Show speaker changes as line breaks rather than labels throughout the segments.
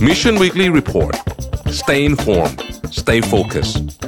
Mission Weekly Report. Stay informed. Stay focused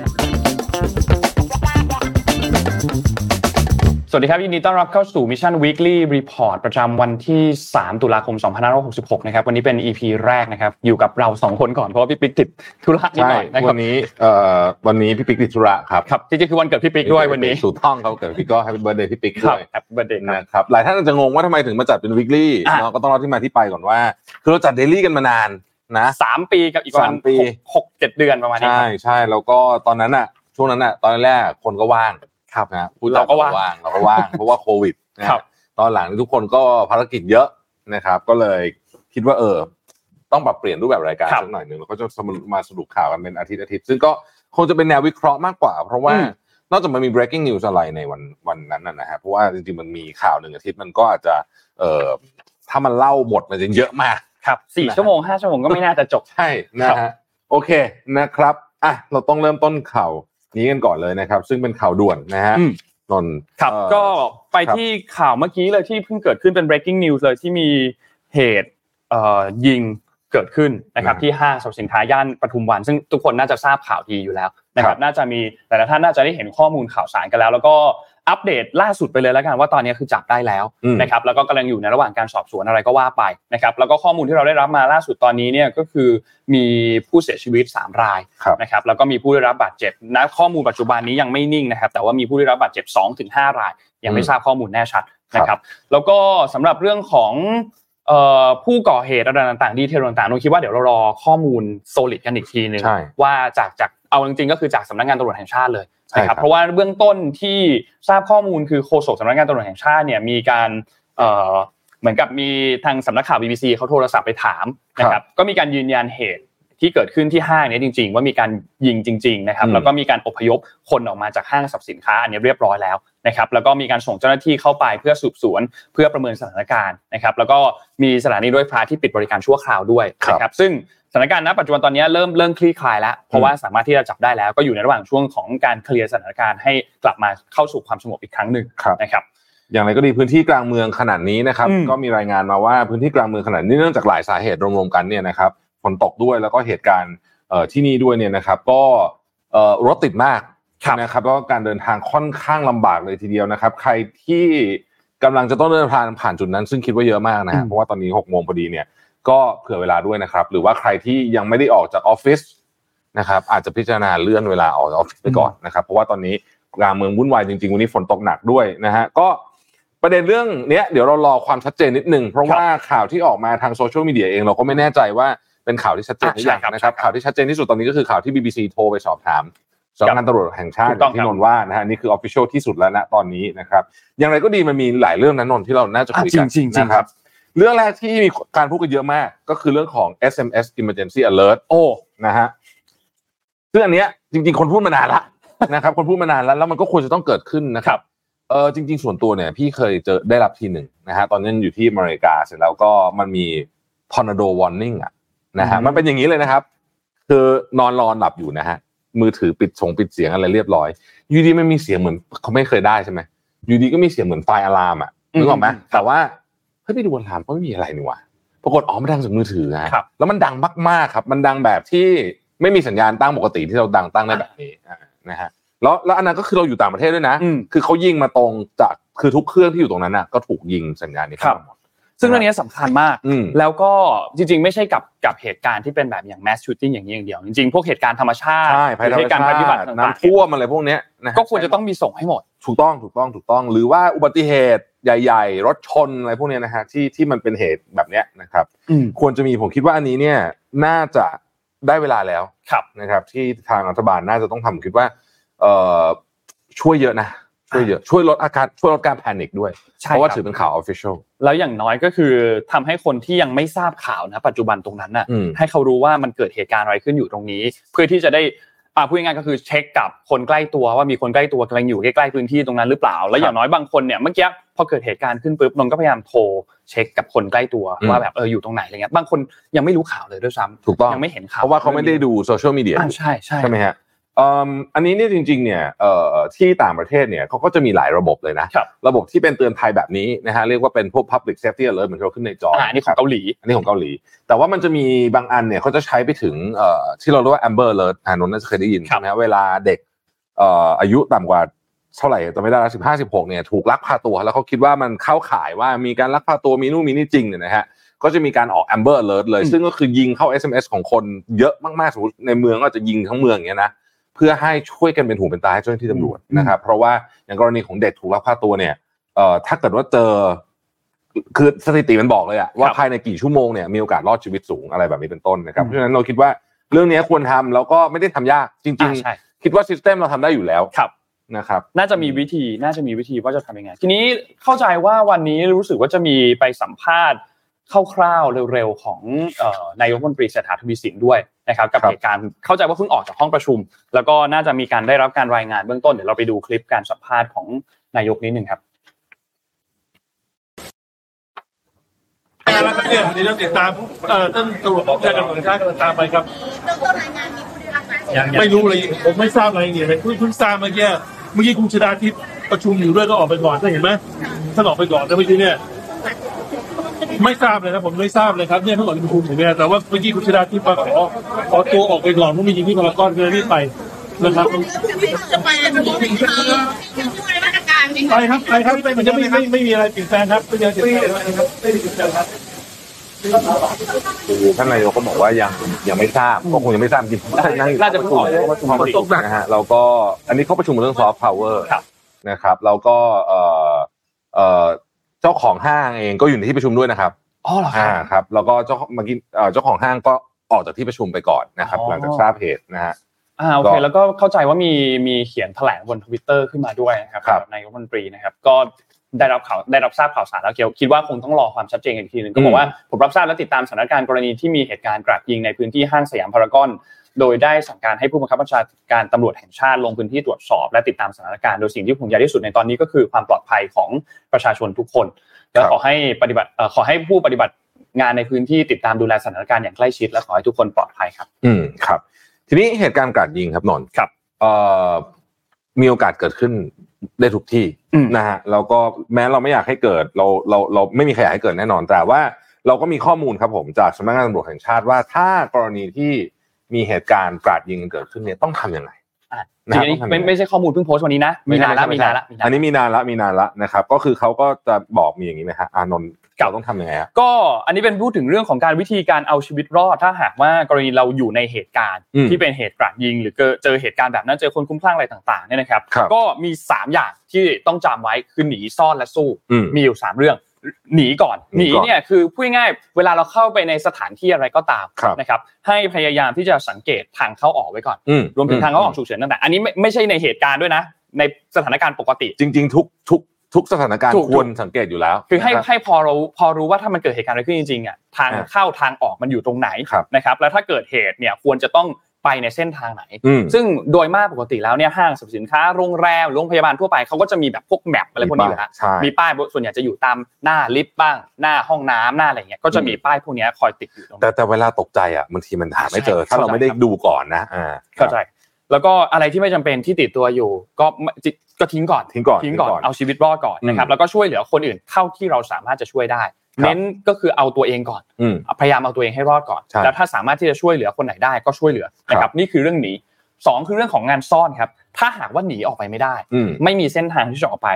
สวัสดีครับ ยินดีต้อนรับเข้าสู่ Mission Weekly Report ประจำวันที่ 3 ตุลาคม 2566 นะครับ วันนี้เป็น EP แรกนะครับ อยู่กับเรา 2 คนก่อน เพราะว่าพี่ปิ๊กติดธุระนิด
ใช่
หน่อยนะครั
วั
บ
นนี้เอ่อวันนี้พี่ปิ๊กติดธุระครับ
ครับ จริงๆ คือวันเกิดพี่ปิ๊กด้วยวันนี้
ถูกต้องเขาเกิดพี่ก็ให้เป็น birthday พี่ปิ๊ก
ค
ด้
รับ
วย
ครับ happy birthday ครับ
นะครับ หลายท่านอาจจะงงว่าทำไมถึงมาจัดเป็น weekly
อะ
เนาะก็ต้องเล่าที่มาที่ไปก่อนว่า คือเราจัด daily กันมานานนะ
สามปีกับอีกประมาณ
สามปี
หกหกเจ็ดเดือนประมาณนี้
ใช่
ครับ
ใช่แล้วก็ตอนนั้นอะช่วงนั้นอะตอนแรกคนก็ว่าง
ครับ
นะผู้จัด
เราก็ว่าง
เราก็ว่างเพราะว่าโควิดนะครับตอนหลังนี่ทุกคนก็ภารกิจเยอะนะครับ ก็เลยคิดว่าเออ ต้องปรับเปลี่ยนรูปแบบรายการ
ครับ
สักหน่อยหนึ่งแล้วก็จะมาสรุปข่าวกันเป็นอาทิตย์อาทิตย์ซึ่งก็คงจะเป็นแนววิเคราะห์มากกว่า เพราะว่า
อืม
นอกจากมันมี breaking news อะไรในวันวันนั้นนะนะฮะเพราะว่าจริงๆมันมีข่าวหนึ่งอาทิตย์มันก็อาจจะ เอ่อถ้ามันเล่าหมดมันจะเยอะมาก
ครับสี่
นะฮะ
ชั่วโมงห้าชั่วโมงก็ไม่น่าจะจบ
ใช่นะฮะโอเคนะครับอะเราต้องเริ่มต้นข่าว นี้กันก่อนเลยนะครับ ซึ่งเป็นข่าวด่วนนะฮะ
อืม
นนท์
ครับ
เอ่อ
ก็ไป
ครับ
ที่ข่าวเมื่อกี้เลยที่เพิ่งเกิดขึ้นเป็น breaking news เลยที่มีเหตุเอ่อยิงเกิดขึ้นนะครับที่ห้างสรรพสินค้าย่านปทุมวัน ซึ่งทุกคนน่าจะทราบข่าวดีอยู่แล้วนะครับ น่าจะมีแต่ละท่านน่าจะได้เห็นข้อมูลข่าวสารกันแล้ว แล้วก็ อัปเดตล่าสุดไปเลยแล้วกันว่าตอนนี้คือจับได้แล้ว
อืม
นะครับแล้วก็กำลังอยู่ในระหว่างการสอบสวนอะไรก็ว่าไปนะครับแล้วก็ข้อมูลที่เราได้รับมาล่าสุดตอนนี้เนี่ยก็คือมีผู้เสียชีวิตสามราย
ครับ
นะครับแล้วก็มีผู้ได้รับบาดเจ็บณข้อมูลปัจจุบันนี้ยังไม่นิ่งนะครับแต่ว่ามีผู้ได้รับบาดเจ็บ2ถึง5ราย ยังไม่
อืม
ทราบข้อมูลแน่ชัด
ครับ
นะครับแล้วก็สำหรับเรื่องของเอ่อผู้ก่อเหตุอะไรต่างๆ ดีเทลต่างๆนุคิดว่าเดี๋ยวเรารอข้อมูลโซลิดกันอีกทีหนึง
ใช่
ว่าจากจากเอาจริงๆก็คือจากสำนักงานตำรวจแห่งชาติเลย
ใช่
นะค
ครั
รับบเพราะว่าเบื้องต้นที่ทราบข้อมูลคือโฆษกสำนักงานตำรวจแห่งชาติเนี่ยมีการเอ่อเหมือนกับมีทางสำนักข่าว BBC เขาโทรศัพท์ไปถามนะครับก็มีการยืนยันเหตุ ที่เกิดขึ้นที่ห้างเนี้จริง ๆ ว่ามีการยิงจริง ๆ นะครับ
อืม
แล้วก็มีการอพยพคนออกมาจากห้างสรรพสินค้าอันนี้เรียบร้อยแล้วนะครับแล้วก็มีการส่งเจ้าหน้าที่เข้าไปเพื่อสืบสวนเพื่อประเมินสถานการณ์นะครับ แล้วก็มีสถานีรถไฟฟ้าที่ปิดบริการชั่วคราวด้วย
ครับ
นะครับซึ่งสถานการณ์ณปัจจุบันตอนนี้เริ่มเริ่มคลี่คลายแล้วเพราะว่าสามารถที่จะจับได้แล้ว ก็อยู่ในระหว่างช่วงของการเคลียร์สถานการณ์ให้กลับมาเข้าสู่ความสงบอีกครั้งหนึ่ง
ครับ
นะครับ
อย่างไรก็ดีพื้นที่กลางเมืองขนาดนี้นะครับ
อืม
ก็มีรายงานมาว่าพื้นที่กลางเมืองขนาดนี้เนื่องจากหลายสาเหตุรวมๆกันเนี่ยนะครับฝ นตกด้วยแล้วก็เหตุการณ์เอ่อที่นี่ด้วยเนี่ยนะครับ ก็เอ่อรถติดมาก
ครับ
นะครับแล้วก็การเดินทางค่อนข้างลำบากเลยทีเดียวนะครับ ใครที่กำลังจะต้องเดินทางผ่านจุดนั้น ซึ่งคิดว่าเยอะมากนะฮะเพราะว่าตอนนี้หกโมงพอดีเนี่ยก็เผื่อเวลาด้วยนะครับ หรือว่าใครที่ยังไม่ได้ออกจากออฟฟิศนะครับ อาจจะพิจารณาเลื่อนเวลาออกจากออฟฟิศไปก่อนนะครับ เพราะว่าตอนนี้กลางเมืองวุ่นวายจริงๆวันนี้ฝนตกหนักด้วยนะฮะก็ประเด็นเรื่องเนี้ยเดี๋ยวเรารอความชัดเจนนิดนึงเพราะว่าข่าวที่ออกมาทางโซเชียลมีเดียเองเราก็ไม่แน่ใจว่า เป็นข่าวที่ชัดเจนหรือยัง
อะใช่ครับ
นะครับ
ใช่ครับ
ข่าวที่ชัดเจนที่สุดตอนนี้ก็คือข่าวที่ BBC โทรไปสอบถามสำนักงานตำรวจแห่งชาติ
ถูกต้อง
ที่
ครับ
นนท์ว่านะฮะนี่คือออฟฟิเชียลที่สุดแล้วนะตอนนี้นะครับอย่างไรก็ดีมันมีหลายเรื่องนั้นนนท์ที่เราน่าจะคุยกัน
อะจริงๆจริงๆ
นะครับเรื่องแรกที่มีการพูดกันเยอะมาก ก็คือเรื่องของ SMS Emergency Alert
โอ้
นะฮะซึ่งอันเนี้ยจริง ๆ คนพูดมานานละนะครับ คนพูดมานานแล้วแล้วมันก็ควรจะต้องเกิดขึ้นนะครับเออจริง ๆ ส่วนตัวเนี่ย พี่เคยเจอได้รับทีหนึ่งนะฮะตอนนั้นอยู่ที่อเมริกาเสร็จแล้วก็มันมี tornado warning อะ นะฮะ
อืม
มันเป็นอย่างนี้เลยนะครับ คือนอนรอนหลับอยู่นะฮะมือถือปิดส่งปิดเสียงอะไรเรียบร้อยอยูดีไม่มีเสียงเหมือนเขาไม่เคยได้ใช่ไหมอยูดีก็มีเสียงเหมือนไฟอะลามอะนึกออกไหมแต่ว่าเฮ้ยไปดูบนถามก็ไม่มีอะไรนี่หว่าปรากฏอ๋อมันดังจากมือถือฮะ
ครับ
แล้วมันดังมากๆครับ มันดังแบบที่ไม่มีสัญญาณตั้งปกติที่เราดังตั้งได้แบบนี้อ่านะฮะแล้วแล้วอันนั้นก็คือเราอยู่ต่างประเทศด้วยนะ
อืม
คือเขายิงมาตรงจากคือทุกเครื่องที่อยู่ตรงนั้นน่ะก็ถูกยิงสัญญาณนี้เข้ามาหมด
ซึ่งเรื่องนี้สำคัญมาก
อืม
แล้วก็จริง ๆ ไม่ใช่กับกับเหตุการณ์ที่เป็นแบบอย่าง mass shooting อย่างนี้อย่างเดียว จริงๆ พวกเหตุการณ์ธรรมชาติ
ใช่ภัยธรรม
หอเหตุการณ์ภัยพิบัติ
ชาติ
ต่าง
น้ำท่วมอะไรพวกเนี้ยนะฮะ
ๆก็ควรจะต้องมีส่งให้หมด
ถูกต้องถูกต้องถูกต้อง หรือว่าอุบัติเหตุใหญ่ๆ รถชนอะไรพวกเนี้ยนะฮะที่ที่มันเป็นเหตุแบบเนี้ยนะครับ
อืม
ควรจะมีผมคิดว่าอันนี้เนี่ยน่าจะได้เวลาแล้ว
ครับ
นะครับ ที่ทางรัฐบาลน่าจะต้องทำคิดว่าเอ่อช่วยเยอะนะ ช่วยเยอะช่วยลดอาการช่วยลดการ panic ด้วย
ใช่
เพราะว่า
ครับ
ถือเป็นข่าว official
แล้วอย่างน้อยก็คือทำให้คนที่ยังไม่ทราบข่าวนะปัจจุบันตรงนั้นน่ะ
อืม
ให้เขารู้ว่ามันเกิดเหตุการณ์อะไรขึ้นอยู่ตรงนี้ เพื่อที่จะได้อ่าพูดง่ายๆก็คือเช็คกับคนใกล้ตัวว่ามีคนใกล้ตัวกำลังอยู่ใกล้ๆพื้นที่ตรงนั้นหรือเปล่า แล้วอย่างน้อยบางคนเนี่ยเมื่อกี้พอเกิดเหตุการณ์ขึ้นปุ๊บนนท์ก็พยายามโทรเช็คกับคนใกล้ตัว
อืม
ว่าแบบเอออยู่ตรงไหนอะไรเงี้ยบางคนยังไม่รู้ข่าวเลยด้วยซ้ำ
ถูกต้อง
ยังไม่เห็นข่าว
เพราะว่าเขาไม่ได้ดูโซเชียลมีเดีย
อ่าใช่ใช่
ใช่ไหมฮะ อืมอันนี้เนี่ยจริงๆเนี่ยเอ่อที่ต่างประเทศเนี่ยเขาก็จะมีหลายระบบเลยนะครับระบบที่เป็นเตือนภัยแบบนี้นะฮะเรียกว่าเป็นพวก public safety alert เหมือนที่เราขึ้นในจอ
อ่าอันนี่ของเกาหลี
อันนี้ของเกาหลี แต่ว่ามันจะมีบางอันเนี่ยเขาจะใช้ไปถึงเอ่อที่เราเรียกว่า amber alert อ่านนท์น่าจะเคยได้ยิน
ครับ
ใช่ไหมฮะเวลาเด็กเอ่ออายุต่ำกว่าเท่าไหร่แต่ไม่ได้ละสิบห้าสิบหกเนี่ยถูกลักพาตัว แล้วเขาคิดว่ามันเข้าข่ายว่ามีการลักพาตัวมีนู่นมีนี่จริงเนี่ยนะฮะก็จะมีการออก amber alert เลย
อืม
ซึ่งก็คือยิงเข้า SMS ของคนเยอะมากๆสมมติในเมืองก็จะยิงทั้งเมืองอย่างเงี้ยนะ เพื่อให้ช่วยกันเป็นหูเป็นตาให้เจ้าหน้าที่ตำรวจนะครับเพราะว่าอย่างกรณีของเด็กถูกลักพาตัวเนี่ยเอ่อถ้าเกิดว่าเจอคือสถิติมันบอกเลยอะว่าภายในกี่ชั่วโมงเนี่ยมีโอกาสรอดชีวิตสูงอะไรแบบนี้เป็นต้นนะครับ
อืม
เพราะฉะนั้นเราคิดว่าเรื่องนี้ควรทำแล้วก็ไม่ได้ทำยากจริง
อ่าใช่
ๆคิดว่าซิสเต็มเราทำได้อยู่แล้ว
ครับ
นะครับ
น่าจะมีวิธีน่าจะมีวิธีว่าจะทำยังไง ทีนี้เข้าใจว่าวันนี้รู้สึกว่าจะมีไปสัมภาษณ์ คร่าวๆเร็วๆของเอ่อนายกรัฐมนตรีเศรษฐาทวีสินด้วยนะครับกับ
ครับ
เหตุการณ์เข้าใจว่าเพิ่งออกจากห้องประชุม แล้วก็น่าจะมีการได้รับการรายงานเบื้องต้นเดี๋ยวเราไปดูคลิปการสัมภาษณ์ของนายกนิดหนึ่งครับ
แล้วครับเนี่ยวันนี้เราติดตามเอ่อท่านตำรวจของชาติตำรวจแห่งชาติกำลังตามไปครับ
เรื่องต้นรายงานมีผู้ได้รับการ
ไม่รู้เลยผมไม่ทราบอะไรเนี่ยเพิ่งเพิ่งทราบเมื่อกี้เมื่อกี้คุณชดาทิพย์ประชุมอยู่ด้วยก็ออกไปก่อนท่านเห็นไหมท่านออกไปก่อนแล้วเมื่อกี้เนี่ย ไม่ทราบเลยนะผมไม่ทราบเลยครับเนี่ยเพิ่งออกจากประชุมเนี่ยแต่ว่าเมื่อกี้คุณชดาทิพย์มาขอขอตัวออกไปก่อนเพราะมีจริงที่พารากอนเลยรีบไปนะครับ
จะไปอันนี้ถึงยังช่วยราชการ
ไปครับไปครับมันจะไม่ไม่ไม่มีอะไรเปลี่ยนแปลงครับไม่มีอะไรเปลี่ยนแปลงครับไม่มีเปลี่ยนแปลงครับ
ท่านนายกก็บอกว่ายังยังไม่ทราบก็คงยังไม่ทราบจริงนั่ง
น่าจะเพิ่งออกจากห้องประชุม
ประชุมนะฮะเราก็อันนี้เขาประชุมเรื่องซอฟต์พาวเวอร์นะครับแล้วก็เอ่อเอ่อ จ้าของห้างเองก็อยู่ในที่ประชุมด้วยนะครับ
อ๋อเหรอค
อ่า
รับ
ครับแล้วก็เจ้าเมื่อกี้เอ่อเจ้าของห้างก็ออกจากที่ประชุมไปก่อนนะครับ
อ๋อ
หลังจากทราบเหตุนะฮะ
อ่าโอเคแล้วก็เข้าใจว่ามีมีเขียนแถลงบนทวิตเตอร์ขึ้นมาด้วยนะครับ
ครับ
นายกรัฐมนตรีนะครับ ก็ได้รับข่าวได้รับทราบข่าวสารแล้วเกี่ยวคิดว่าคงต้องรอความชัดเจนอีกทีหนึ่งก็บอกว่าผมรับทราบและติดตามสถานการณ์กรณีที่มีเหตุการณ์กราดยิงในพื้นที่ห้างสยามพารากอน โดยได้สั่งการให้ผู้บังคับบัญชาการตำรวจแห่งชาติลงพื้นที่ตรวจสอบ และติดตามสถานการณ์โดยสิ่งที่ผมอยากที่สุดในตอนนี้ก็คือความปลอดภัยของประชาชนทุกคนและขอให้ปฏิบัติเอ่อขอให้ผู้ปฏิบัติงานในพื้นที่ติดตามดูแลสถานการณ์อย่างใกล้ชิดและขอให้ทุกคนปลอดภัยครับ
อืมครับ ทีนี้เหตุการณ์กราดยิงครับนนท์
ครับ
เอ่อมีโอกาสเกิดขึ้นได้ทุกที่
อืม
นะฮะแล้วก็แม้เราไม่อยากให้เกิดเราเราเราไม่มีใครอยากให้เกิดแน่นอนแต่ว่าเราก็มีข้อมูลครับผมจากสำนักงานตำรวจแห่งชาติว่าถ้ากรณีที่ มีเหตุการณ์กราดยิงกันเกิดขึ้นเนี่ยต้องทำยังไง
อะ
นะ
ที
ครับ
นี้
ต้องทำยังไง
ไม่ไม่ใช่ข้อมูลเพิ่งโพสต์วันนี้นะมีนานละมีนานละมีนาน
อัน
ละ
นี้มีนานละมีนานละนะครับ ก็คือเขาก็จะบอกมีอย่างนี้นะฮะอานนท์เราต้องทำยังไงฮะ
ก็อันนี้เป็นพูดถึงเรื่องของการวิธีการเอาชีวิตรอด ถ้าหากว่ากรณีเราอยู่ในเหตุการณ์
อืม
ที่เป็นเหตุกราดยิง หรือเจอเหตุการณ์แบบนั้นเจอคนคลุ้มคลั่งอะไรต่างๆเนี่ยนะครับ
ครับ
ก็มี 3 อย่างที่ต้องจำไว้คือหนีซ่อนและสู้
อืม
มีอยู่ 3 เรื่อง หนีก่อน
ห
ห
นี
นี
ก่อน
เนี่ยคือพูดง่ายๆเวลาเราเข้าไปในสถานที่อะไรก็ตาม
ครับ
นะครับให้พยายามที่จะสังเกตทางเข้าออกไว้ก่อน
อืม
รวมถึงทางเข้าออกฉุกเฉินต่างๆอันนี้ไม่ไม่ใช่ในเหตุการณ์ด้วยนะ ในสถานการณ์ปกติ
จริง ๆ ทุกทุกทุกสถานการณ์
ถูก
ควรสังเกตอยู่แล้ว
คือให้
นะรับ
ให้พอรู้พอรู้ว่าถ้ามันเกิดเหตุการณ์อะไรขึ้นจริงๆอะทาง
อ่า
เข้าทางออกมันอยู่ตรงไหน
ครับ
นะครับแล้วถ้าเกิดเหตุเนี่ยควรจะต้อง ไปในเส้นทางไหน
อืม
ซึ่งโดยมากปกติแล้วเนี่ยห้างสรรพสินค้าโรงแรมโรงพยาบาลทั่วไปเขาก็จะมีแบบพวกแมปอะไรพวกนี้อยู่แล้ว
ใช่
มีป้ายส่วนใหญ่จะอยู่ตามหน้าลิฟต์บ้าง หน้าห้องน้ำหน้าอะไรเงี้ยก็จะมีป้ายพวกเนี้ยคอยติดอยู่ตรง
แต่
นั้น
แต่เวลาตกใจอะบางทีมันหาไม่เจอ
ใช่
ถ้าเราไม่ได้
เข้าใจครับ
ดูก่อนนะอ่า
เข้าใจแล้วก็อะไรที่ไม่จำเป็นที่ติดตัวอยู่ ก็ไม่ก็ทิ้งก่อน
ทิ้งก่อน
ทิ้งก่อนเอาชีวิตรอดก่อน
อืม
นะครับแล้วก็ช่วยเหลือคนอื่นเท่าที่เราสามารถจะช่วยได้
ครับ
เน้นก็คือเอาตัวเองก่อน
อืม
พยายามเอาตัวเองให้รอดก่อน
ใช่
แล้วถ้าสามารถที่จะช่วยเหลือคนไหนได้ก็ช่วยเหลือนะค
ครั
รับบนี่คือเรื่องหนีสองคือเรื่องของงานซ่อนครับ ถ้าหากว่าหนีออกไปไม่ได้
อืม
ไม่มีเส้นทางที่จะออกไป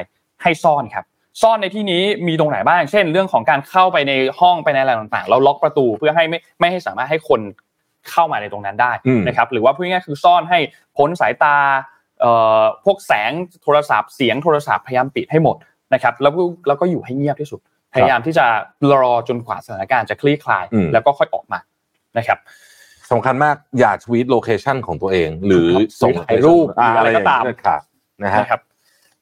ให้ซ่อนครับ ซ่อนในที่นี้มีตรงไหนบ้าง เช่น เรื่องของการเข้าไปในห้องไปในอะไรต่างๆ เราล็อกประตูเพื่อให้ไม่ไม่ให้สามารถให้คนเข้ามาในตรงนั้นได้
อืม
นะครับ หรือว่าพูดง่ายๆคือซ่อนให้พ้นสายตาเอ่อพวกแสงโทรศัพท์เสียงโทรศัพท์พยายามปิดให้หมดนะครับ แล้วก็แล้วก็อยู่ให้เงียบที่สุด พยายามที่จะรอจนกว่าสถานการณ์จะคลี่คลาย
อืม
แล้วก็ค่อยออกมานะครับ
สำคัญมากอย่าทวีต location ของตัวเอง หรือส่ง
หรือถ่ายรูป
อ่า
หรือ
อะ
อะไรไร
อย่าง
ก็ตาม
นี้เด็ดขาดนะฮะ
นะครับ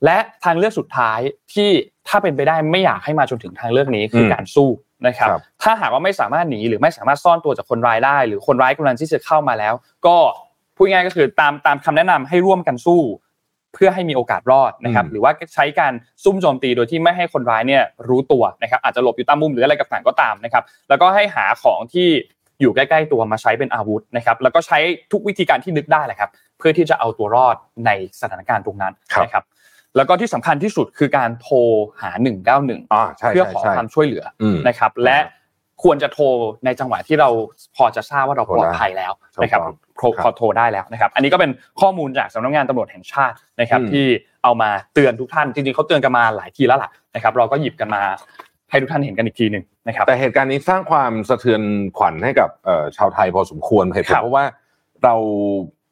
และทางเลือกสุดท้ายที่ถ้าเป็นไปได้ไม่อยากให้มาจนถึงทางเลือกนี้คืออื
ม
การสู้นะครับ
ครับ
ถ้าหากว่าไม่สามารถหนีหรือไม่สามารถซ่อนตัวจากคนร้ายได้ หรือคนร้ายกำลังที่จะเข้ามาแล้ว ก็พูดง่ายๆก็คือตามตามคำแนะนำให้ร่วมกันสู้ เพื่อให้มีโอกาสรอดนะครับ
อืม
หรือว่าใช้การซุ่มโจมตีโดยที่ไม่ให้คนร้ายเนี่ยรู้ตัวนะครับอาจจะหลบอยู่ตามมุมหรืออะไรกับต่างก็ตามนะครับแล้วก็ให้หาของที่อยู่ใกล้ๆตัวมาใช้เป็นอาวุธนะครับแล้วก็ใช้ทุกวิธีการที่นึกได้แหละครับเพื่อที่จะเอาตัวรอดในสถานการณ์ตรงนั้น
ครับ
นะครับแล้วก็ที่สำคัญที่สุดคือการโทรหา 191
อ่าใช่
เพื่อ
ใช่
ขอ
ใช่
ความช่วยเหลืออ
ม
นะครับและควรจะโทรในจังหวะที่เราพอจะทราบว่าเรา
โทร
ปลอด
ได้
ภัยแล้วนะครับ
ถูกต้อง
โทร
ครับ
ขอโทรได้แล้วนะครับ อันนี้ก็เป็นข้อมูลจากสำนักงานตำรวจแห่งชาตินะครับ
อืม
ที่เอามาเตือนทุกท่านจริงๆเขาเตือนกันมาหลายทีแล้วล่ะนะครับ เราก็หยิบกันมาให้ทุกท่านเห็นกันอีกทีหนึ่งนะครับ
แต่เหตุการณ์นี้สร้างความสะเทือนขวัญให้กับเอ่อชาวไทยพอสมควรเหตุผ
ค
ล
รับ
เพราะว่าเรา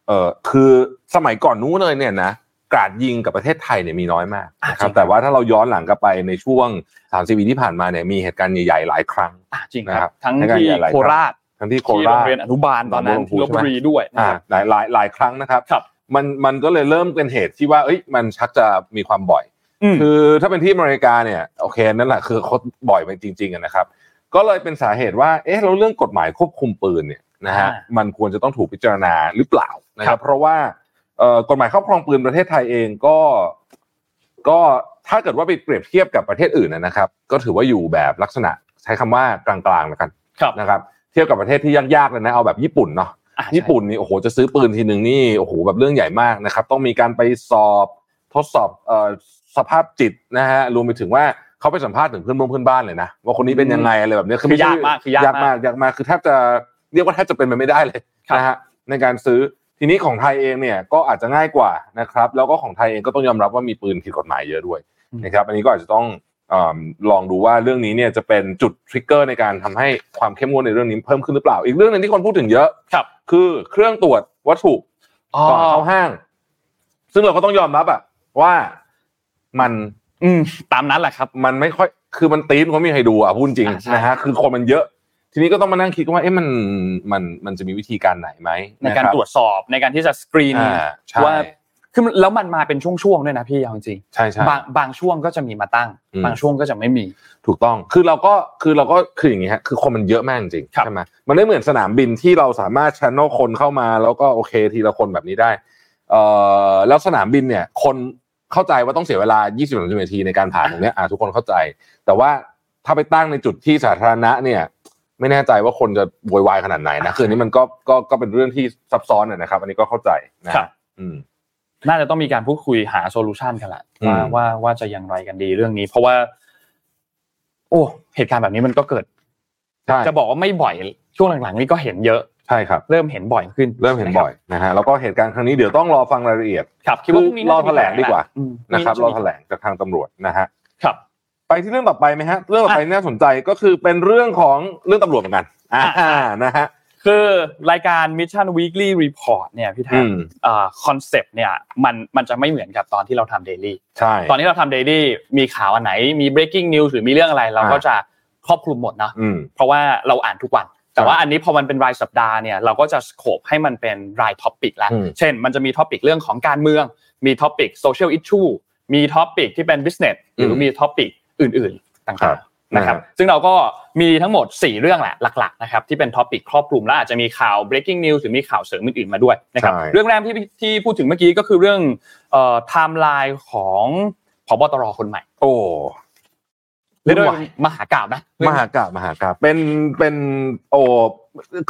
เอ่อคือสมัยก่อนนู้นเลยเนี่ยนะกราดยิงกับประเทศไทยเนี่ยมีน้อยมาก
อ่า
นะครับ
จริง
แต่ว่าถ้าเราย้อนหลังกลับไปในช่วง30ปีที่ผ่านมาเนี่ยมีเหตุการณ์ใหญ่ๆหลายครั้ง
อะจริงค
นะครั
รั
บบ
ทั้ง
ในการ
ที่
ใหญ่หลาย
โคราช
ทั้งที่โค
ที่โร
รางช
เรียนอนุบาลตอนนั้น
หนองบัวลำพู
ที่ลบบุรีด้วยนะ
อ่า
ครับ
หลายหลายหลายครั้งนะครับ
ครับ
มันมันก็เลยเริ่มเป็นเหตุที่ว่าเอ้ยมันชักจะมีความบ่อย
อืม
คือถ้าเป็นที่อเมริกาเนี่ยโอเคนั่นแหละคือเขาบ่อยไปจริงๆอะนะครับ ก็เลยเป็นสาเหตุว่าเอ๊ะเราเรื่องกฎหมายควบคุมปืนเนี่ยนะฮะ
อ่า
มันควรจะต้องถูกพิจารณาหรือเปล่านะค
ครั
รับ
บ
เพราะว่าเอ่อกฎหมายครอบครองปืนประเทศไทยเองก็ ก็ถ้าเกิดว่าไปเปรียบเทียบกับประเทศอื่นนะนะครับ ก็ถือว่าอยู่แบบลักษณะใช้คำว่ากลางๆแล้วกัน
ครับ
นะครับเทียบกับประเทศที่ยากๆเลยนะเอาแบบญี่ปุ่นเนาะ
อะ
ญี่ปุ่นนี่โอ้โหจะซื้อปืนทีหนึ่งนี่โอ้โหแบบเรื่องใหญ่มากนะครับ ต้องมีการไปสอบทดสอบเอ่อสภาพจิตนะฮะรวมไปถึงว่าเขาไปสัมภาษณ์ถึงเพื่อนบ้านเพื่อนบ้านเลยนะว่าคนนี้เป็นยังไงอะไรแบบเนี้ย
คือ
ไม่ใช่
ยากมากคือยาก
ยากมามา
กก
ยากมากคือแทบจะเรียกว่าแทบจะเป็นไปไม่ได้เลย
ครับ
นะฮะในการซื้อทีนี้ของไทยเองเนี่ยก็อาจจะง่ายกว่านะครับ แล้วก็ของไทยเองก็ต้องยอมรับว่ามีปืนผิดกฎหมายเยอะด้วยนะครับ อันนี้ก็อาจจะต้องเออ ลองดูว่าเรื่องนี้เนี่ยจะเป็นจุดทริกเกอร์ในการทำให้ความเข้มงวดในเรื่องนี้เพิ่มขึ้นหรือเปล่า อีกเรื่องหนึงที่คนพูดถึงเยอะ
ครับ
คือเครื่องตรวจวัตถุ
อ๋อ
ก่อนเข้าห้าง ซึ่งเราก็ต้องยอมรับอะว่ามัน
อืมตามนั้นแหละครับ
มันไม่ค่อยคือมันตีมเขาไม่มีใครดูอะพูดจริง
อ่าใช่
นะฮะคือคนมันเยอะ ทีนี้ก็ต้องมานั่งคิดว่าเอ๊ะมันมันมันจะมีวิธีการไหนไหม
ในการะ
คบ
ตรวจสอบในการที่จะสกรีน
อ่าใช่
ว่า คือแล้วมันมาเป็นช่วงๆด้วยนะพี่เอาจริง
ใช่ใช่
ๆบางบางช่วงก็จะมีมาตั้ง
อืม
บางช่วงก็จะไม่มี
ถูกต้องคือเราก็คือเราก็คืออย่างนี้ฮะคือคนมันเยอะมากจริงๆ
ครับ
ใช่ไหมมันไม่เหมือนสนามบินที่เราสามารถช n น e l คนเข้ามา แล้วก็โอเคทีละคนแบบนี้ได้เอ่อแล้วสนามบินเนี่ย คนเข้าใจว่าต้องเสียเวลา 20นาทีในการผ่านตรงเนี้ยอ่าทุกคนเข้าใจ แต่ว่าถ้าไปตั้งในจุดที่สาธารณะเนี่ยไม่แน่ใจว่าคนจะโวยวายขนาดไหนนะคืออันนี้มันก็ก็ก็เป็นเรื่องที่ซับซ้อนอะนะครับ อันนี้ก็เข้าใจนะฮะ
ครับ
อืม
น่าจะต้องมีการพูดคุยหาโซลูชันกันแหละ
อืม
ว่าว่าว่าจะอย่างไรกันดีเรื่องนี้ เพราะว่า โอ้เหตุการณ์แบบนี้มันก็เกิด
ใช่
จะบอกว่าไม่บ่อยช่วงหลังๆนี่ก็เห็นเยอะ
ใช่ครับ
เริ่มเห็นบ่อยขึ้น
เริ่มเห็นบ่อยนะฮะแล้วก็เหตุการณ์ครั้งนี้เดี๋ยวต้องรอฟังรายละเอียด
ครับคิดว่าพรุ่งนี้
รอแถลงดีกว่า
อืม
นะครับ
มี
รอแถลงจากทางตำรวจนะฮะ
ครับ
ไปที่เรื่องต่อไปไหมฮะเรื่องต่อไปน่าสนใจก็คือเป็นเรื่องของเรื่องตำรวจเหมือนกันอ่า
อ่า
นะฮะ
คือรายการ Mission Weekly Report เนี่ยพี่แทนอืม concept เนี่ยมันมันจะไม่เหมือนกับตอนที่เราทำ Daily
ใช่
ตอนที่เราทำ Daily มีข่าวอันไหนมี breaking news หรือมีเรื่องอะไร เราก็
อ่า
จะครอบคลุมหมดนะ
อืม
เพราะว่าเราอ่านทุกวัน แต่
ใช่
ว่าอันนี้พอมันเป็นรายสัปดาห์เนี่ยเราก็จะ scope ให้มันเป็นราย topic แล้ว
อืม
เช่น มันจะมี topic เรื่องของการเมือง มี topic social issue มี topic ที่เป็น business หรือมี topic อื่น ๆ ต่างๆ ครั
บ
ๆ นะครับ
นะฮะ
ซึ่งเราก็มีทั้งหมด 4 เรื่องแหละหลักๆนะครับที่เป็น topic ครอบคลุมและอาจจะมีข่าว breaking news หรือมีข่าวเสริมอื่นๆมาด้วยนะครับ
ใช่
เรื่องแรกที่ที่พูดถึงเมื่อกี้ก็คือเรื่องไทม์ไลน์ของผบตรคนใหม่
โอ้
เรียกได้
วุ่น
วา
ย
มหากาพย์นะ
มหากาพย์มหากาพย์เป็นเป็นโอ้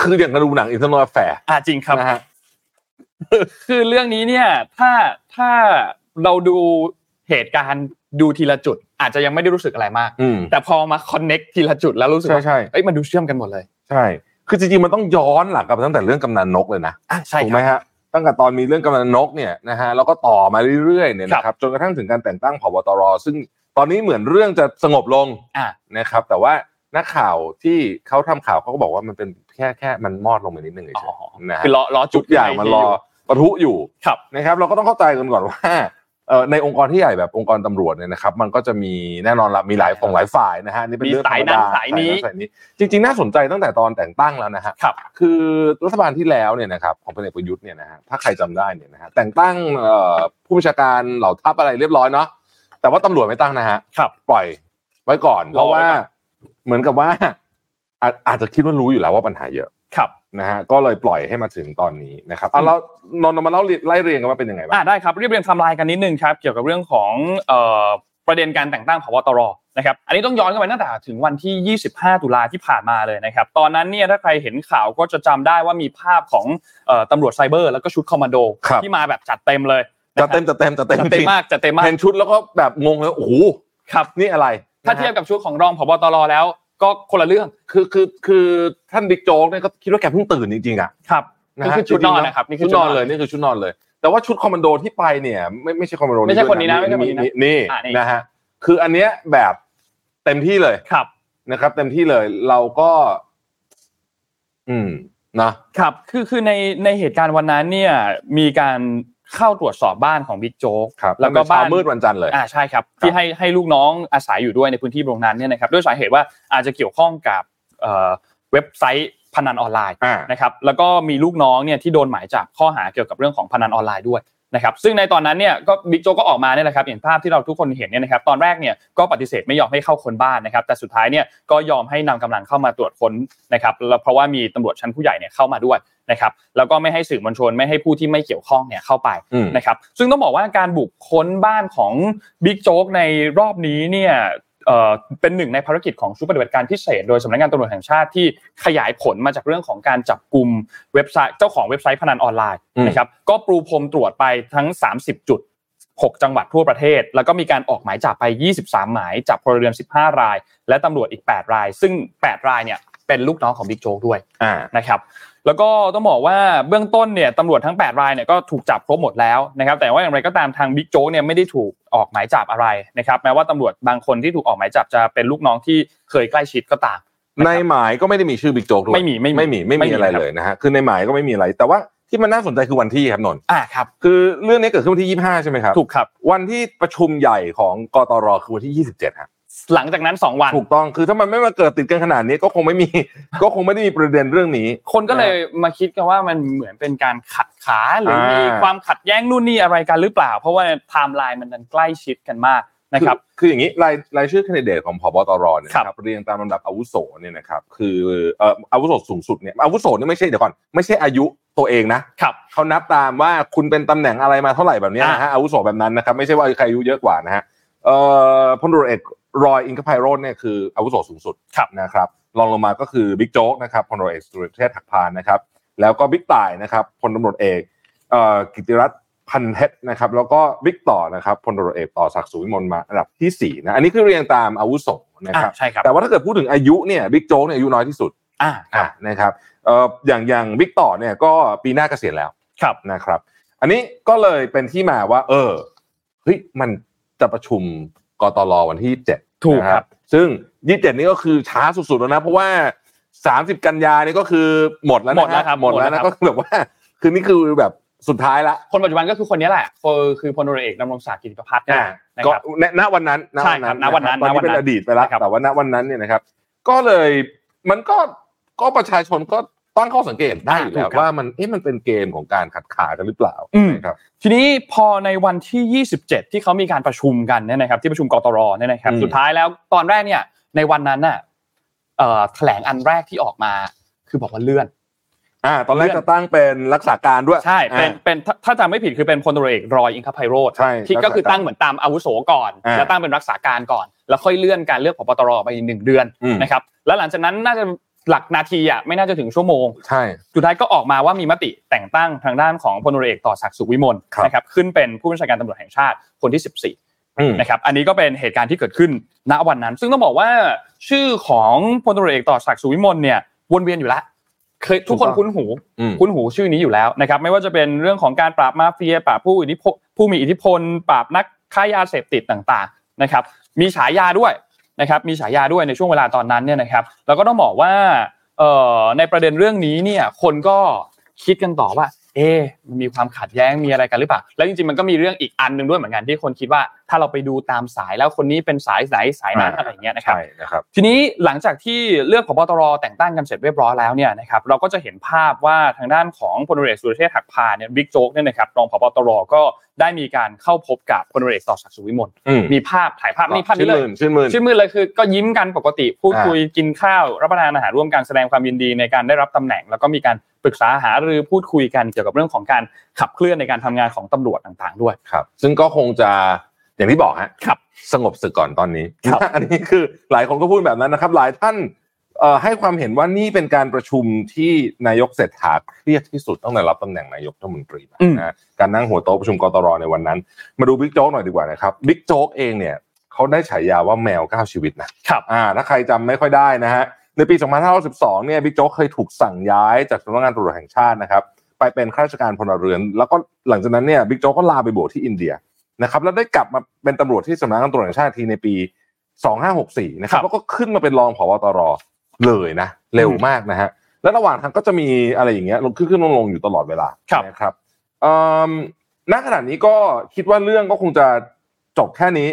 คืออย่างกะดูหนัง Infernal Affairs
อ่าจริงครับ
นะฮะ
คือเรื่องนี้เนี่ยถ้าถ้าเราดูเหตุการณ์ดูทีละจุด อาจจะยังไม่ได้รู้สึกอะไรมาก
อืม
แต่พอมาคอนเน็กทีละจุดแล้วรู้สึก
ใช่
ว่า
ใช่
เอ้ยมันดูเชื่อมกันหมดเลย
ใช่ คือจริงๆมันต้องย้อนหลังกลับไปตั้งแต่เรื่องกำนันนกเลยนะ
อะใช่
ถูก
ค
ไหม
รับ
ฮะตั้งแต่ตอนมีเรื่องกำนันนกเนี่ยนะฮะแล้วก็ต่อมาเรื่อยๆเนี่ย
ครับ
นะครับจนกระทั่งถึงการแต่งตั้งผบตร ซึ่งตอนนี้เหมือนเรื่องจะสงบลง
อะ
นะครับ แต่ว่านักข่าวที่เขาทำข่าวเขาก็บอกว่ามันเป็นแค่แค่มันมอดลงไปนิดนึงเฉ
อ๋อย
ๆนะฮะ
คือล้อล้อจุ
ทุ
ด
กอย่างมันรอปะทุอยู่
ครับ
นะครับ เราก็ต้องเข้าใจกันก่อนว่าเอ่อ ในองค์กรที่ใหญ่แบบองค์กรตำรวจเนี่ยนะครับ มันก็จะมีแน่นอนละมีหลายฝ่งหลายฝ่ายนะฮะนี่เป็นเรื่องธรรมดา
มีสายนั้นสายนี้
สายนี้ จริง ๆ น่าสนใจตั้งแต่ตอนแต่งตั้งแล้วนะฮะ
ครับ
คือรัฐบาลที่แล้วเนี่ยนะครับของพลเอกประยุทธ์เนี่ยนะฮะถ้าใครจำได้เนี่ยนะฮะแต่งตั้งเอ่อผู้บัญชาการเหล่าทัพอะไรเรียบร้อยเนาะแต่ว่าตำรวจไม่ตั้งนะฮะ
ครับ
ปล่อยไว้ก่อนเพ
รอ
ราะ
ไว้
ว่า
ก่อน
เหมือนกับว่าอาอาจจะคิดว่ารู้อยู่แล้วว่าปัญหาเยอะ
ครับ
นะฮะก็เลยปล่อยให้มาถึงตอนนี้นะครับเอาแล้วนนท์เอามาเล่าไล่เรียงกันว่าเป็นยังไงบ้าง
อ่าได้ครับเรียบเรียงไทำลายกันนิดนึงครับเกี่ยวกับเรื่องของเอ่อประเด็นการแต่งตั้งผบตรนะครับอันนี้ต้องย้อนกลับไปตั้งแต่ถึงวันที่ 25 ตุลาที่ผ่านมาเลยนะครับตอนนั้นเนี่ยถ้าใครเห็นข่าวก็จะจำได้ว่ามีภาพของเอ่อตำรวจไซเบอร์แล้วก็ชุดคอมมานโด
ครับ
ที่มาแบบจัดเต็มเลย
จะเต็มจะเต็มจะเต็ม
จัดเต็มมากจัดเต็มมาก
เห็นชุดแล้วก็แบบงงเลยโอ้โห
ครับ
นี่อะไร
ถ้าเทียบกับชุดของรองผบตรแล้ว ก็คนละเรื่อง
คือคือคือท่านบิ๊กโจ๊กเนี่ยก็คิดว่าแกเพิ่งตื่นจริงๆอะ
ครับ
นะ
นี่
ฮะ
คือชุดนอน
จงๆ
นะครับนี่คื
ชุ
อ
ดนอนเลยนี่คือชุดนอนเลย แต่ว่าชุดคอมมานโดที่ไปเนี่ย ไม่ไม่ใช่คอมมานโด
ไม่ใช่คนนี้นะ
ด้วย
ไม่ใช่คนนี้นะ
นี่
อ่านี่
นะฮะคืออันเนี้ยแบบเต็มที่เลย
ครับ
นะครับ เต็มที่เลยเราก็ อืมนะครับ
คือคือในในเหตุการณ์วันนั้นเนี่ย มีการ เข้าตรวจสอบบ้านของบิ๊กโจ๊ก
ครับ
แล้วก็
ตั้งแต่
บ้า
เช้านมืดวันจันทร์เลย
อ่าใช่ครับ ที่ให้ให้ลูกน้องอาศัยอยู่ด้วยในพื้นที่ตรงนั้นเนี่ยนะครับด้วยสาเหตุว่าอาจจะเกี่ยวข้องกับเอ่อเว็บไซต์พนันออนไลน์
อ่า
นะครับแล้วก็มีลูกน้องเนี่ยที่โดนหมายจับข้อหาเกี่ยวกับเรื่องของพนันออนไลน์ด้วย นะครับซึ่งในตอนนั้นเนี่ยก็บิ๊กโจ๊กก็ออกมาเนี่ยแหละครับอย่างภาพที่เราทุกคนเห็นเนี่ยนะครับตอนแรกเนี่ยก็ปฏิเสธไม่ยอมให้เข้าค้นบ้านนะครับแต่สุดท้ายเนี่ยก็ยอมให้นำกำลังเข้ามาตรวจค้นนะครับแล้วเพราะว่ามีตำรวจชั้นผู้ใหญ่เนี่ยเข้ามาด้วยนะครับแล้วก็ไม่ให้สื่อมวลชนไม่ให้ผู้ที่ไม่เกี่ยวข้องเนี่ยเข้าไป
อืม
นะครับซึ่งต้องบอกว่าการบุกค้นบ้านของบิ๊กโจ๊กในรอบนี้เนี่ย เอ่อเป็นหนึ่งในภารกิจของชุดปฏิบัติการพิเศษ โดยสำนักงานตำรวจแห่งชาติที่ขยายผลมาจากเรื่องของการจับกลุ่มเว็บไซต์เจ้าของเว็บไซต์พนันออนไลน์
อืม
นะครับก็ปรูพรมตรวจไปทั้ง 30 จุด 6 จังหวัดทั่วประเทศ แล้วก็มีการออกหมายจับไป 23 หมายจับพลเรือน 15 ราย และตำรวจอีก 8 ราย ซึ่ง 8 รายเนี่ยเป็นลูกน้องของบิ๊กโจ๊กด้วย
อ่า
นะครับ แล้วก็ต้องบอกว่าเบื้องต้นเนี่ยตำรวจทั้ง 8 รายเนี่ยก็ถูกจับครบหมดแล้วนะครับแต่ว่าอย่างไรก็ตามทางบิ๊กโจ๊กเนี่ยไม่ได้ถูกออกหมายจับอะไรนะครับแม้ว่าตำรวจบางคนที่ถูกออกหมายจับจะเป็นลูกน้องที่เคยใกล้ชิดก็ตาม
ในหมายก็ไม่ได้มีชื่อบิ๊กโจ๊กด้วย
ไม่มีไม่มี
ไม่มีไม่
ไม่
มี
มี
อะไร
ครับ
เลยนะฮะคือในหมายก็ไม่มีอะไร แต่ว่าที่มันน่าสนใจคือวันที่ครับนนท์
อ่าครับ
คือเรื่องนี้เกิดขึ้นวันที่ 25 ใช่ไหมครับ
ถูกครับ
วันที่ประชุมใหญ่ของกตรคือวันที่ 27ฮะ
หลังจากนั้น2วัน
ถูกต้องคือถ้ามันไม่มาเกิดติดกันขนาดนี้ก็คงไม่มี ก็คงไม่ได้มีประเด็นเรื่องนี้
คนก็เลยมาคิดกันว่ามันเหมือนเป็นการขัดขาหรือมี
อ่า
ความขัดแย้งนู่นนี่อะไรกันหรือเปล่า เพราะว่าไทม์ไลน์มันดันใกล้ชิดกันมากนะครับ
อคืออย่างนี้รายรายชื่อ candidate ของผบตรเนี่ย
ครับ
นะครับเรียงตามลำดับอาวุโสเนี่ยนะครับคือเอ่ออาวุโสสูงสุดเนี่ยอาวุโสเนี่ยไม่ใช่เดี๋ยวก่อนไม่ใช่อายุตัวเองนะครับเขานับตามว่าคุณเป็นตำแหน่งอะไรมาเท่าไหร่แบบเนี้ยนะฮะอาวุโสแบบนั้นนะครับไม่ใช่ว่าใครอายุเยอะกว่านะฮะเอ่อพลตำรวจเอก รอยอิงคไพโรจน์เนี่ยคืออาวุโสสูงสุด
ครับ
นะครับรองลงมาก็คือบิ๊กโจ๊กนะครับพลตำรวจเอกสุรเชษฐ์หักพาลนะครับ แล้วก็บิ๊กต่ายนะครับพลตำรวจเอกเอ่อกิตติ์รัฐ พันธุ์เพ็ชร์นะครับ แล้วก็บิ๊กต่อนะครับพลตำรวจเอกต่อศักดิ์สุขวิมลมาอันดับที่สี่นะอันนี้คือเรียงตามอาวุโสนะครับ
อ่าใช่ครับ
แต่ว่าถ้าเกิดพูดถึงอายุเนี่ยบิ๊กโจ๊กเนี่ยอายุน้อยที่สุด
อ่าครั
อะ
บ
นะครับเอ่ออย่างอย่างบิ๊กต่อเนี่ยก็ปีหน้าเกษียณแล้ว
ครับ
นะครับ อันนี้ก็เลยเป็นที่มาว่า เออเฮ้ยมันจะประชุมกตลวันที่เจ็ด
ถูกครับ
ซึ่งยี่สิบเจ็ดนี่ก็คือช้าสุดๆแล้วนะ เพราะว่าสามสิบกันยานี่ก็คือหมดแล้วนะ
หมดแล้วครับ
หมดแล้ว
หมดแล้วครั
นะ
บ
ก็คือแบบว่า คือนี่คือแบบสุดท้ายละ
คนปัจจุบันก็คือคนนี้แหละคือคือพลตำรวจเอกดำรงศักดิ์กิติประพัฒน์เนี่ย
อ่า
นะ
ก็
ครับ
ณณวันนั้นณ
ใช่ครับณวันนั้น
ตอนนี้เป็น
ณวันนั้น
อดีตไปแล้ว
นะครับ
แต่ว่าณวันนั้นเนี่ยนะครับ ก็เลยมันก็ก็ประชาชนก็ ตั้งข้อสังเกตได้อยู่แล้วว่ามันเอ๊ะมันเป็นเกมของการขัดขากันหรือเปล่า
อืม
นะครับ
ทีนี้พอในวันที่ 27 ที่เขามีการประชุมกันเนี่ยนะครับ ที่ประชุมกตรเนี่ยนะครับ
อืม
สุดท้ายแล้วตอนแรกเนี่ย ในวันนั้นน่ะเอ่อแถลงอันแรกที่ออกมา คือบอกว่าเลื่อน
อ่าตอนแรก
เลื่อน
จะตั้งเป็นรักษาการด้วย
ใช่เป็น
อ่า
เป็นถ้าถ้าจำไม่ผิดคือเป็นพลตำรวจเอกรอยอิงคไพโรธ
ใช่
ที่ก็คือ
รักษาการ
ตั้งเหมือนตามอาวุโสก่อน
อ่า
แล้วตั้งเป็นรักษาการก่อน แล้วค่อยเลื่อนการเลือกผบตรไปอีกหนึ่งเดือน
อืม
นะครับแล้วหลังจากนั้นน่าจะ หลักนาทีอะไม่น่าจะถึงชั่วโมง
ใช่
สุดท้ายก็ออกมาว่ามีมติแต่งตั้งทางด้านของพลตำรวจเอกต่อศักดิ์สุขวิมล
ครับ
นะครับขึ้นเป็นผู้บัญชาการตำรวจแห่งชาติคนที่ 14
อืม
นะครับอันนี้ก็เป็นเหตุการณ์ที่เกิดขึ้นณวันนั้น ซึ่งต้องบอกว่าชื่อของพลตำรวจเอกต่อศักดิ์สุขวิมลเนี่ยวนเวียนอยู่แล้วเคยทุกคนคุ้นหู
อืม
คุ้นหูชื่อนี้อยู่แล้วนะครับไม่ว่าจะเป็นเรื่องของการปราบมาเฟียปราบผู้อิทธิพลผู้มีอิทธิพล ปราบนักค้ายาเสพติดต่างๆนะครับมีฉายาด้วย นะครับมีฉายาด้วยในช่วงเวลาตอนนั้นเนี่ยนะครับแล้วก็ต้องบอกว่าในประเด็นเรื่องนี้เนี่ยคนก็คิดกันต่อว่า เอ๊ะมันมีความขัดแย้งมีอะไรกันหรือเปล่า แล้วจริงๆมันก็มีเรื่องอีกอันหนึ่งด้วยเหมือนกันที่คนคิดว่า ถ้าเราไปดูตามสายแล้วคนนี้เป็นสายไหนสายนั้น
อ่า
อะไรอย่างเงี้ยนะครับ
ใช่นะครับ
ทีนี้หลังจากที่เลือกผบตรแต่งตั้งกันเสร็จเรียบร้อยแล้วเนี่ยนะครับเราก็จะเห็นภาพว่าทางด้านของพลเรือเอกสุรเชษฐ์หักพานเนี่ยบิ๊กโจ๊กเนี่ยนะครับรองผบตรก็ได้มีการเข้าพบกับพลเรือเอกต่อศักดิ์สุวิมล
อืม
มีภาพถ่ายภาพนี่ภาพ
ชื่
นี้
น
เล
มื่
ย
นชื่นมื่น
ชื่อมือเลยคือ ก็ยิ้มกันปกติพูด
อ่า
คุยกินข้าวรับประทานอาหารร่วมกันแสดงความยินดีในการได้รับตำแหน่ง แล้วก็มีการ ปรึกษาหารือพูดคุยกันเกี่ยวกับเรื่องของการขับเคลื่อนในการทำงานของตำรวจต่างๆ ด้วย
ครับ ซึ่งก็คงจะอย่างที่บอกฮะ
ครับ
สงบศึกก่อนตอนนี้
ครับ
อันนี้คือหลายคนก็พูดแบบนั้นนะครับ หลายท่านเอ่อให้ความเห็นว่านี่เป็นการประชุมที่นายกเศรษฐาเครียดที่สุดตั้งแต่รับตำแหน่งนายกรัฐมนตรีมา
อืม
นะการนั่งหัวโต๊ะประชุมกตรในวันนั้น มาดูบิ๊กโจ๊กหน่อยดีกว่านะครับบิ๊กโจ๊กเองเนี่ยเขาได้ฉายาว่าแมวเก้าชีวิตนะ
ครับ
อ่าถ้าใครจำไม่ค่อยได้นะฮะ ในปี 2512เนี่ยบิ๊กโจ๊กเคยถูกสั่งย้ายจากสำนักงานตำรวจแห่งชาตินะครับ ไปเป็นข้าราชการพลเรือน แล้วก็หลังจากนั้นเนี่ยบิ๊กโจ๊กก็ลาไปบวชที่อินเดียนะครับ แล้วได้กลับมาเป็นตำรวจที่สำนักงานตำรวจแห่งชาติทีในปี 2564 นะครับ
ครับ
แล้วก็ขึ้นมาเป็นรองผบตรเลยนะ เร็วมากนะฮะ แล้วระหว่างทางก็จะมีอะไรอย่างเงี้ยลงขึ้นขึ้นลงลงอยู่ตลอดเวลา
ครับ
นะครับเอ่อณขณะนี้ก็คิดว่าเรื่องก็คงจะจบแค่นี้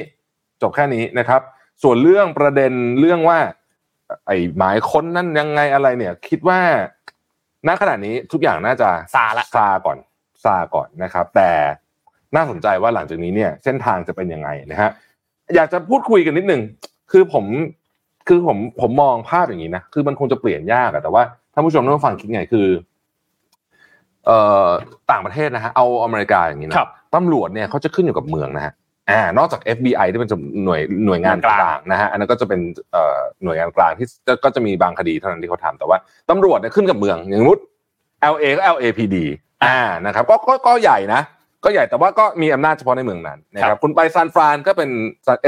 จบแค่นี้นะครับ ส่วนเรื่องประเด็นเรื่องว่า ไอ้หมายค้นนั่นยังไงอะไรเนี่ย คิดว่าณขณะนี้ทุกอย่างน่าจะ
ซาละ
ซาก่อนซาก่อนนะครับ แต่น่าสนใจว่าหลังจากนี้เนี่ย เส้นทางจะเป็นยังไงนะฮะอยากจะพูดคุยกันนิดนึงคือผมคือผมผมมองภาพอย่างนี้นะคือมันคงจะเปลี่ยนยากอะแต่ว่าท่านผู้ชมต้องฟังคิดไงคือเอ่อต่างประเทศนะฮะเอาอเมริกาอย่างนี้นะครับตำรวจเนี่ยเขาจะขึ้นอยู่กับเมืองนะฮะ อ่านอกจาก FBI ที่เป็นหน่วยหน่วยงาน
กลาง
กลางนะฮะอันนั้นก็จะเป็นเอ่อหน่วยงานกลางที่ก็ก็จะมีบางคดีเท่านั้นที่เขาทำแต่ว่าตำรวจเนี่ยขึ้นกับเมืองอย่างสมมติ LA ก็ LAPD อ่านะครับก็ก็ก็ใหญ่นะ ก็ใหญ่แต่ว่าก็มีอำนาจเฉพาะในเมืองนั้นนะค
ครั
รับบคุณไปซานฟรานก็เป็น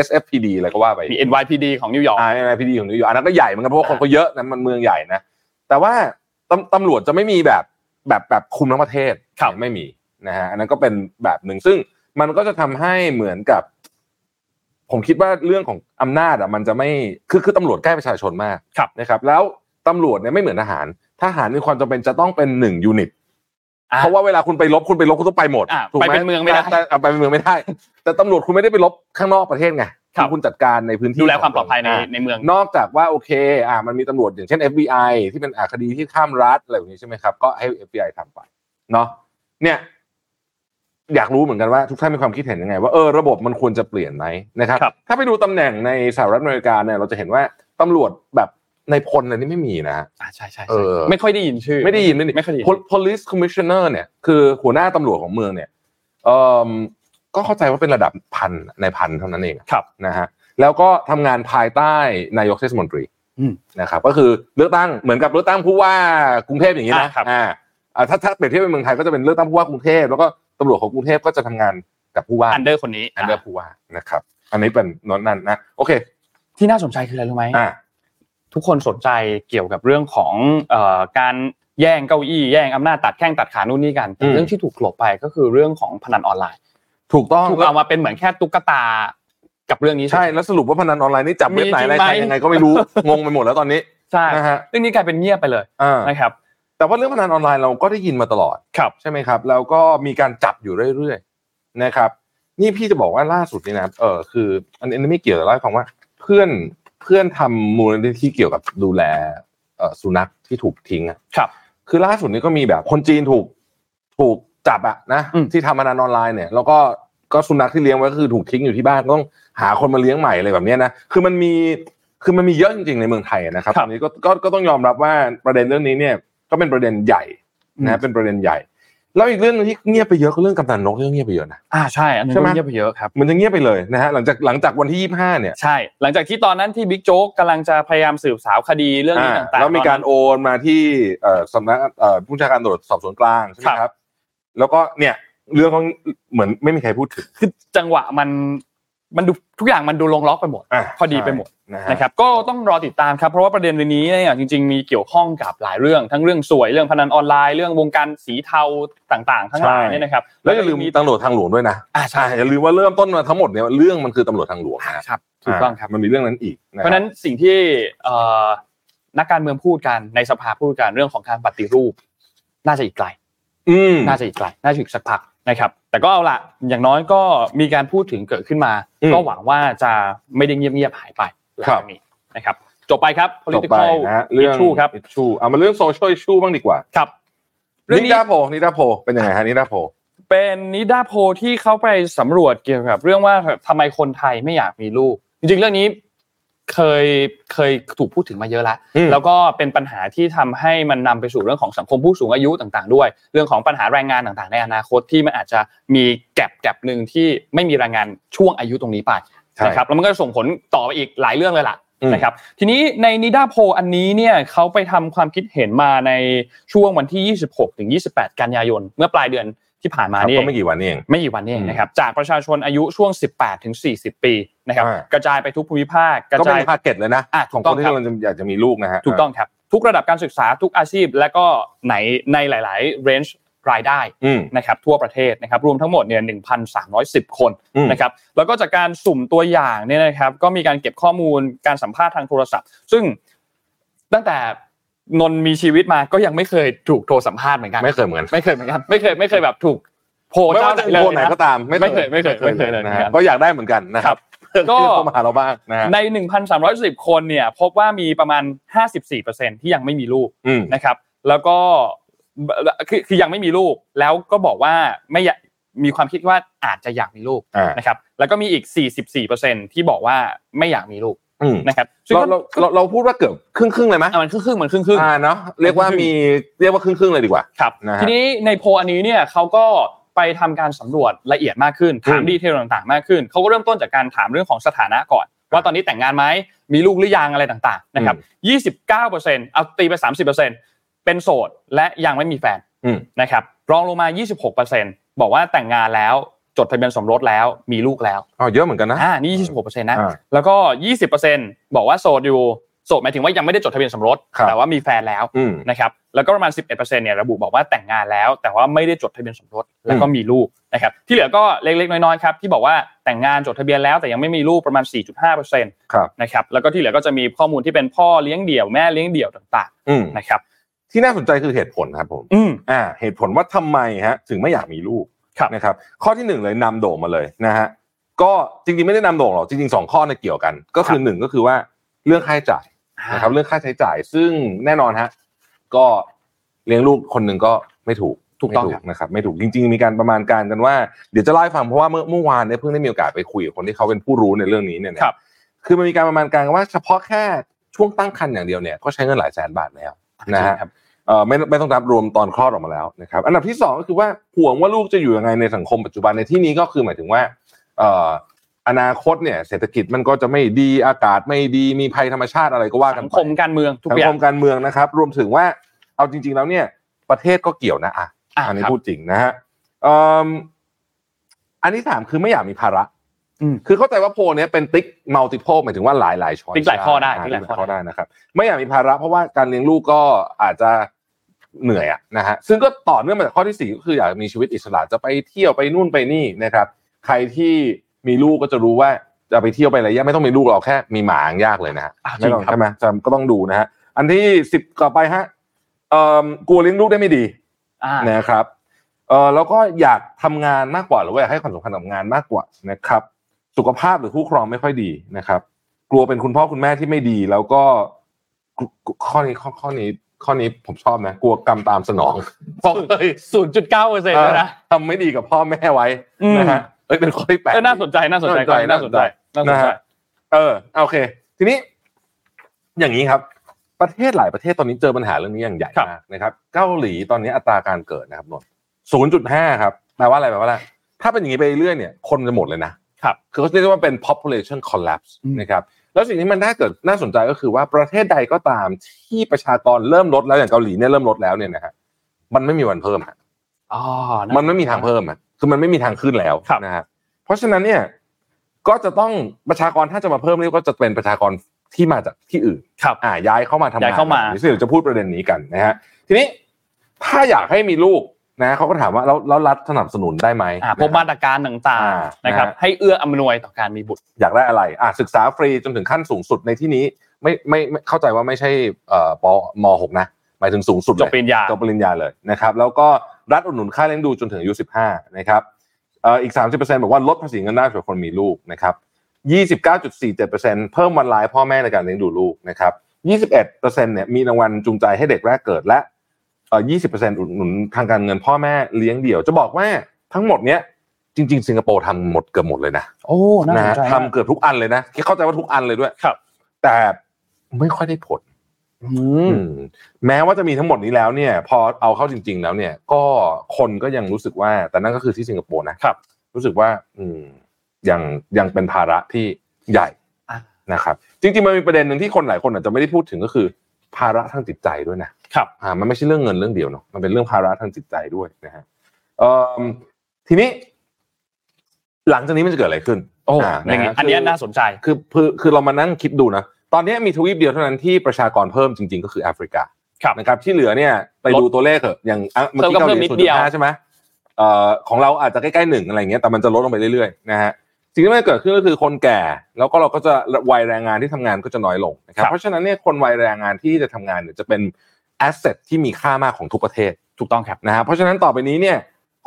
SFPD อะไรก็ว่าไป
มี NYPD ของนิวยอร์ก
อ่า NYPD ของนิวยอร์กอันนั้นก็ใหญ่เหมือนกันเพราะว่าคนก็เยอะนะมันเมืองใหญ่นะ แต่ว่าตำตำรวจจะไม่มีแบบแบบแบบคุมทั้งประเทศ
ครับ
ไม่มีนะฮะอันนั้นก็เป็นแบบหนึ่งซึ่ง มันก็จะทำให้เหมือนกับ ผมคิดว่าเรื่องของอำนาจอะ มันจะไม่คือคือตำรวจใกล้ประชาชนมาก
ครับ
นะครับ แล้วตำรวจเนี่ยไม่เหมือนทหารทหารมีความจำเป็นจะต้องเป็นหนึ่งยูนิต
อะ
เพราะว่าเวลาคุณไปลบคุณไปลบคุณต้องไปหมด
อะ
ถูกไหม
ไปเป็นเมืองไม่ได้
แต่แต่เอาไปเป็นเมืองไม่ได้ แต่ตำรวจคุณไม่ได้ไปลบข้างนอกประเทศไง
ครับ
คุณจัดการในพื้นที่
ดูแลความปลอดภัยในาในเมือง
นอกจากว่าโอเค อ่ามันมีตำรวจอย่างเช่น FBI ที่เป็นอาคดีที่ข้ามรัฐอะไรแบบนี้ใช่ไหมครับก็ให้ FBI ทำไปเนาะเนี่ย อยากรู้เหมือนกันว่าทุกท่านมีความคิดเห็นยังไง ว่าเออระบบมันควรจะเปลี่ยนไหมนะครับ
ครับ
ถ้าไปดูตำแหน่งในสหรัฐอเมริกาเนี่ยเราจะเห็นว่าตำรวจแบบนายพลอะไรนี่ไม่มีนะฮะ
อ่าใช่ใช่
เออ
ไม่ค่อยได้ยินชื่อ
ไม่ได้ยินไม่ได้
ไม่ค่อยได้ยิน
Pol- police commissioner เนี่ยคือหัวหน้าตำรวจของเมืองเนี่ยเออก็เข้าใจว่าเป็นระดับพันนายพันเท่านั้นเอง
ครับ
นะฮะแล้วก็ทำงานภายใต้นายกเทศมนตรี
อืม
นะครับก็คือเลือกตั้งเหมือนกับเลือกตั้งผู้ว่ากรุงเทพอย่างนี้นะ
อ่าครับ
อ่าอ่าถ้าถ้าเปรียบเทียบเป็นเมืองไทยก็จะเป็นเลือกตั้งผู้ว่ากรุงเทพแล้วก็ ตำรวจของกรุงเทพก็จะทำงานกับผู้ว่า
under คนนี้
under ผู้ว่านะครับ อันนี้เป็นนนนั่นนะโอเค
ที่น่าสนใจคืออะไรรู้ไหม
อ่า
ทุกคนสนใจเกี่ยวกับเรื่องของเอ่อการแย่งเก้าอี้แย่งอำนาจตัดแข้งตัดขานู่นนี่กันแต่
อืม
เรื่องที่ถูกกลบไปก็คือเรื่องของพนันออนไลน์
ถูกต้อง
ถูกเอามาเป็นเหมือนแค่ตุ๊กตากับเรื่องนี้
ใช่แล้วสรุปว่าพนันออนไลน์นี่จับเว็บไหนอะไร
มีจริงไหม
ใครยังไงก็ไม่รู้งงไปหมดแล้วตอนนี้
ใช่
นะฮะ
เรื่องนี้กลายเป็นเงียบไปเลย
อ่า
นะครับ
แต่ว่าเรื่องพนันออนไลน์เราก็ได้ยินมาตลอด
ครับ
ใช่ไหมครับ แล้วก็มีการจับอยู่เรื่อยๆนะครับ นี่พี่จะบอกว่าล่าสุดนี่นะเออคือ อันนี้ไม่เกี่ยวแต่เล่าให้ฟังว่า เพื่อนเพื่อนทำมูลนิธิเกี่ยวกับดูแลเอ่อสุนัขที่ถูกทิ้งอะ
ครับ
คือล่าสุดนี้ก็มีแบบคนจีนถูกถูกจับอะนะ
อืม
ที่ทำพนันออนไลน์เนี่ยแล้วก็ก็สุนัขที่เลี้ยงไว้ก็คือถูกทิ้งอยู่ที่บ้านก็ต้องหาคนมาเลี้ยงใหม่อะไรแบบเนี้ยนะคือมันมีคือมันมีเยอะจริงๆในเมืองไทยนะครับ
ครั
ต
บ
อนนี้ก็ก็ก็ต้องยอมรับว่าประเด็นเรื่องนี้เนี่ย ก็เป็นประเด็นใหญ่นะเป็นประเด็นใหญ่ แล้วอีกเรื่องหนึงที่เงียบไปเยอะก็เรื่องกำนันนกเรื่องเงียบไปเยอะนะ
อ่าใช่อันนี้
ใช่ไหม
ก็เงียบไปเยอะครับ
มันจะเงียบไปเลยนะฮะหลังจากหลังจากวันที่ยี่ห้าเนี่ย
ใช่ หลังจากที่ตอนนั้นที่บิ๊กโจ๊กกำลังจะพยายามสืบสาวคดีเรื่องนี้
อ่า
ต่างๆ
แล้วมีการ
ตอนนั้น
โอนมาที่เอ่อสำนักเอ่อผู้บัญชาการตำรวจสอบสวนกลางใช่ไหม
ครับ
ครับ แล้วก็เนี่ยเรื่องของเหมือนไม่มีใครพูดถึง
คือจังหวะมันมันดู ทุกอย่างมันดูลงล็อกไปหมด
อะ
พอดีไปหมด
นะฮะ
นะครับก็ต้องรอติดตามครับเพราะว่าประเด็นเรื่องนี้เนี่ยจริง ๆ มีเกี่ยวข้องกับหลายเรื่องทั้งเรื่องสวยเรื่องพนันออนไลน์เรื่องวงการสีเทาต่างๆทั้งหลายเนี่ยนะครับ
แล้วอย่าลืมตำรวจทางหลวงด้วยนะ
อ่าใช่
อ่าอย่าลืมว่าเริ่มต้นมาทั้งหมดเนี่ยเรื่องมันคือตำรวจทางหลวงนะ
ครับถูกต้องครับ
มันมีเรื่องนั้นอีก
เพราะฉะนั้นสิ่งที่เอ่อนักการเมืองพูดกันในสภาพูดกันเรื่องของการปฏิรูป น่าจะอีกไกล
อืม
น่าจะอีกไกลน่าจะอีกสักพัก นะครับแต่ก็เอาละอย่างน้อยก็มีการพูดถึงเกิดขึ้นมา
อืม
ก็หวังว่าจะไม่ได้เงียบๆหายไปหลัง
ครับ
จากนี้นะครับจบไปครับ
ต่อไป
political
นะฮะเรื่อง
issue ครับ
issue เอามาเรื่อง social issue บ้างดีกว่า
ครับเรื่อง
นิ
นี้
ดาโพลนิดาโพลเป็นยังไงฮะนิดาโพล
เป็นนิดาโพลที่เขาไปสำรวจเกี่ยวกับ เรื่องว่าทำไมคนไทยไม่อยากมีลูก จริงๆเรื่องนี้ เคยเคยถูกพูดถึงมาเยอะแล้ว
อืม
แล้วก็เป็นปัญหาที่ทำให้มันนำไปสู่เรื่องของสังคมผู้สูงอายุต่างๆ ด้วย เรื่องของปัญหาแรงงานต่างๆ ในอนาคตที่มันอาจจะมี gap gap หนึ่งที่ไม่มีแรงงานช่วงอายุตรงนี้ไป
ใช่
นะครับแล้วมันก็จะส่งผลต่อไปอีกหลายเรื่องเลยล่ะ
อืม
นะครับทีนี้ในนิดาโพลอันนี้เนี่ยเขาไปทำความคิดเห็นมาในช่วงวันที่ 26ถึง28 กันยายน เมื่อปลายเดือนที่ผ่านมา
ครับ
นี่
ก็ไม่กี่วันนี่เอง
ไม่กี่วันนี้เอง
อืม
นะครับจากประชาชนอายุช่วง 18ถึง40 ปี นะครับ
อ่าก
ระจายไปทุกภูมิภาคกระจาย
ก็เป็น target เลยนะ
อะ
ของคนที่
ถูกต้องครับ
กำลังจะอยากจะมีลูกนะฮะ
ถูกต้องครับทุกระดับการศึกษาทุกอาชีพ และก็ไหนในหลาย ๆ เรนจ์รายได้
อืม
นะครับทั่วประเทศนะครับรวมทั้งหมดเนี่ย1,310 คน
อืม
นะครับแล้วก็จากการสุ่มตัวอย่างเนี่ยนะครับก็มีการเก็บข้อมูลการสัมภาษณ์ทางโทรศัพท์ ซึ่งตั้งแต่นนท์มีชีวิตมาก็ยังไม่เคยถูกโทรสัมภาษณ์เหมือนกัน
ไม่เคยเหมือนกัน
ไม่เคยเหมือนกันไม่เคยไม่เคยแบบถูกโพล
ไม่
เจ้า
ว่าจะ
ไหน
เป็น
เลย
คนไหน
นะ
ก็ตาม
ไม่เคยไม่เคยไม่เคยเลย
นะ
ครั
ฮะ
บ
ก็อยากได้เหมือนกันนะค
ครั
รับ
บก็
เข้ามาหาเราบ้างนะฮะ
ใน 1,310 คนเนี่ยพบว่ามีประมาณ 54%ที่ยังไม่มีลูก
อืม
นะครับแล้วก็คือคือยังไม่มีลูกแล้วก็บอกว่าไม่อยากมีความคิดว่าอาจจะอยากมีลูก
อ่า
นะครับแล้วก็มีอีก 44%ที่บอกว่าไม่อยากมีลูก
อืม
นะครับซึ่ง
เรา
ก็
เราเราเราพูดว่าเกือบครึ่งครึ่งๆเลยไหม
อะมันครึ่งๆมันครึ่งๆ
อ่าเนาะเรียกว่ามีเรียกว่าครึ่งครึ่งๆเลยดีกว่า
ครับ
นะฮะ
ทีนี้ในโพลอันนี้เนี่ยเขาก็ ไปทำการสำรวจละเอียดมากขึ้นถาม
อืม
ดีเทลต่างๆ มากขึ้นเขาก็เริ่มต้นจากการถามเรื่องของสถานะก่อน ว่าตอนนี้แต่งงานไหมมีลูกหรือยังอะไรต่างๆนะครับ29%เอาตีไป 30%เป็นโสดและยังไม่มีแฟน
อืม
นะครับรองลงมา 26%บอกว่าแต่งงานแล้วจดทะเบียนสมรสแล้วมีลูกแล้ว
อ๋อเยอะเหมือนกันนะ
อ่านี่26%นะ
อ่า
แล้วก็ 20%บอกว่าโสดอยู่ โสดหมายถึงว่ายังไม่ได้จดทะเบียนสมรส
ครับ
แต่ว่ามีแฟนแล้ว
อืม
นะครับแล้วก็ประมาณ 11%เนี่ยระบุบอกว่าแต่งงานแล้ว แต่ว่าไม่ได้จดทะเบียนสมรสแล้วก็มีลูกนะครับที่เหลือก็เล็กๆน้อยๆครับที่บอกว่าแต่งงานจดทะเบียนแล้วแต่ยังไม่มีลูกประมาณ 4.5%
ครับ
นะครับแล้วก็ที่เหลือก็จะมีข้อมูลที่เป็นพ่อเลี้ยงเดี่ยวแม่เลี้ยงเดี่ยวต่าง
อืม
ๆนะครับ
ที่น่าสนใจคือเหตุผลครับผม
อืม
อ่าเหตุผลว่าทำไมฮะถึงไม่อยากมีลูก
ครับ
นะครับข้อที่หนึ่งเลยนำโด่งมาเลยนะฮะก็จริงๆไม่ได้นำโด่งหรอกจริงๆสองข้อเนี่ยเกี่ยวกัน ก็คือหนึ่งก็คือว่าเรื่องค่าใช้จ่าย นะครับเรื่องค่าใช้จ่ายซึ่งแน่นอนฮะก็เลี้ยงลูกคนหนึ่งก็ไม่ถูก
ถูกต้อง
ไม่
ครับ
นะครับไม่ถูกจริง ๆ มีการประมาณการกันว่าเดี๋ยวจะเล่าให้ฟังเพราะว่าเมื่อเมื่อวานเนี่ยเพิ่งได้มีโอกาสไปคุยกับคนที่เขาเป็นผู้รู้ในเรื่องนี้เนี่ยนะ
ครับ
คือมันมีการประมาณการกันว่าเฉพาะแค่ช่วงตั้งครรภ์อย่างเดียวเนี่ยก็ใช้เงินหลายแสนบาทแล้วนะฮะ
ครับ
เอ่อไม่ไม่ต้องนับรวมตอนคลอดออกมาแล้วนะครับอันดับที่สองก็คือว่าห่วงว่าลูกจะอยู่ยังไงในสังคมปัจจุบันในที่นี้ก็คือหมายถึงว่าเอ่ออนาคตเนี่ยเศรษฐกิจมันก็จะไม่ดีอากาศไม่ดีมีภัยธรรมชาติอะไรก็ว่ากั
สั
น
ง
ไป
คมการเมืองทุก
สัง
อย่า
ค
ง
มการเมืองนะครับ รวมถึงว่าเอาจริง ๆแล้วเนี่ย ประเทศก็เกี่ยวนะอะ
อะ
อันนี้
ครับ
พูดจริงนะฮะเอิ่มอันที่สามคือไม่อยากมีภาระ
อืม
คือเข้าใจว่าโพลเนี้ยเป็นติ๊ก multiple หมายถึงว่าหลายหลาย choice
ติ๊กหลายข้อได้
ติ๊กหลา
ลายยข้
อได้ติ๊กหลายข้อได้นะครับไม่อยากมีภาระ เพราะว่าการเลี้ยงลูกก็อาจจะเหนื่อยอะนะฮะซึ่งก็ต่อเนื่องมาจากข้อที่สี่ก็คืออยากมีชีวิตอิสระจะไปเที่ยวไปนู่นไปนี่นะครับ ใครที่ มีลูกก็จะรู้ว่าจะไปเที่ยวไปอะไรยากไม่ต้องมีลูกเราแค่มีหมายังยากเลยนะฮะ
อะจริ
ไม่
ง
ต้อง
ครับ
ใช่ไหมจะก็ต้องดูนะฮะอันที่สิบต่อไปฮะเอ่อกลัวเลี้ยงลูกได้ไม่ดี
อ่า
นะครับเออแล้วก็อยากทำงานมากกว่าหรือว่าอยากให้ความสำคัญกับงานมากกว่านะครับ สุขภาพหรือคู่ครองไม่ค่อยดีนะครับ กลัวเป็นคุณพ่อคุณแม่ที่ไม่ดี แล้วก็กลัวข้อนี้ข้อข้อนี้ข้อนี้ผมชอบนะกลัวกรรมตามสนองเพราะเคย
ศูนย์จุดเก้าเปอร์เซ็นต์นะ
ทำไม่ดีกับพ่อแม่ไว้
อืม
นะฮะ เอ้ยเป็นข้อที่แปด
เออน่าสนใจน่าสนใจ
น่าสนใจ
น่าสนใจน่าสน
นะ
ใจ
ฮะเออโอเค ทีนี้ อย่างนี้ครับ ประเทศหลายประเทศตอนนี้เจอปัญหาเรื่องนี้อย่างใหญ่มากนะครับ เกาหลีตอนนี้อัตราการเกิดนะครับนนศูนย์จุดห้าครับแปลว่าอะไรแปลว่าอะไรถ้าเป็นอย่างนี้ไปเรื่อยเนี่ย คนจะหมดเลยนะครับคือเขาเรียกว่าเป็น population collapse
อืม
นะครับแล้วสิ่งที่มันน่าเกิดน่าสนใจก็คือว่าประเทศใดก็ตามที่ประชากรเริ่มลดแล้วอย่างเกาหลีเนี่ยเริ่มลดแล้วเนี่ยนะฮะมันไม่มีวันเพิ่มฮะ
อ๋อ
มันไม่มีทางเพิ่มอะ คือมันไม่มีทางขึ้นแล้ว
ครับ
นะฮะเพราะฉะนั้นเนี่ยก็จะต้องประชากรถ้าจะมาเพิ่มนี่ก็จะเป็นประชากรที่มาจากที่อื่น
ครับ
อ่าย้ายเข้ามาทำงาน
ย้ายเข้ามา
ซึ่งเดี๋ยวจะพูดประเด็นนี้กันนะฮะทีนี้ถ้าอยากให้มีลูกนะเขาก็ถามว่าแล้วแล้วรัฐสนับสนุนได้ไหม
อ่าพวกมาตรการต่าง
อ่า
ๆนะครับ
นะฮะ
ให้เอื้ออำนวยต่อการมีบุตร
อยากได้อะไรอ่าศึกษาฟรีจนถึงขั้นสูงสุดในที่นี้ไม่ไม่ไม่เข้าใจว่าไม่ใช่เอ่อปมหกนะหมายถึงสูงสุดเลย
จบปริญญา
จบปริญญาเลยนะครับ แล้วก็ รัฐอุดหนุนค่าเลี้ยงดูจนถึงอายุ 15 นะครับเอ่ออีก 30%บอกว่าลดภาษีเงินได้สำหรับคนมีลูกนะครับ 29.47%เพิ่มวันลายพ่อแม่ในการเลี้ยงดูลูกนะครับ 21%เนี่ยมีรางวัลจูงใจให้เด็กแรกเกิดและเอ่อ20%อุดหนุนทางการเงินพ่อแม่เลี้ยงเดี่ยว จะบอกว่าทั้งหมดเนี้ยจริง ๆ สิงคโปร์ทำหมดเกือบหมดเลยนะ
โอ้น่า
นะ
สน
ฮะ
ใจมาก
ทำเกือบทุกอันเลยนะเข้าใจว่าทุกอันเลยด้วย
ครับ
แต่ไม่ค่อยได้ผล
อืม
อืม แม้ว่าจะมีทั้งหมดนี้แล้วเนี่ย พอเอาเข้าจริง ๆ แล้วเนี่ย ก็คนก็ยังรู้สึกว่า แต่นั่นก็คือที่สิงคโปร์นะครับ รู้สึกว่า อืมยังยังเป็นภาระที่ใหญ่
อะ
นะครับ จริงๆมันมีประเด็นหนึ่งที่คนหลายคนอาจจะไม่ได้พูดถึงก็คือ ภาระทางจิตใจด้วยนะครับอ่ามันไม่ใช่เรื่องเงินเรื่องเดียวเนาะมันเป็นเรื่องภาระทางจิตใจด้วยนะฮะเอ่อทีนี้ หลังจากนี้มันจะเกิดอะไรขึ้น
โอ้าอย่างนี้ะ
ฮะ
อันเนี้ย
คื
น่าสนใจ
คือคือคือเรามานั่งคิดดูนะ ตอนนี้มีทวีปเดียวเท่านั้นที่ประชากรเพิ่มจริง ๆ ก็คือแอฟริกา
ครับ
นะครับที่เหลือเนี่ยไปดูตัวเลขเถอะอย่างอะเมื่อกี้
เพิ่มก็
เกาห
เพิ่มนิดเดียว
ใช่ไหมเอ่อของเราอาจจะใกล้ๆหนึ่งอะไรเงี้ยแต่มันจะลดลงไปเรื่อยๆนะฮะสิ่งที่มันเกิดขึ้นก็คือคนแก่ แล้วก็เราก็จะวัยแรงงานที่ทำงานก็จะน้อยลงนะครับ
ครับ
เพราะฉะนั้นเนี่ยคนวัยแรงงานที่จะทำงานเนี่ยจะเป็น asset ที่มีค่ามากของทุกประเทศ
ถูกต้องครับ
นะฮะเพราะฉะนั้นต่อไปนี้เนี่ย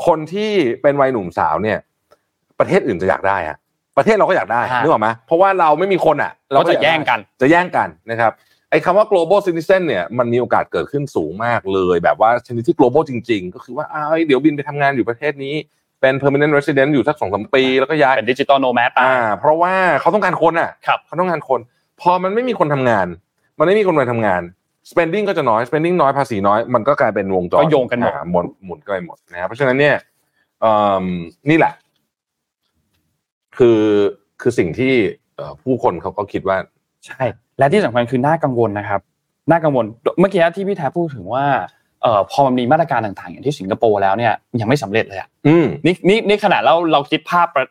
คนที่เป็นวัยหนุ่มสาวเนี่ย ประเทศอื่นจะอยากได้อะ ประเทศเราก็อยากได้
ฮะ
นึกออกไหมเพราะว่าเราไม่มีคนอะ เรา
ก็จะ
อยากได้
แย่งกัน
จะแย่งกันนะครับไอ้คำว่า global citizen เนี่ยมันมีโอกาสเกิดขึ้นสูงมากเลยแบบว่าชนิดที่ global จริง ๆ ก็คือว่าอ้าวเดี๋ยวบินไปทำงานอยู่ประเทศนี้เป็น permanent resident อยู่สักสองสามปีแล้วก็ย้าย
เป็น digital nomad อ่า
เพราะว่าเขาต้องการคนอะ
ครับ
เขาต้องการคน พอมันไม่มีคนทำงาน มันไม่มีคนไปทำงาน spending ก็จะน้อย spending น้อยภาษีน้อย มันก็กลายเป็นวงจร
ก็โยงกันหมด
อ่าหมุนหมุนกันไปหมดนะครับเพราะฉะนั้นเนี่ยเอิ่มนี่แหละ คือคือสิ่งที่เอ่อผู้คนเขาก็คิดว่า
ใช่ และที่สำคัญคือน่ากังวลนะครับน่ากังวลเมื่อกี้ที่พี่แท้พูดถึงว่าเอ่อพอมันมีมาตรการต่างๆ อย่างที่สิงคโปร์แล้วเนี่ยยังไม่สำเร็จเลยอะ
อืม
นี่นี่นี่ขนาดเราเราคิดภาพประ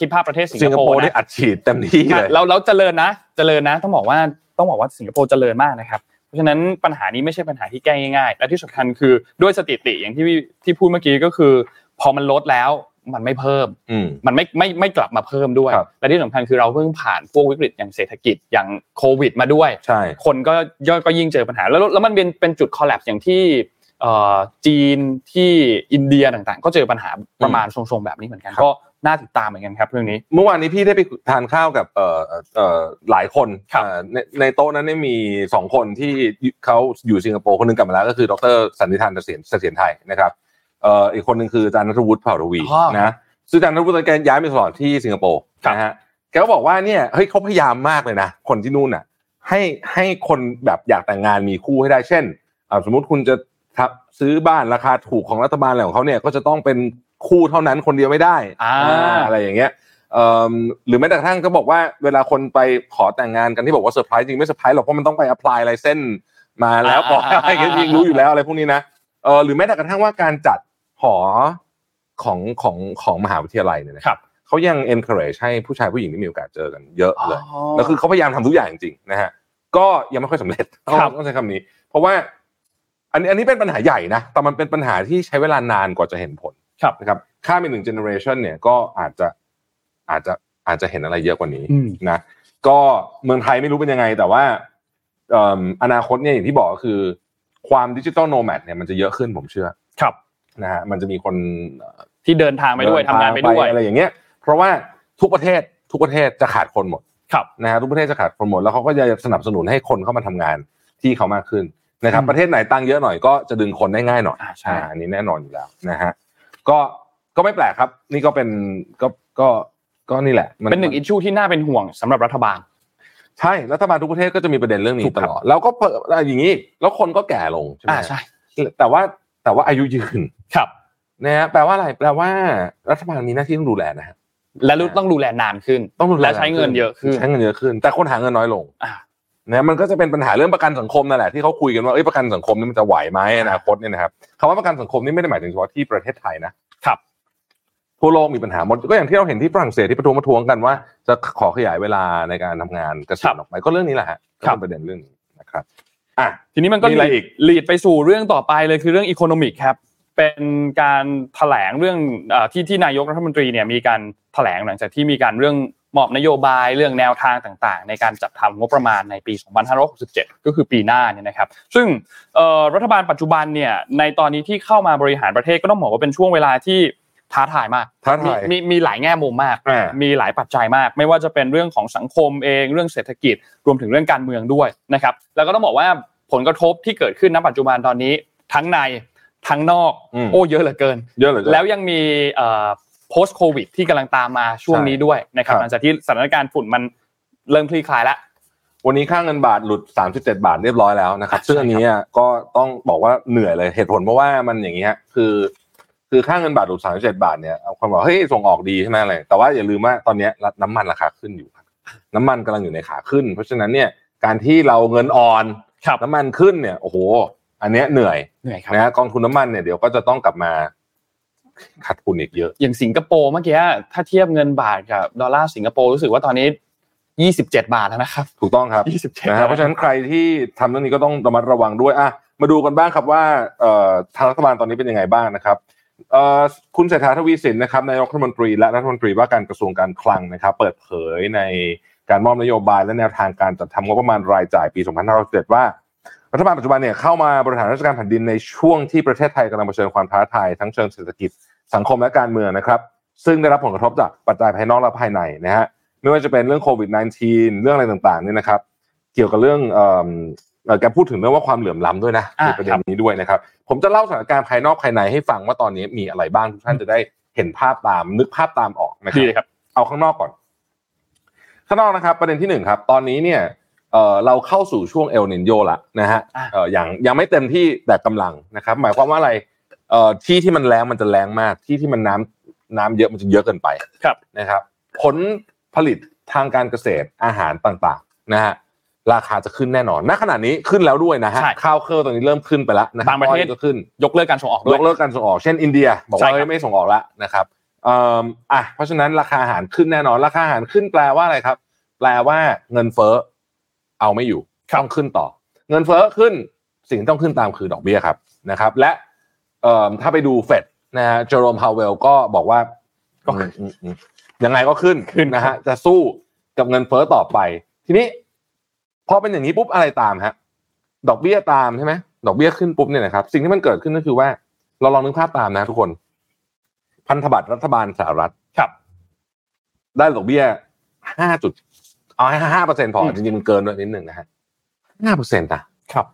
คิดภาพประเทศสิง
สิง
ค
ค
โป
โป
ร์
ร์ได้
นะ
อัดฉีดเต็มที่เลย
เราเราเจริญนะเจริญนะ ต้องบอกว่าต้องบอกว่าสิงคโปร์เจริญมากนะครับเพราะฉะนั้นปัญหานี้ไม่ใช่ปัญหาที่แก้ง่ายๆและที่สำคัญคือด้วยสถิติอย่างที่ที่พูดเมื่อกี้ก็คือ พอมันลดแล้ว มันไม่เพิ่ม
อืม
มันไม่ไม่ไม่กลับมาเพิ่มด้วย
ครับ
และที่สำคัญคือเราเพิ่งผ่านพวกวิกฤตอย่างเศรษฐกิจอย่างโควิด มาด้วย
ใช่
คนก็ย่อยก็ยิ่งเจอปัญหา แล้วแล้วมันเป็นเป็นจุดคอลแลบอย่างที่เอ่อจีนที่อินเดียต่างๆ ก็เจอปัญหาประมาณทรงๆแบบนี้เหมือนกันก็น่าติดตามเหมือนกันครับเรื่องนี้
เมื่อวานนี้พี่ได้ไปทานข้าวกับเอ่อเอ่อเอ่อหลายคน
ครับ
เอ่อในในโต๊ะนั้นเนี่ยมีสองคนที่เขาอยู่สิงคโปร์คนหนึงกลับมาแล้วก็คือดรสันนิธานเสถียรเสถียรไทยนะครับเอ่ออีกคนหนึ่งคืออาจารย์นัทวุฒิเผ่าทวี
อ๋อ
นะซึ่งอาจารย์นัทวุฒิแกย้ายไปสอนที่สิงคโปร์
ครับ
นะฮะแกก็บอกว่าเนี่ยเฮ้ยเขาพยายามมากเลยนะคนที่นู่นน่ะ ให้ให้คนแบบอยากแต่งงานมีคู่ให้ได้เช่นอ่าสมมุติคุณจะทับซื้อบ้านราคาถูกของรัฐบาลอะไรของเขาเนี่ยก็จะต้องเป็นคู่เท่านั้นคนเดียวไม่ได้
อ่า
อะไรอย่างเงี้ยเอ่อหรือแม้แต่กระทั่งก็บอกว่าเวลาคนไปขอแต่งงานกันที่บอกว่าเซอร์ไพรส์จริงไม่เซอร์ไพรส์หรอกเพราะมันต้องไป apply license มาแล้วก่อน
อ่า
อะไรอย่างเงี้ยจริงรู้อยู่แล้วอะไรพวกนี้นะเออหรือแม้แต่กระทั่งว่าการจัด หอของของของมหาวิทยาลัยเนี่ยนะครับเขายัง encourage ให้ผู้ชายผู้หญิงที่มีโอกาสเจอกันเยอะเลยแล้วคือเขาพยายามทำทุกอย่างจริงๆนะฮะก็ยังไม่ค่อยสำเร็จต้อง
ครับ
ต้องใช้คำนี้ เพราะว่า อันนี้อันนี้เป็นปัญหาใหญ่นะแต่มันเป็นปัญหาที่ใช้เวลานานกว่าจะเห็นผล
ครับ
นะครับข้ามไปหนึ่ง generation เนี่ยก็อาจจะอาจจะอาจจะเห็นอะไรเยอะกว่านี้
อืม
นะก็เมืองไทยไม่รู้เป็นยังไง แต่ว่าเอิ่มอนาคตเนี่ยอย่างที่บอกก็คือความดิจิ t a ลโนแมดเนี่ยมันจะเยอะขึ้นผมเชื่อ
ครับ
นะฮะมันจะมีคนเอ่อ
ที่เดินทางไปด้วย
เดิ
ทำงานไปด้วย
อะไรอย่างเงี้ย เพราะว่าทุกประเทศทุกประเทศจะขาดคนหมด
ครับ
นะฮะทุกประเทศจะขาดคนหมดแล้วเขาก็จะสนับสนุนให้คนเข้ามาทำงานที่เขามากขึ้นนะครับ
อืม
ประเทศไหนตังค์เยอะหน่อยก็จะดึงคนได้ง่ายหน่อย
อ่าใช่
อันนี้แน่นอนอยู่แล้วนะฮะก็ก็ไม่แปลกครับ นี่ก็เป็นก็ก็ก็นี่แหละมั
เป็นหนึ่งอิชชูที่น่าเป็นห่วงสำหรับรัฐบาล
ใช่รัฐบาลทุกประเทศก็จะมีประเด็นเรื่อง
ถู
นี้
ก
ต
ครับ
ลอดแล้วก็เพิ่มอย่างนี้แล้วคนก็แก่ลงใช่ไหม
อ่าใช่
แต่ว่า แต่ว่าอายุยืน
ครับ
นะฮะแปลว่าอะไรแปลว่ารัฐบาลมีหน้าที่ต้องดูแลนะฮะ
และรู้ต้องดูแลนานขึ้น
ต้องดูแล
และใช้เงินเยอะขึ้น
ใช้เงินเยอะขึ้น แต่คนหาเงินน้อยลง
อ่า
นะมันก็จะเป็นปัญหาเรื่องประกันสังคมนั่นแหละที่เขาคุยกันว่าเอ้ยประกันสังคมนี่มันจะไหวไหมอนาคตเนี่ยนะครับคำว่าประกันสังคมนี่ไม่ได้หมายถึงเฉพาะที่ประเทศไทยนะครับทั่วโลกมีปัญหาหมดก็อย่างที่เราเห็นที่ฝรั่งเศสที่ประท้วงประท้วงกันว่า จะขอขยายเวลาในการทำงานเกษียณออกไปก็เรื่องนี้แหละฮะก็
ครับ
เป็นประเด็นเรื่องนี้นะครับ อะ
ทีนี้มันก็
มีอะไรอีก
ลีดไปสู่เรื่องต่อไปเลยคือเรื่องอีโคโนมิกครับเป็นการแถลงเรื่องเอ่อที่ที่นายกรัฐมนตรีเนี่ยมีการแถลงหลังจากที่มีการเรื่องมอบนโยบายเรื่องแนวทางต่างๆ ในการจัดทำงบประมาณในปี 2567 ก็คือปีหน้าเนี่ยนะครับ ซึ่งเอ่อรัฐบาลปัจจุบันเนี่ยในตอนนี้ที่เข้ามาบริหารประเทศก็ต้องบอกว่าเป็นช่วงเวลาที่ ท้าทายมาก
ท้าทาย
มีมีมีหลายแง่มุมมาก
อ่า
มีหลายปัจจัยมาก ไม่ว่าจะเป็นเรื่องของสังคมเองเรื่องเศรษฐกิจรวมถึงเรื่องการเมืองด้วยนะครับ แล้วก็ต้องบอกว่าผลกระทบที่เกิดขึ้นณปัจจุบันตอนนี้ ทั้งในทั้งนอก
อืม
โอ้เยอะเหลือเกิน
เยอะเลย
แล้วยังมีเอ่อ post covid ที่กำลังตามมาช่วงนี้ด้วยนะครับ
ครับ
หลังจากที่สถานการณ์ฝุ่นมันเริ่มคลี่คลายแล้ว
วันนี้ค่าเงินบาทหลุด 37 บาทเรียบร้อยแล้วนะครับซึ่งอันนี้อะก็ต้องบอกว่าเหนื่อยเลยเหตุผลเพราะว่ามันอย่างเงี้ยคือ คือค่าเงินบาทหลุด37บาทเนี่ยเอาคนบอกเฮ้ยส่งออกดีใช่ไหมอะไรแต่ว่าอย่าลืมว่าตอนเนี้ยน้ำมันราคาขึ้นอยู่ครับน้ำมันกำลังอยู่ในขาขึ้น เพราะฉะนั้นเนี่ยการที่เราเงินอ่อน
ครับ
น้ำมันขึ้นเนี่ยโอ้โห อันเนี้ยเหนื่อย
เหนื่อยครับ
นะฮะกองทุนน้ำมันเนี่ยเดี๋ยวก็จะต้องกลับมาขาดทุนอีกเยอะ
อย่างสิงคโปร์เมื่อกี้ถ้าเทียบเงินบาทกับดอลลาร์สิงคโปร์รู้สึกว่าตอนนี้27บาทแล้วนะครับ
ถูกต้องครับ
27
นะฮะเพราะฉะนั้นใครที่ทำเรื่องนี้ก็ต้องระมัดระวังด้วยอะมาดูกันบ้างครับว่าเอ่อทางรัฐบาลตอนนี้เป็นยังไงบ้างนะครับเอ่อ คุณเศรษฐาทวีสินนะครับนายกรัฐมนตรีและรัฐมนตรีว่าการกระทรวงการคลังนะครับ เปิดเผยในการมอบนโยบายและแนวทางการจัดทำงบประมาณรายจ่ายปี 2567ว่ารัฐบาลปัจจุบันเนี่ยเข้ามาบริหารราชการแผ่นดินในช่วงที่ประเทศไทยกำลังเผชิญความท้าทายทั้งเชิงเศรษฐกิจสังคมและการเมืองนะครับ ซึ่งได้รับผลกระทบจากปัจจัยภายนอกและภายในนะฮะไม่ว่าจะเป็นเรื่องโควิด -19 เรื่องอะไรต่างๆเนี่ยนะครับ เกี่ยวกับเรื่อง แกพูดถึงเรื่องว่าความเหลื่อมล้ำด้วยนะ
อ่า
ในประเด็นนี้ด้วยนะครับ ผมจะเล่าสถานการณ์ภายนอกภายในให้ฟังว่าตอนนี้มีอะไรบ้างทุกท่านจะได้เห็นภาพตามนึกภาพตามออกนะค
ดี
รับ
เลยครับ
เอาข้างนอกก่อน ข้างนอกนะครับ ประเด็นที่หนึ่งครับ ตอนนี้เนี่ยเอ่อเราเข้าสู่ช่วงเอลนินโยละนะฮะ
อ่า
เอ่ออย่างยังไม่เต็มที่แต่กำลังนะครับ หมายความว่าอะไรเอ่อที่ที่มันแรงมันจะแรงมาก ที่ที่มันน้ำน้ำเยอะมันจะเยอะเกินไป
ครับ
นะครับ ผลผลิตทางการเกษตรอาหารต่างๆนะฮะ ราคาจะขึ้นแน่นอน ณ ขณะนี้ขึ้นแล้วด้วยนะฮะ
ใช่
ข้าวเครื่องตอนนี้เริ่มขึ้นไปแล้วนะค
บางประเทศ
อ้อยก็ขึ้น
ยกเลิกการส่งออกด้
ย
วย
กเลิกการส่งออก เช่นอินเดีย บอก
ใช่
ว่า
ครับ
เฮ้ยไม่ส่งออกแล้วนะครับเอ่ออะ เพราะฉะนั้นราคาอาหารขึ้นแน่นอน ราคาอาหารขึ้นแปลว่าอะไรครับ แปลว่าเงินเฟ้อเอาไม่อยู่ ต้องขึ้นต่อ เงินเฟ้อขึ้น สิ่งที่ต้องขึ้นตามคือดอกเบี้ยครับนะครับ และเอ่อถ้าไปดูเฟดนะฮะเจอโรมพาวเวลก็บอกว่า
ก็
อืมอืมอืมยังไงก็ขึ้น
ขึ้น
นะฮะ จะสู้กับเงินเฟ้อต่อไป ทีนี้ พอเป็นอย่างนี้ปุ๊บอะไรตามฮะ ดอกเบี้ยตามใช่ไหมดอกเบี้ยขึ้นปุ๊บเนี่ยนะครับ สิ่งที่มันเกิดขึ้นก็คือว่า เราลองนึกภาพตามนะทุกคน พันธบัตรรัฐบาลสหรัฐ
ครับ
ได้ดอกเบี้ยห้าจุดเอาให้ห้าเปอร์เซ็นพอ
อืม
จริงๆมันเกินด้วยนิดหนึ่งนะฮะห้าเปอร์เซ็นต์นะครับ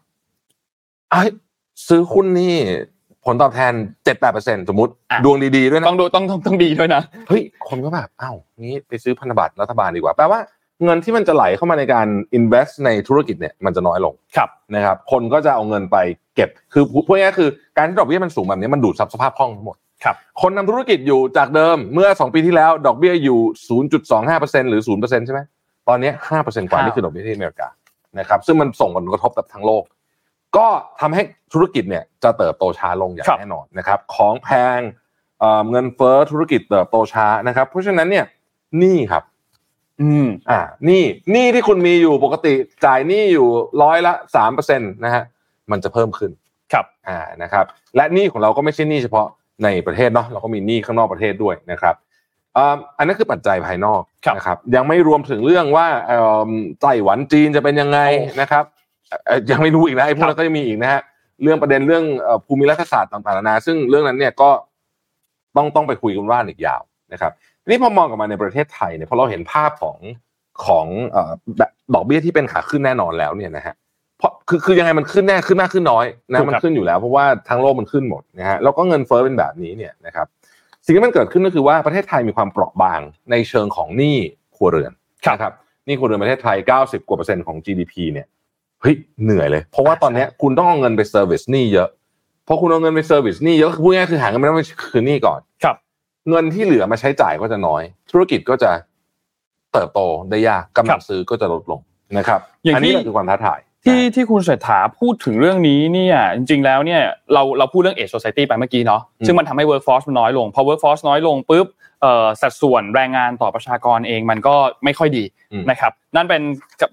ไอ้ยซื้อหุ้นนี่ผลตอบแทนเจ็ดแปดเปอร์เซ็นสมมติ
อะ
ดวงดีๆด้วยนะ
ต้องดูต้องต้องต้องดีด้วยนะ
เฮ้ย คนก็แบบอ้าวงี้ไปซื้อพันธบัตรรัฐบาลดีกว่า แปลว่า เงินที่มันจะไหลเข้ามาในการ invest ในธุรกิจเนี่ยมันจะน้อยลง
ครับ
นะครับ คนก็จะเอาเงินไปเก็บ คือพูดง่ายๆคือการที่ดอกเบี้ยมันสูงแบบนี้มันดูดซับสภาพคล่องทั้งหมด
ครับ
คนทำธุรกิจอยู่จากเดิมเมื่อ 2 ปีที่แล้ว ดอกเบี้ยอยู่ 0.25%หรือ 0%ใช่ไหมตอนนี้ 5%กว่า
ครับ
นี่คือดอกเบี้ยที่อเมริกานะครับซึ่งมันส่งผลกระทบกับทั้งโลก ก็ทำให้ธุรกิจเนี่ยจะเติบโตช้าลงอย่าง
ครับ
แน่นอนนะครับของแพงเอ่อเงินเฟ้อธุรกิจเติบโตช้านะครับ เพราะฉะนั้นเนี่ยหนี้ครับ
อืม
อ่าหนี้หนี้ที่คุณมีอยู่ปกติจ่ายหนี้อยู่ร้อยละสามเปอร์เซ็นต์นะฮะมันจะเพิ่มขึ้น
ครับ
อ่านะครับ และหนี้ของเราก็ไม่ใช่หนี้เฉพาะในประเทศเนาะเราก็มีหนี้ข้างนอกประเทศด้วยนะครับอ่าอันนั้นคือปัจจัยภายนอก
ครับ
นะครับ ยังไม่รวมถึงเรื่องว่าเอ่อไต้หวันจีนจะเป็นยังไง
โอ้
นะครับเอ่อยังไม่รู้อีกนะไอ้พวก
ครั
นั้
บ
นก็ยังมีอีกนะฮะเรื่องประเด็นเรื่องเอ่อภูมิรัฐศาสตร์ต่างๆนานาซึ่งเรื่องนั้นเนี่ยก็ต้องต้องไปคุยกันว่าอีกยาวนะครับที นี้พอมองกลับมาในประเทศไทยเนี่ยพอเราเห็นภาพของของเอ่อแบบดอกเบี้ยที่เป็นขาขึ้นแน่นอนแล้วเนี่ยนะฮะเพราะคือคือยังไงมันขึ้นแน่ขึ้นมากขึ้นน้อย
ถู
นะ
ก
มัน
ครับ
ขึ้นอยู่แล้วเพราะว่าทั้งโลกมันขึ้นหมดนะฮะแล้วก็เงินเฟ้อเป็นแบบนี้เนี่ยนะครับสิ่งที่มันเกิดขึ้นก็คือว่าประเทศไทยมีความเปราะบางในเชิงของหนี้ครัวเรือนนะครับหนี้ครัวเรือนประเทศไทย 90 กว่าเปอร์เซ็นต์ของ GDP เนี่ยเฮ้ยเหนื่อยเลย เพราะว่าตอนเนี้ยคุณต้องเอาเงินไป service หนี้เยอะพอคุณเอาเงินไป service หนี้เยอะคือพูดง่ายๆคือหาเงินไม่ได้ไปคืนหนี้ก่อน
ครับ
เงินที่เหลือมาใช้จ่ายก็จะน้อย ธุรกิจก็จะเติบโตได้ยากกำลังซื้อก็จะลดลงนะครับ
อย่าง
อันนี้
ที่
แหละคือความท้าทาย
ที่ที่คุณเศรษฐาพูดถึงเรื่องนี้เนี่ยจริงๆแล้วเนี่ยเราเราพูดเรื่อง aged society ไปเมื่อกี้เนาะ
อืม
ซึ่งมันทำให้ workforce มันน้อยลงพอ workforce น้อยลงปุ๊บเอ่อสัดส่วนแรงงานต่อประชากรเองมันก็ไม่ค่อยดี
อืม
นะครับนั่นเป็น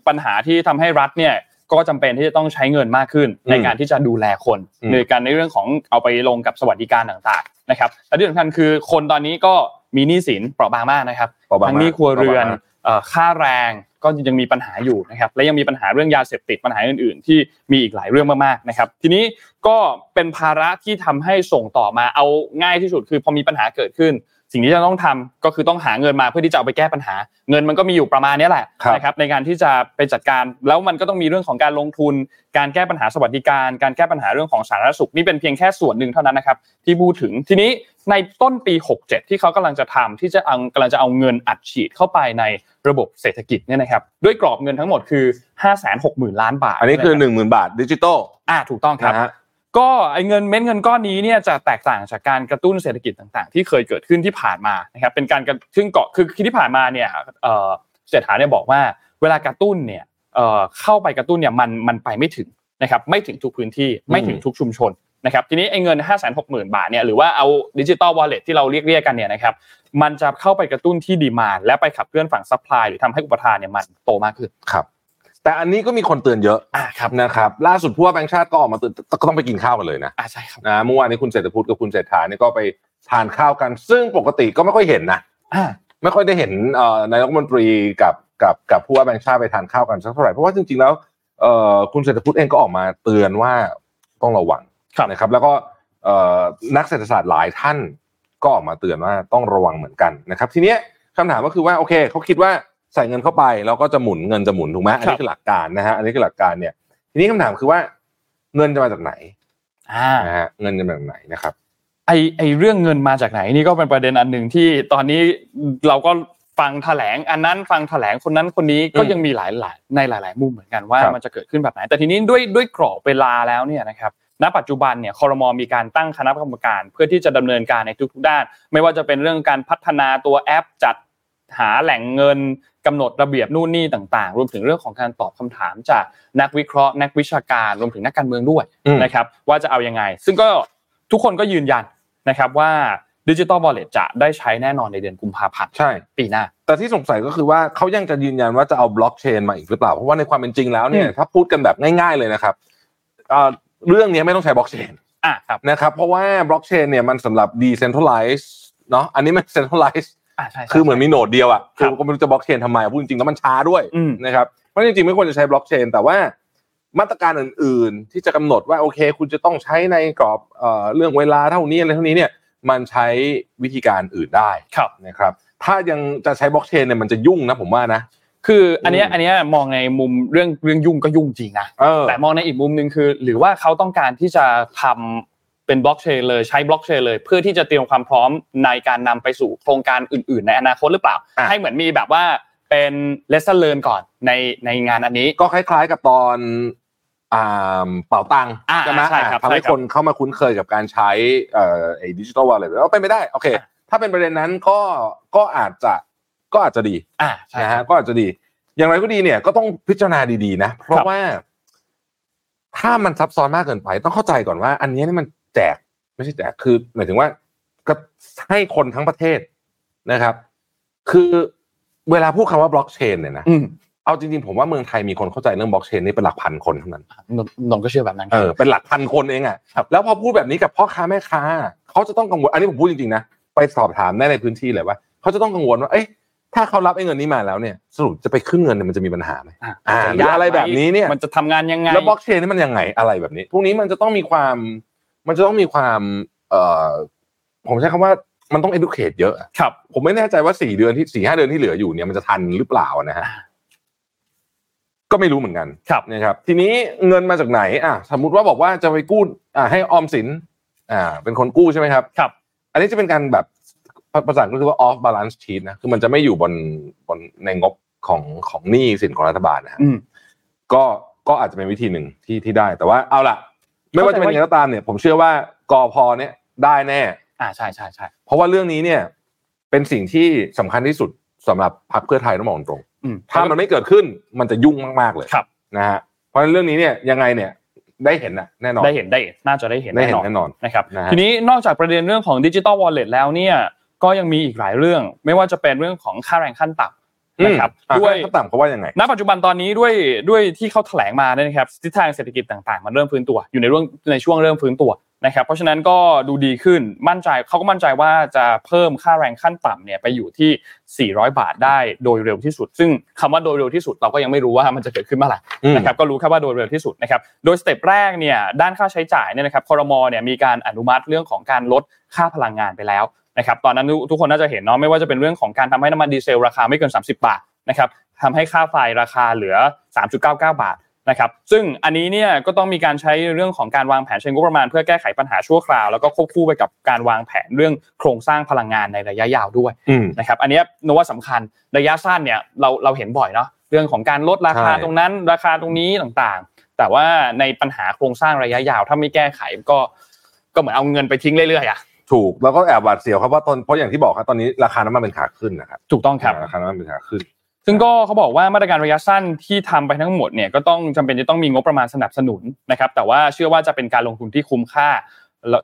ปัญหาที่ทำให้รัฐเนี่ย ก็จำเป็นที่จะต้องใช้เงินมากขึ้น
อืม
ในการที่จะดูแลคน
อืม
ในการในเรื่องของเอาไปลงกับสวัสดิการต่างๆนะครับและที่สำคัญคือคนตอนนี้ก็มีหนี้สินเปราะบางมากนะครับ
เปราะบาง
ทั้งหนี้ครัวเรือน
เปราะบางมาก
เอ่อค่าแรงก็ยังมีปัญหาอยู่นะครับและยังมีปัญหาเรื่องยาเสพติดปัญหาอื่น ๆ ที่มีอีกหลายเรื่องมากๆนะครับ ทีนี้ก็เป็นภาระที่ทำให้ส่งต่อมาเอาง่ายที่สุดคือพอมีปัญหาเกิดขึ้น สิ่งที่จะต้องทำก็คือต้องหาเงินมาเพื่อที่จะเอาไปแก้ปัญหา เงินมันก็มีอยู่ประมาณนี้แหละ
ครับ
นะครับในการที่จะไปจัดการแล้วมันก็ต้องมีเรื่องของการลงทุน การแก้ปัญหาสวัสดิการ การแก้ปัญหาเรื่องของสาธารณสุขนี่เป็นเพียงแค่ส่วนหนึ่งเท่านั้นนะครับที่พูดถึงทีนี้ในต้นปี 67 ที่เขากำลังจะทำที่จะเอากำลังจะเอาเงินอัดฉีดเข้าไปในระบบเศรษฐกิจเนี่ยนะครับด้วยกรอบเงินทั้งหมดคือ 560,000 ล้านบาท
อันนี้คือหนึ่งหมื่นบาทดิจิตอล
อ่าถูกต้องครับ
นะฮะ
ก็ไอ้เงินเม็ดเงินก้อนนี้เนี่ยจะแตกต่างจากการกระตุ้นเศรษฐกิจต่างๆ ที่เคยเกิดขึ้นที่ผ่านมานะครับเป็นการกระซึ่งเกาะคือที่ผ่านมาเนี่ยเศรษฐาเนี่ยบอกว่า เวลากระตุ้นเนี่ยเข้าไปกระตุ้นเนี่ยมันมันไปไม่ถึงนะครับไม่ถึงทุกพื้นที่ไม่ถึงทุกชุมชนนะครับทีนี้ไอ้เงิน 5 6 0 0 0 0 บาทเนี่ยหรือว่าเอา digital wallet ที่เราเรียกเรียกกันเนี่ยนะครับมันจะเข้าไปกระตุ้นที่ demand และไปขับเคลื่อนฝั่ง supply หรือทำให้อุปทานเนี่ยมันโตมากขึ้น
ครับ แต่อันนี้ก็มีคนเตือนเยอะ
อ่าครับ
นะครับล่าสุดผู้ว่าแบงค์ชาติก็ออกมาเตือนก็ต้องไปกินข้าวกันเลยนะ
อ่าใช่ครับ
นะเมื่อวานนี้คุณเศรษฐพุทธกับคุณเศรษฐาเนี่ยก็ไปทานข้าวกัน ซึ่งปกติก็ไม่ค่อยเห็นนะ
อ่า
ไม่ค่อยได้เห็นเอ่อนายกรัฐมนตรีกับกับกับผู้ว่าแบงค์ชาติไปทานข้าวกันสักเท่าไหร่เพราะว่าจริงๆแล้วเอ่อคุณเศรษฐพุทธเองก็ออกมาเตือนว่าต้องระวัง
ครับ
นะครับ แล้วก็เอ่อนักเศรษฐศาสตร์หลายท่านก็ออกมาเตือนว่าต้องระวังเหมือนกันนะครับ ทีเนี้ยคำถามก็คือว่าโอเคเขาคิดว่า ใส่เงินเข้าไปแล้วก็จะหมุนเงินจะหมุนถูกไหมอันนี้คือหลักการนะฮะอันนี้คือหลักการเนี่ย ทีนี้คำถามคือว่า เงินจะมาจากไหน
อ่า
นะฮะเงินจะมาจากไหนนะครับ
ไอไอเรื่องเงินมาจากไหนนี่ก็เป็นประเด็นอันหนึ่งที่ตอนนี้เราก็ฟังแถลงอันนั้นฟังแถลงคนนั้นคนนี้ก็
อืม
ยังมีหลายหลายในหลาย ๆ มุมเหมือนกันว่า
ครับ
มันจะเกิดขึ้นแบบไหน แต่ทีนี้ด้วยด้วยกรอบเวลาแล้วเนี่ยนะครับณปัจจุบันเนี่ยคอรมอมีการตั้งคณะกรรมการ เพื่อที่จะดำเนินการในทุก ๆ ด้าน ไม่ว่าจะเป็นเรื่องการพัฒนาตัวแอปจัดหาแหล่งเงิน กำหนดระเบียบนู่นนี่ต่าง ๆ รวมถึงเรื่องของการตอบคำถามจากนักวิเคราะห์ นักวิชาการรวมถึงนักการเมืองด้วย
อืม
นะครับว่าจะเอายังไง ซึ่งก็ทุกคนก็ยืนยันนะครับว่าดิจิ t a ล w a l เล็ตจะได้ใช้แน่นอนในเดือนกุมภาพันธ์
ใช่
ปีหน้า
แต่ที่สงสัยก็คือว่าเขายังจะยืนยันว่าจะเอาบล็อกเชนมาอีกหรือเปล่า เพราะว่าในความเป็นจริงแล้วเนี่ย
อืม
ถ้าพูดกันแบบง่าย ๆเลยนะครับเอ่อเรื่องนี้ไม่ต้องใช้บล็อกเชน
อะครับ
นะครับเพราะว่าบล็อกเชนเนี่ยมันสำหรับ decentralize เนาะอันนี้มัน centralize
อะใช่ใช่
คือเหมือนมี node เดียวอะ
ครับ
คือก็ไม่รู้จะบล็อกเชนทำไมพูดจริงๆแล้วมันช้าด้วย
อืม
นะครับเพราะจริงๆไม่ควรจะใช้บล็อกเชน แต่ว่ามาตรการอื่นๆ ที่จะกำหนดว่าโอเค คุณจะต้องใช้ในกรอบเอ่อเรื่องเวลาเท่านี้อะไรเท่านี้เนี่ยมันใช้วิธีการอื่นได้
ครับ
นะครับ ถ้ายังจะใช้บล็อกเชนเนี่ยมันจะยุ่งนะผมว่านะ
คืออันเนี้ย
อืม
อันเนี้ยมองในมุมเรื่องเรื่องยุ่งก็ยุ่งจริงนะ
เออ
แต่มองในอีกมุมหนึ่งคือ หรือว่าเขาต้องการที่จะทำ เป็นบล็อกเชนเลยใช้บล็อกเชนเลย เพื่อที่จะเตรียมความพร้อมในการนำไปสู่โครงการอื่น ๆ ในอนาคตหรือเปล่า
อะ
ให้เหมือนมีแบบว่าเป็น lesson learn ก่อนในในงานอันนี้
ก็คล้าย ๆ กับตอนอ่าเป่าตังค์
อ่า
ใช่ไหม
ใช่ครับ
ทำให้
ใช่ครับ
คนเข้ามาคุ้นเคยกับการใช้เอ่อไอ้ดิจิทัลวอลเล็ตแล้วเป็นไม่ได้โอเค
อะ
ถ้าเป็นประเด็นนั้นก็ก็อาจจะก็อาจจะดี
อ่าใช่
นะ
ครั
ฮะ
บ
ก็อาจจะดี อย่างไรก็ดีเนี่ย ก็ต้องพิจารณาดีๆนะ เพราะ
ครับ
ว่า ถ้ามันซับซ้อนมากเกินไป ต้องเข้าใจก่อนว่า อันนี้นี่มัน แจกไม่ใช่แจกคือ หมายถึงว่าก็ให้คนทั้งประเทศนะครับ คือเวลาพูดคำว่าบล็อกเชนเนี่ยนะ
อืม
เอาจริงๆผมว่าเมืองไทยมีคนเข้าใจเรื่องบล็อกเชนนี่เป็นหลักพันคนเท่านั้น
นนนนท์ก็เชื่อแบบนั้นค
เอ
รับ
อเป็นหลักพันคนเองอะ
ครับ
แล้วพอพูดแบบนี้กับพ่อค้าแม่ค้าเขาจะต้องกังวลอันนี้ผมพูดจริงๆนะไปสอบถามได้ในพื้นที่เลยว่าเขาจะต้องกังวลว่าเอ้ยถ้าเขารับไอ้เงินนี้มาแล้วเนี่ยสรุปจะไปขึ้นเงินเนี่ยมันจะมีปัญหาไหม
อะ
อ่า
จ
หรืออะไรแบบนี้เนี่ย
มันจะทำงานยังไง
แล้วบล็อกเชนนี่มันยังไงอะไรแบบนี้พวกนี้มันจะต้องมีความ มันจะต้องมีความเอ่อผมใช้คำว่ามันต้อง educate เยอะอะ
ครับ
ผมไม่แน่ใจว่าสี่เดือนที่สี่ห้าเดือนที่เหลืออยู่เนี่ยมันจะทันหรือเปล่านะฮะ
อ่า
ก็ไม่รู้เหมือนกัน
ครับ
นะครับ ทีนี้เงินมาจากไหน อะ สมมุติว่าบอกว่าจะไปกู้อ่าให้ออมสิน อ่า เป็นคนกู้ใช่ไหมครับ
ครับ
อันนี้จะเป็นการแบบภาษาอังกฤษเรียกว่า off balance sheet นะคือมันจะไม่อยู่บนบนในงบของของหนี้สินของรัฐบาลนะฮะ
อืม
ก็ก็อาจจะเป็นวิธีหนึ่งที่ที่ได้ แต่ว่าเอาล่ะ ไม่ว่าจะเป็นยังไงก็ตามเนี่ย ผมเชื่อว่ากอพอเนี่ยได้แน่
อ่าใช่ใช่ใช่
เพราะว่าเรื่องนี้เนี่ย เป็นสิ่งที่สำคัญที่สุดสำหรับพรรคเพื่อไทยต้องมองตรง
อืม
ถ้ามันไม่เกิดขึ้นมันจะยุ่งมากๆเลย
ครับ
นะฮะเพราะฉะนั้นเรื่องนี้เนี่ยยังไงเนี่ยได้เห็นนะแน่นอน
ได้เห็นได้เห็นน่าจะได้เห็น
ได้เห็น
แน่
แน่
น
น
อ
อนน
นะครับ
นะฮะ
ทีนี้นอกจากประเด็นเรื่องของดิจิตอลวอลเล็ตแล้วเนี่ยก็ยังมีอีกหลายเรื่อง ไม่ว่าจะเป็นเรื่องของค่าแรงขั้นต่ำ นะครับ
อืม
ด้วย
อะเขาต่ำเขาว่ายังไง
ณปัจจุบันตอนนี้ด้วยด้วยที่เขาแถลงมาเนี่ยนะครับทิศทางเศรษฐกิจต่างๆมันเริ่มฟื้นตัว อยู่ในเรื่องในช่วงเริ่มฟื้นตัวนะครับเพราะฉะนั้นก็ดูดีขึ้นมั่นใจเขาก็มั่นใจว่าจะเพิ่มค่าแรงขั้นต่ำเนี่ยไปอยู่ที่ 400 บาทได้โดยเร็วที่สุด ซึ่งคำว่าโดยเร็วที่สุดเราก็ยังไม่รู้ว่ามันจะเกิดขึ้นเมื่อไหร่
อืม
นะครับก็รู้แค่ว่าโดยเร็วที่สุดนะครับโดยสเต็ปแรกเนี่ยด้านค่าใช้จ่ายเนี่ยนะครับคอรมอเนี่ยมีการอนุมัติเรื่องของการลดค่าพลังงานไปแล้ว นะครับตอนนั้นทุกคนน่าจะเห็นเนาะไม่ว่าจะเป็นเรื่องของการทำให้น้ำมันดีเซลราคาไม่เกิน 30 บาทนะครับทำให้ค่าไฟราคาเหลือ 3.99 บาทนะครับซึ่งอันนี้เนี่ยก็ต้องมีการใช้เรื่องของการวางแผนเชิงงบประมาณ เพื่อแก้ไขปัญหาชั่วคราว แล้วก็ควบคู่ไปกับการวางแผนเรื่องโครงสร้างพลังงานในระยะยาวด้วย
อืม
นะครับอันเนี้ยนกว่าสำคัญระยะสั้นเนี่ยเราเราเห็นบ่อยเนาะเรื่องของการลดราคา
ใช่
ตรงนั้น ราคาตรงนี้ต่างๆ แต่ว่าในปัญหาโครงสร้างระยะยาว ถ้าไม่แก้ไขก็ก็เหมือนเอาเงินไปทิ้งเรื่อยๆอะ
ถูกแล้วก็แอบหวาดเสียวครับว่าตอนเพราะอย่างที่บอกครับตอนนี้ราคาน้ำมันเป็นขาขึ้นนะครับ
ถูกต้องครับ
ราคาน้ำมันเป็นขาขึ้น
ซึ่งก็เขาบอกว่ามาตรการระยะสั้นที่ทำไปทั้งหมดเนี่ยก็ต้องจำเป็นจะต้องมีงบประมาณสนับสนุนนะครับ แต่ว่าเชื่อว่าจะเป็นการลงทุนที่คุ้มค่า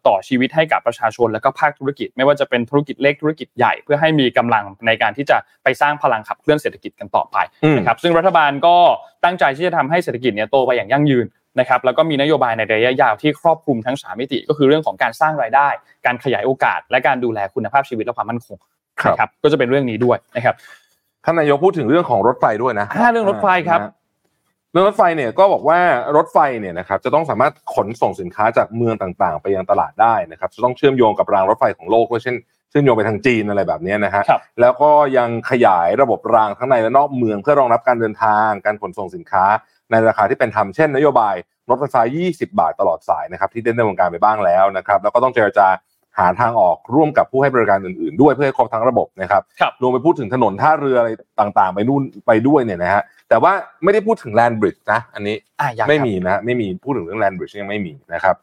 ต่อชีวิตให้กับประชาชนและก็ภาคธุรกิจ ไม่ว่าจะเป็นธุรกิจเล็กธุรกิจใหญ่เพื่อให้มีกำลังในการที่จะไปสร้างพลังขับเคลื่อนเศรษฐกิจกันต่อไป
อืม
นะครับซึ่งรัฐบาลก็ตั้งใจที่จะทำให้เศรษฐกิจเนี่ยโตไปอย่างยั่งยืน นะครับแล้วก็มีนโยบายในระยะยาวที่ครอบคลุมทั้งสามมิติ ก็คือเรื่องของการสร้างรายได้ การขยายโอกาส และการดูแลคุณภาพชีวิตและความมั่นคงนะครับก็จะเป็นเรื่องนี้ด้วยนะครับ
ท่านนายกพูดถึงเรื่องของรถไฟด้วยนะ
อ่าเรื่องรถไฟครับ
นะฮะเรื่องรถไฟเนี่ยก็บอกว่ารถไฟเนี่ยนะครับจะต้องสามารถขนส่งสินค้าจากเมืองต่างๆ ไปยังตลาดได้นะครับจะต้องเชื่อมโยงกับรางรถไฟของโลกด้วยเช่นเชื่อมโยงไปทางจีนอะไรแบบเนี้ยนะฮะ
ครับ
แล้วก็ยังขยายระบบรางทั้งในและนอกเมืองเพื่อรองรับการเดินทาง การขนส่งสินค้า ในราคาที่เป็นธรรมเช่นนโยบายรถไฟฟ้า 20 บาทตลอดสายนะครับที่ได้ดำเนินการไปบ้างแล้วนะครับแล้วก็ต้องเจรจาหาทางออกร่วมกับผู้ให้บริการอื่นๆ ด้วยเพื่อให้ครบทั้งระบบนะครับ
ครับ
รวมไปพูดถึงถนนท่าเรืออะไรต่างๆ ไปนู่นไปด้วยเนี่ยนะฮะแต่ว่าไม่ได้พูดถึงแลนด์บริดจ์นะอันนี้
อะอยาก
ไม่มีนะไม่มีพูดถึงเรื่องแลนด์บริดจ์ยังไม่มีนะครับ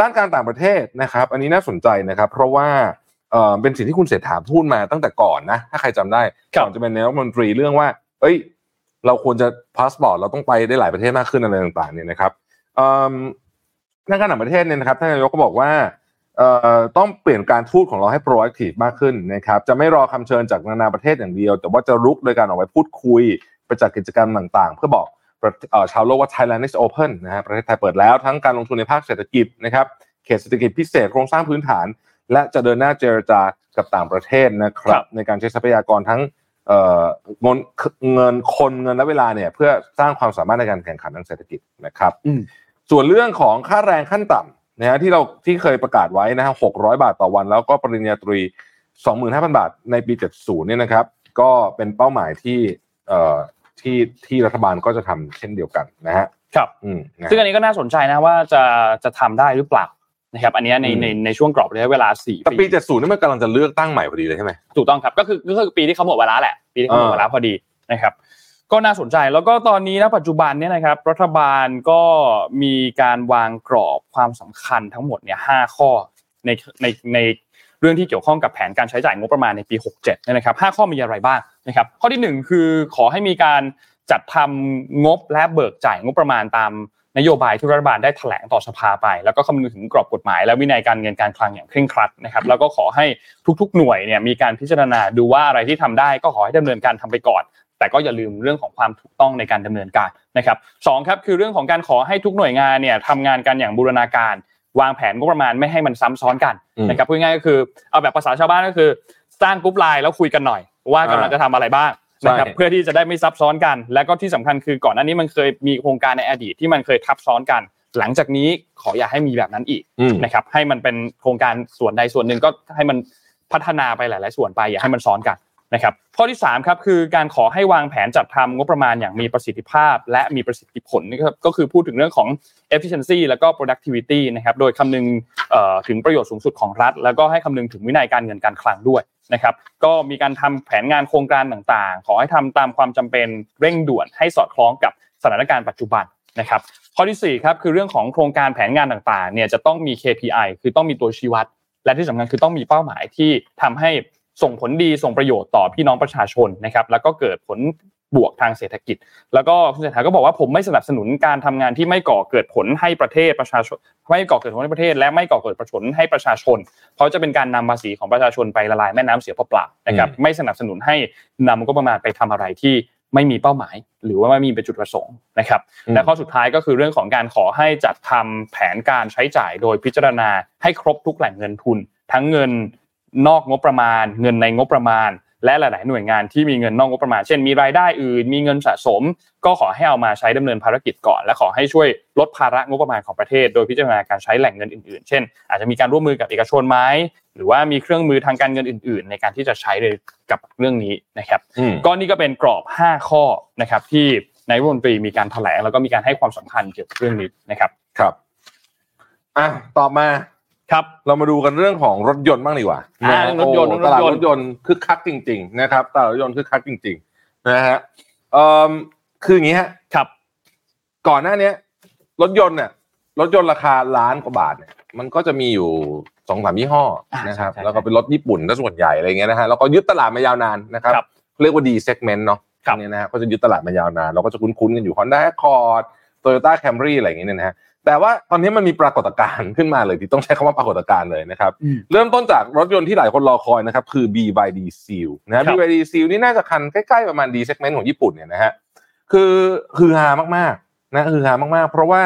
ด้านการต่างประเทศนะครับ อันนี้น่าสนใจนะครับ เพราะว่าเอ่อเป็นสิ่งที่คุณเศรษฐาพูดมาตั้งแต่ก่อนนะถ้าใครจำได้
ครับ
ก่อนจะเป็นนายกรัฐมนตรีเรื่องว่า เอ้ย เราควรจะพาสปอร์ตเราต้องไปได้หลายประเทศมากขึ้นอะไรต่างๆเนี่ยนะครับเอิ่มด้านการต่างประเทศเนี่ยนะครับท่านนายกก็บอกว่าเอ่อต้องเปลี่ยนการทูตของเราให้ proactive มากขึ้นนะครับจะไม่รอคำเชิญจากนานาประเทศอย่างเดียว แต่ว่าจะรุกโดยการออกไปพูดคุยไปจัดกิจกรรมต่างๆ เพื่อบอกประเอ่อชาวโลกว่า Thailand is open นะฮะประเทศไทยเปิดแล้วทั้งการลงทุนในภาคเศรษฐกิจนะครับเขตเศรษฐกิจพิเศษโครงสร้างพื้นฐาน และจะเดินหน้าเจรจากับต่างประเทศนะค
ครั
รับ
บ
ในการใช้ทรัพยากรทั้ง เอ่อเงินเงินคนเงินและเวลาเนี่ย เพื่อสร้างความสามารถในการแข่งขันทางเศรษฐกิจนะครับ
อืม
ส่วนเรื่องของค่าแรงขั้นต่ำนะฮะที่เราที่เคยประกาศไว้นะฮะ600บาทต่อวัน แล้วก็ปริญญาตรี 25,000 บาทในปี 70 เนี่ยนะครับ ก็เป็นเป้าหมายที่เอ่อที่ที่รัฐบาลก็จะทำเช่นเดียวกันนะฮะ
ครับ
อืมนะ
ซึ่งอันนี้ก็น่าสนใจนะว่าจะจะทำได้หรือเปล่า นะครับอันเนี้ยใน
อืม
ในในช่วงกรอบระยะเวลาสี่
แต่ปี
ปี
70นี่มันกำลังจะเลือกตั้งใหม่พอดีเลยใช่ไหม
ถูกต้องครับก็คือก็คือปีที่เขาหมดเวลาแหละ ปีที่เขาหมด
อ่า
เวลาพอดีนะครับก็น่าสนใจแล้วก็ตอนนี้นะปัจจุบันเนี่ยนะครับรัฐบาลก็มีการวางกรอบความสำคัญทั้งหมดเนี่ยห้าข้อในในในเรื่องที่เกี่ยวข้องกับแผนการใช้จ่ายงบประมาณในปี 67เนี่ยนะครับห้าข้อมีอะไรบ้างนะครับข้อที่หนึ่งคือขอให้มีการจัดทำงบและเบิกจ่ายงบประมาณตาม นโยบายที่รัฐบาลได้แถลงต่อสภาไป แล้วก็คำนึงถึงกรอบกฎหมาย และวินัยการเงินการคลังอย่างเคร่งครัดนะครับแล้วก็ขอให้ทุกๆ หน่วยเนี่ยมีการพิจารณาดูว่าอะไรที่ทำได้ก็ขอให้ดำเนินการทำไปก่อน แต่ก็อย่าลืมเรื่องของความถูกต้องในการดำเนินการนะครับสองครับคือเรื่องของการขอให้ทุกหน่วยงานเนี่ยทำงานกันอย่างบูรณาการ วางแผนงบประมาณไม่ให้มันซ้ำซ้อนกัน
อืม
นะครับพูดง่ายๆก็คือเอาแบบภาษาชาวบ้านก็คือ สร้างกรุ๊ปไลน์แล้วคุยกันหน่อย ว่ากำลังจะทำอะไรบ้าง นะครับ
ใช่
เพื่อที่จะได้ไม่ซับซ้อนกัน และก็ที่สำคัญคือก่อนหน้านี้มันเคยมีโครงการในอดีตที่มันเคยทับซ้อนกัน หลังจากนี้ขออย่าให้มีแบบนั้นอีก
อืม
นะครับให้มันเป็นโครงการส่วนใดส่วนหนึ่งก็ให้มันพัฒนาไปหลาย ๆ ส่วนไปอย่าให้มันซ้อนกันนะครับข้อที่3ครับคือการขอให้วางแผนจัดทำงบประมาณอย่างมีประสิทธิภาพ และมีประสิทธิผลนะครับก็คือพูดถึงเรื่องของ efficiency แล้วก็ productivity นะครับโดยคำนึงเอ่อถึงประโยชน์สูงสุดของรัฐ แล้วก็ให้คำนึงถึงวินัยการเงินการคลังด้วย นะครับก็มีการทำแผนงานโครงการต่างๆ ขอให้ทำตามความจำเป็นเร่งด่วนให้สอดคล้องกับสถานการณ์ปัจจุบันนะครับข้อที่สี่ครับคือเรื่องของโครงการแผนงานต่างๆเนี่ยจะต้องมี KPI คือต้องมีตัวชี้วัด และที่สำคัญคือต้องมีเป้าหมายที่ทำให้ส่งผลดีส่งประโยชน์ต่อพี่น้องประชาชนนะครับแล้วก็เกิดผล บวกทางเศรษฐกิจ แล้วก็คุณเศรษฐาก็บอกว่าผมไม่สนับสนุนการทำงานที่ไม่ก่อเกิดผลให้ประเทศประชาชนไม่ก่อเกิดผลให้ประเทศ และไม่ก่อเกิดผลให้ประชาชน เพราะจะเป็นการนำภาษีของประชาชนไปละลายแม่น้ำเสียเปล่าๆนะครับไม่สนับสนุนให้นำก็ประมาณไปทำอะไรที่ไม่มีเป้าหมาย หรือว่าไม่มีเป็นจุดประสงค์นะครับ
อืม
และข้อสุดท้ายก็คือเรื่องของการขอให้จัดทำแผนการใช้จ่ายโดยพิจารณาให้ครบทุกแหล่งเงินทุน ทั้งเงินนอกงบประมาณ เงินในงบประมาณ และหลาย ๆ หน่วยงานที่มีเงินนอกงบประมาณ เช่นมีรายได้อื่น มีเงินสะสม ก็ขอให้เอามาใช้ดำเนินภารกิจก่อน และขอให้ช่วยลดภาระงบประมาณของประเทศ โดยพิจารณาการใช้แหล่งเงินอื่น ๆ เช่น อาจจะมีการร่วมมือกับเอกชนไหมหรือว่ามีเครื่องมือทางการเงินอื่น ๆ ในการที่จะใช้เลยกับเรื่องนี้นะครับ
อืม
ก็นี่ก็เป็นกรอบ 5 ข้อนะครับที่นายกรัฐมนตรีมีการแถลงแล้วก็มีการให้ความสำคัญเกี่ยวกับเรื่องนี้นะครับ
ครับอะต่อมา
ครับ
เรามาดูกันเรื่องของรถยนต์บ้างดีกว่า
อ่าะรถยนต์
โอ้
รถยนต์
ตลาดรถยนต์คึกคักจริง ๆ นะครับตลาดรถยนต์คึกคักจริง ๆ นะฮะเอ่อคืออย่างนี้ฮะ
ครับ
ก่อนหน้าเนี้ยรถยนต์เนี่ยรถยนต์ราคาล้านกว่าบาทเนี่ย มันก็จะมีอยู่สองสามยี่ห้อ
อ่า
นะครับ
ใช่ใช่
แล้วก็เป็นรถญี่ปุ่นถ้าส่วนใหญ่อะไรเงี้ยนะฮะแล้วก็ยึดตลาดมายาวนานนะครับ
ครับ
เรียกว่าดีเซกเมนต์เนาะ
ครับ
เนี่ยนะฮะก็จะยึดตลาดมายาวนาน เราก็จะคุ้นๆกันอยู่ Honda Accord Toyota Camry อะไรอย่างเงี้ยนะฮะ แต่ว่าตอนนี้มันมีปรากฏการณ์ขึ้นมาเลยที่ต้องใช้คำว่าปรากฏการณ์เลยนะครับ
อืม
เริ่มต้นจากรถยนต์ที่หลายคนรอคอยนะครับ คือ BYD Seal นะฮะ
ครับ
BYD Seal นี่น่าจะคันใกล้ๆประมาณ D segment ของญี่ปุ่นเนี่ยนะฮะคือคือฮามากๆนะคือฮามากๆ เพราะว่า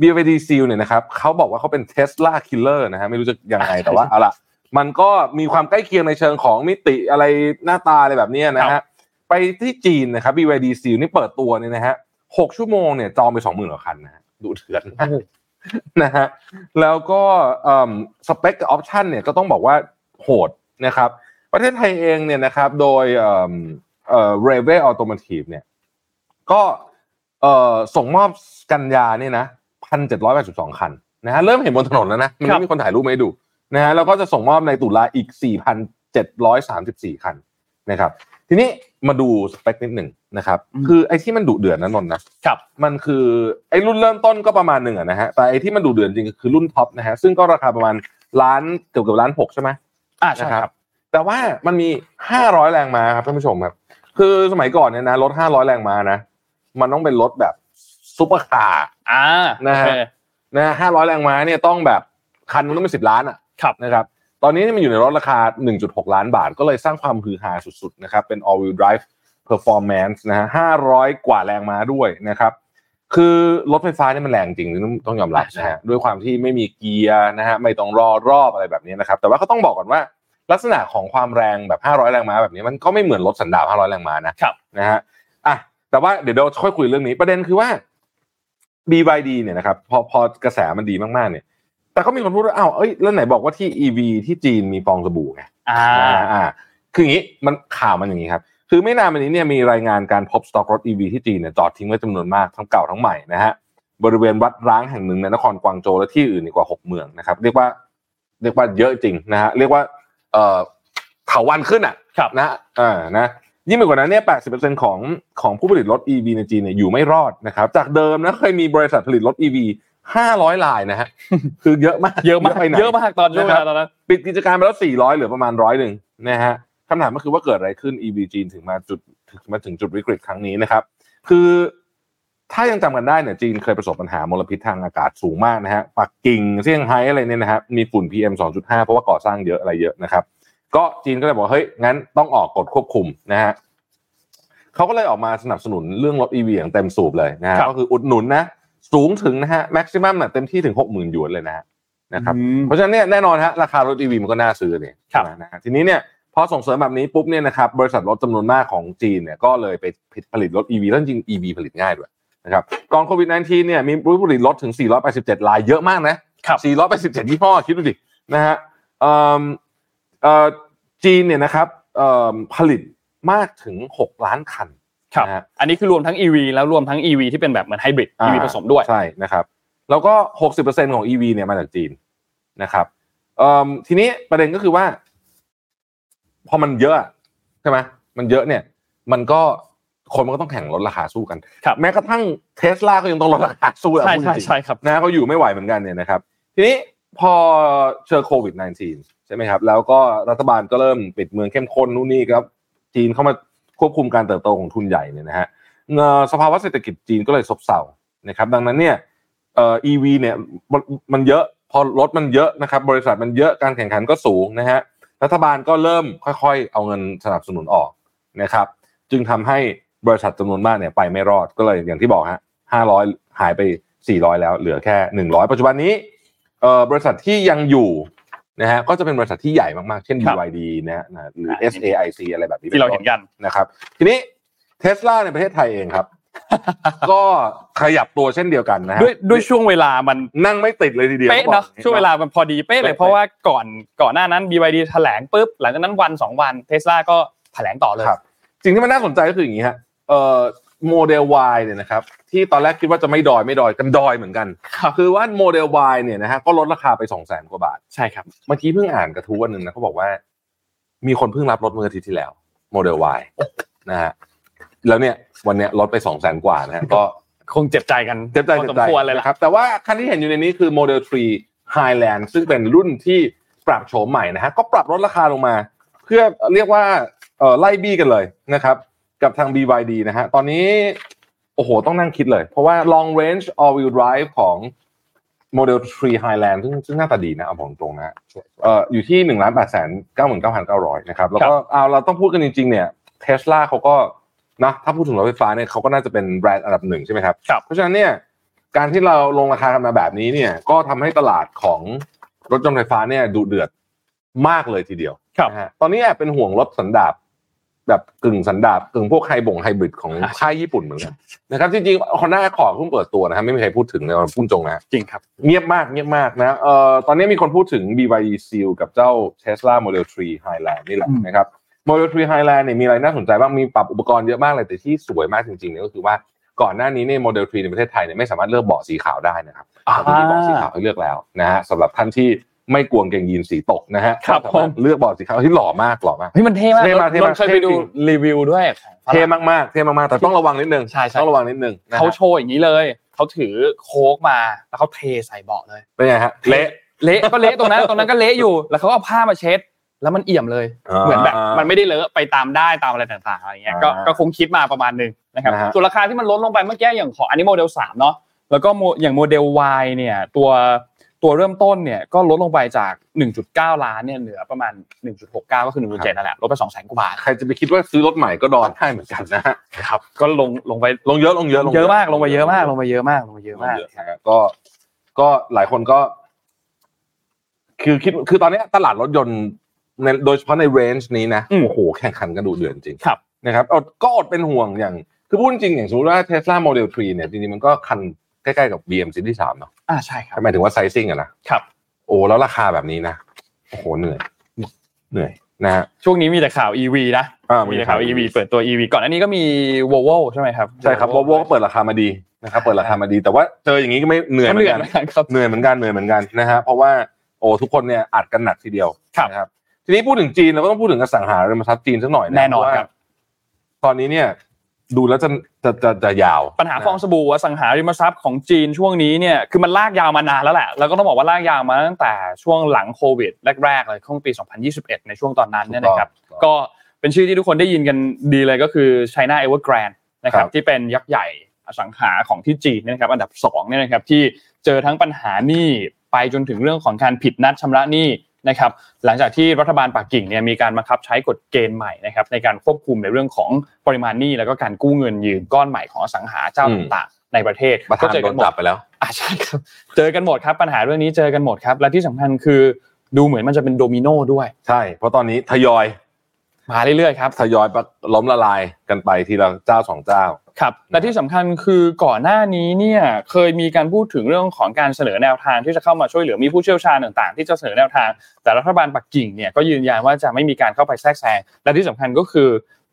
BYD Seal เนี่ยนะครับเขาบอกว่าเขาเป็น Tesla Killer นะฮะไม่รู้จะยังไงแต่ว่าเอาละมันก็มีความใกล้เคียงในเชิงของมิติอะไรหน้าตาอะไรแบบเนี้ยนะ
ครั
ฮะ
บ
ไปที่จีนนะครับ BYD Seal นี่เปิดตัวเนี่ยนะฮะหกชั่วโมงเนี่ยจองไปสองหมื่นกว่าคันนะฮะ ดูเถื่อนมากนะฮะแล้วก็สเปคกับออปชันเนี่ยก็ต้องบอกว่าโหดนะครับ ประเทศไทยเองเนี่ยนะครับโดยเอ่อเอ่อเรเวออโตม t i v e เนี่ยก็เอ่อส่งมอบกันยาเนี่ยนะพันเจ็ดร้อยแปดสิบสองคันนะฮะเริ่มเห็นบนถนนแล้วนะครับมัน
ครั
ไม่
บ
มีคนถ่ายรูปมาให้ดูนะฮะแล้วก็จะส่งมอบในตุลาอีกสี่พันเจ็ดร้อยสามสิบสี่คันนะครับ ทีนี้ มาดูสเปคนิดหนึ่งนะครับ คือไอ้ที่มันดุเดือดนะนนท์นะ
ครับ
มันคือไอ้รุ่นเริ่มต้นก็ประมาณหนึ่งอะนะฮะแต่ไอ้ที่มันดุเดือดจริงก็คือรุ่นท็อปนะฮะซึ่งก็ราคาประมาณล้านเกือบเกือบล้านหกใช่ไหม
อ่าใช่
นะครับแต่ว่ามันมีห้าร้อยแรงม้าครับท่านผู้ชมครับ คือสมัยก่อนเนี่ยนะรถห้าร้อยแรงม้านะ มันต้องเป็นรถแบบซุปเปอร์คาร์
อ่า
นะฮะ
โอเค
นะฮะห้าร้อยแรงม้าเนี่ยต้องแบบคันนึงต้องเป็นสิบล้านอะ
ครับ
นะครับ ตอนนี้มันอยู่ในรถราคา 1.6 ล้านบาท ก็เลยสร้างความฮือฮาสุดๆนะครับเป็น all wheel drive performance นะฮะ500 กว่าแรงม้าด้วยนะครับคือรถไฟฟ้านี่มันแรงจริงต้องต้องยอมรับนะฮะด้วยความที่ไม่มีเกียร์นะฮะไม่ต้องรอรอบอะไรแบบนี้นะครับแต่ว่าก็ต้องบอกก่อนว่าลักษณะของความแรงแบบ 500 แรงม้าแบบนี้มันก็ไม่เหมือนรถสันดาป500 แรงม้านะครับนะฮะอะแต่ว่าเดี๋ยวเราค่อยคุยเรื่องนี้ประเด็นคือว่า BYD เนี่ยนะครับพอพอกระแสมันดีมากๆเนี่ย แต่ก็มีคนพูดว่าอ้าวเอ้ยแล้วไหนบอกว่าที่ EV ที่จีนมีฟองสบู่ไง
อ่า
อ่าอ่า คืออย่างนี้มันข่าวมันอย่างนี้ครับ คือไม่นานมานี้เนี่ยมีรายงานการพบสต็อกรถ EV ที่จีนเนี่ยจอดทิ้งไว้จำนวนมากทั้งเก่าทั้งใหม่นะฮะบริเวณวัดร้างแห่งหนึ่งในนครกวางโจวและที่อื่นอีกกว่าหกเมืองนะครับ เรียกว่า เรียกว่าเยอะจริงนะฮะเรียกว่า เอ่อเถาวันขึ้นอะ
ครับ
นะอ่านะยิ่งไปกว่านั้นเนี่ย 80%ของของผู้ผลิตรถ EV ในจีนเนี่ยอยู่ไม่รอดนะครับ จากเดิมนะเคยมีบริษัทผลิตรถ EV 500ลายนะฮะคือเยอะมาก
เยอะมาก
ไปไหน
เยอะมากตอนช่วงเวลาตอนนั้น
ปิดกิจการไปแล้ว400เหลือประมาณร้อยหนึ่งนะฮะคำถามก็คือว่าเกิดอะไรขึ้น EV จีนถึงมาจุดถึงมาถึงจุดวิกฤตครั้งนี้นะครับ คือถ้ายังจำกันได้เนี่ยจีนเคยประสบปัญหามลพิษทางอากาศสูงมากนะฮะปักกิ่งเซี่ยงไฮ้อะไรเนี่ยนะฮะมีฝุ่น PM 2.5 เพราะว่าก่อสร้างเยอะอะไรเยอะนะครับ ก็จีนก็เลยบอกเฮ้ยงั้นต้องออกกฎควบคุมนะฮะเขาก็เลยออกมาสนับสนุนเรื่องรถ EV อย่างเต็มสูบเลยนะฮะ
ครับ
ก็คืออุดหนุนนะ สูงถึงนะฮะแม็กซิมัมเต็มที่ถึง60,000หยวนเลยนะฮะนะครับ
อืม
เพราะฉะนั้นเนี่ยแน่นอนฮะราคารถ EV มันก็น่าซื้อเนี่ย
ครับ
ใช่ไหมนะฮะทีนี้เนี่ยพอส่งเสริมแบบนี้ปุ๊บเนี่ยนะครับบริษัทรถจำนวนมากของจีนเนี่ยก็เลยไปผลิตรถ EV แล้วจริง EV ผลิตง่ายด้วยนะครับก่อนโควิด -19 เนี่ยมีผู้ผลิตรถถึง 487 ลายเยอะมากนะครับ487ยี่ห้อคิดดูดินะฮะเอิ่มเอ่อจีนเนี่ยนะครับเอ่อผลิตมากถึง 6 ล้านคัน
ครับ
นะฮะ
อันนี้คือรวมทั้ง EV แล้วรวมทั้ง EV ที่เป็นแบบเหมือนไฮบริด
อ่า
EV ผสมด้วย
ใช่นะครับแล้วก็ 60%ของ EV เนี่ยมาจากจีนนะครับเอิ่มทีนี้ประเด็นก็คือว่า พอมันเยอะใช่ไหมมันเยอะเนี่ย มันก็คนมันก็ต้องแข่งลดราคาสู้กัน
ครับ
แม้กระทั่งเทสลาก็ยังต้องลดราคาสู้อะ
ใช่
พูด
ใช่
จริงๆ
ใช่ครับ
นะเขาอยู่ไม่ไหวเหมือนกันเนี่ยนะครับ ทีนี้พอเจอโควิด -19 ใช่ไหมครับ แล้วก็รัฐบาลก็เริ่มปิดเมืองเข้มข้นนู่นนี่ครับ จีนเข้ามา ควบคุมการเติบโตของทุนใหญ่เนี่ยนะฮะสภาวะเศรษฐกิจจีนก็เลยซบเซานะครับ ดังนั้นเนี่ยเอ่อ EV เนี่ยมันเยอะพอรถมันเยอะนะครับ บริษัทมันเยอะการแข่งขันก็สูงนะฮะรัฐบาลก็เริ่มค่อยๆ เอาเงินสนับสนุนออกนะครับ จึงทำให้บริษัทจำนวนมากเนี่ยไปไม่รอดก็เลยอย่างที่บอกฮะห้าร้อยหายไปสี่ร้อยแล้วเหลือแค่หนึ่งร้อยปัจจุบันนี้เอ่อบริษัทที่ยังอยู่ นะฮะก็จะเป็นบริษัทที่ใหญ่มากๆ เช่น
ครับ
BYD นะฮะหรือ
อ่า
SAIC อะไรแบบนี้
ที่เราเห็นกัน
นะครับ ทีนี้เทสลาในประเทศไทยเองครับ ก็ขยับตัวเช่นเดียวกันนะฮะ
ด้วยด้วยช่วงเวลามัน
นั่งไม่ติดเลยทีเดียว
เป๊ะเนาะช่วงเวลามันพอดีเป๊ะเลย
เป๊ะ
เพราะว่าก่อนก่อนหน้านั้น BYD แถลงปุ๊บหลังจากนั้นวันสองวันเทสลาก็แถลงต่อเลย
ครับสิ่งที่มันน่าสนใจก็คืออย่างนี้ฮะเอ่อ โมเดล Y เนี่ยนะครับที่ตอนแรกคิดว่าจะไม่ดอยไม่ดอยกันดอยเหมือนกัน
ครับ
คือว่าโมเดล Y เนี่ยนะฮะก็ลดราคาไป2 0 0 0 0 0กว่าบาท
ใช่ครับ
เมื่อกี้เพิ่งอ่านกระทู้วันหนึ่งนะเขาบอกว่า มีคนเพิ่งรับรถเมื่ออาทิตย์ที่แล้วโมเดล Y นะฮะแล้วเนี่ยวันเนี้ยลดไป2 0 0 0 0 0กว่านะฮะก็
คงเจ็บใจกัน
เจ็บใจเจ็บใจพอสม
ควรเลยล่ะ
นะครับ แต่ว่าคันที่เห็นอยู่ในนี้คือโมเดล3 Highland ซึ่งเป็นรุ่นที่ปรับโฉมใหม่นะฮะก็ปรับลดราคาลงมา เพื่อเรียกว่าเออไล่บี้กันเลยนะครับ กับทาง BYD นะฮะตอนนี้โอ้โหต้องนั่งคิดเลย เพราะว่า long range all wheel drive ของ Model 3 Highland ซึ่งซึ่งหน้าตาดีนะเอาบอกตรงนะเอ่ออยู่ที่1 8 9 9 9 9 0 0นะครับแล้วก็เอาเราต้องพูดกันจริงๆเนี่ยเทสลาเขาก็นะถ้าพูดถึงรถไฟฟ้าเนี่ยเขาก็น่าจะเป็นแบรนด์อันดับหนึ่งใช่ไหมครับ
ครับ
เพราะฉะนั้นเนี่ยการที่เราลงราคากันมาแบบนี้เนี่ยก็ทำให้ตลาดของรถยนต์ไฟฟ้าเนี่ยดุเดือดมากเลยทีเดียว
ครับ
นะฮะตอนนี้แอบเป็นห่วงรถสันดาป แบบกึ่งสันดาปกึ่งพวกไฮบ่งไฮบริดของค่ายญี่ปุ่นเหมือนกันนะครับจริงๆคอนด้าคอร์เพิ่งเปิดตัวนะครับไม่มีใครพูดถึงเลยพูดตรงนะ
จริงครับ
เงียบมากเงียบมากนะเอ่อตอนนี้มีคนพูดถึง BYD Seal กับเจ้า Tesla Model 3 Highland นี่แหละ
อืม
นะครับ Model 3 Highland เนี่ยมีอะไรน่าสนใจบ้างมีปรับอุปกรณ์เยอะมากเลยแต่ที่สวยมากจริงๆเนี่ยก็คือว่าก่อนหน้านี้เนี่ย Model 3ในประเทศไทยเนี่ยไม่สามารถเลือกเบาะสีขาวได้นะครับ
อ่า
ตอนนี้มีเบาะสีขาวให้เลือกแล้วนะฮะสำหรับท่านที่ ไม่กลัวกางเกงยีนสีตกนะฮะ
ครับ
ก็สามารถเลือกเบาะสีขาวที่หล่อมากหล่อมาก
เฮ้ยมันเท่มาก
เท่มากเท่มาก
นนท์เคยไปดู
เท่จริง
รีวิวด้วยของฝรั่ง
เท่มากๆเท่มากๆแต่ต้องระวังนิดนึง
ใช่ใช่
ต้องระวังนิดนึงนะฮะ
เขาโชว์อย่างนี้เลยเขาถือโค้กมาแล้วเขาเทใส่เบาะเลย
เป็นไงฮะเละ
เละก็เละตรงนั้นตรงนั้นก็เละอยู่แล้วเขาก็เอาผ้ามาเช็ดแล้วมันเอี่ยมเลยเหมือนแบบมันไม่ได้เลอะไปตามได้ตามอะไรต่างๆอะไรเงี้ยก็
อ่า
ก็คงคิดมาประมาณหนึงนะครับ
นะฮะ
ส่วนราคาที่มันลดลงไปเมื่อกี้อย่างของอันนี้โมเดล3เนาะแล้วก็โมอย่างโมเดล Y เนี่ยตัว ตัวเริ่มต้นเนี่ยก็ลดลงไปจาก 1.9 ล้านเนี่ยเหลือประมาณ 1.69 ก็คือ1.7นั่นแหละลดไป2แสนกว่าบาท
ใครจะไปคิดว่าซื้อรถใหม่ก็ดอนได้เหมือนกันนะฮะ
ครับก็ลงลงไป
ลงเยอะลงเยอะ
เยอะมากลงไปเยอะมากลงไปเยอะมากลงไปเยอะมาก
เยอะนะฮะก็ก็หลายคนก็ คือคิดคือตอนนี้ตลาดรถยนต์ในโดยเฉพาะในเรนจ์นี้นะ
อืม
โอ้โหแข่งขันกันดูเดือดจริง
ครับ
นะครับเอาก็อดเป็นห่วงอย่าง คือพูดจริงๆอย่างสมมติว่า Tesla Model 3เนี่ยจริงๆมันก็คัน ใกล้ๆกับ BM Series 3เนาะ
อ่าใช่ครับ
หมายถึงว่าไซซิ่งอะนะครับโอ้แล้วราคาแบบนี้นะโอ้โหเหนื่อยเหนื่อยนะฮะ
ช่วงนี้มีแต่ข่าว EV นะ
อ่ามี
มีแต่ข่าว
ข่าว
EV เปิดตัว EV ก่อนอันนี้ก็มี Volvo ใช่ไหมครับ
ใช่ครับ Volvo ก็เปิดราคามาดีนะครับเปิดราคามาดี แต่ว่าเจออย่างนี้ก็ไม่เหนื่อย
ก็
เหมื
เห
อ
นื่อย
นกัน
เหมือนกันครับ
เหนื่อยเหมือนกันเหนื่อยเหมือนกันนะฮะเพราะว่าโอ้ทุกคนเนี่ยอัดกันหนักทีเดียว
ครับ
นะครับทีนี้พูดถึงจีนเราก็ต้องพูดถึงอสังหาริมทรัพย์จีนสักหน่อยะ
แน่นอน
เพาะว่า
ครับ
ตอนนี้เนี่ย ดูแล้วจะจะจะจะยาว
ปัญหาฟองสบู่อสังหาริมทรัพย์ของจีนช่วงนี้เนี่ยคือมันลากยาวมานานแล้วแหละแล้วก็ต้องบอกว่าลากยาวมาตั้งแต่ช่วงหลังโควิดแรกๆเลยช่วงปี 2021 ในช่วงตอนนั้นเนี่ยนะครับ
ถูกต้อง
ก็เป็นชื่อที่ทุกคนได้ยินกันดีเลยก็คือ China Evergrande นะครับ
ครับ
ที่เป็นยักษ์ใหญ่อสังหาของที่จีนเนี่ยนะครับ อันดับสองเนี่ยนะครับที่เจอทั้งปัญหาหนี้ไปจนถึงเรื่องของการผิดนัดชำระหนี้ นะครับหลังจากที่รัฐบาลปักกิ่งเนี่ยมีการบังคับใช้กฎเกณฑ์ใหม่นะครับในการควบคุมในเรื่องของปริมาณหนี้แล้วก็การกู้เงินยืมก้อนใหม่ของอสังหาเจ้า
อืม
ต่างๆในประเทศ
ประธาน
เจอ
โด
กัน
น
หม
จั
ด
บไปแล้ว
อ่าใช่ครับเจอกันหมดครับปัญหาเรื่องนี้เจอกันหมดครับ และที่สำคัญคือดูเหมือนมันจะเป็นโดมิโนด้วย
ใช่ เพราะตอนนี้ทยอย
มาเรื่อยๆครับ
ทยอยล้มละลายกันไปทีละเจ้าสองเจ้า
ครับและที่สำคัญคือก่อนหน้านี้เนี่ยเคยมีการพูดถึงเรื่องของการเสนอแนวทางที่จะเข้ามาช่วยเหลือมีผู้เชี่ยวชาญต่างๆ ที่จะเสนอแนวทาง แต่รัฐบาลปักกิ่งเนี่ยก็ยืนยันว่าจะไม่มีการเข้าไปแทรกแซงและที่สำคัญก็คือ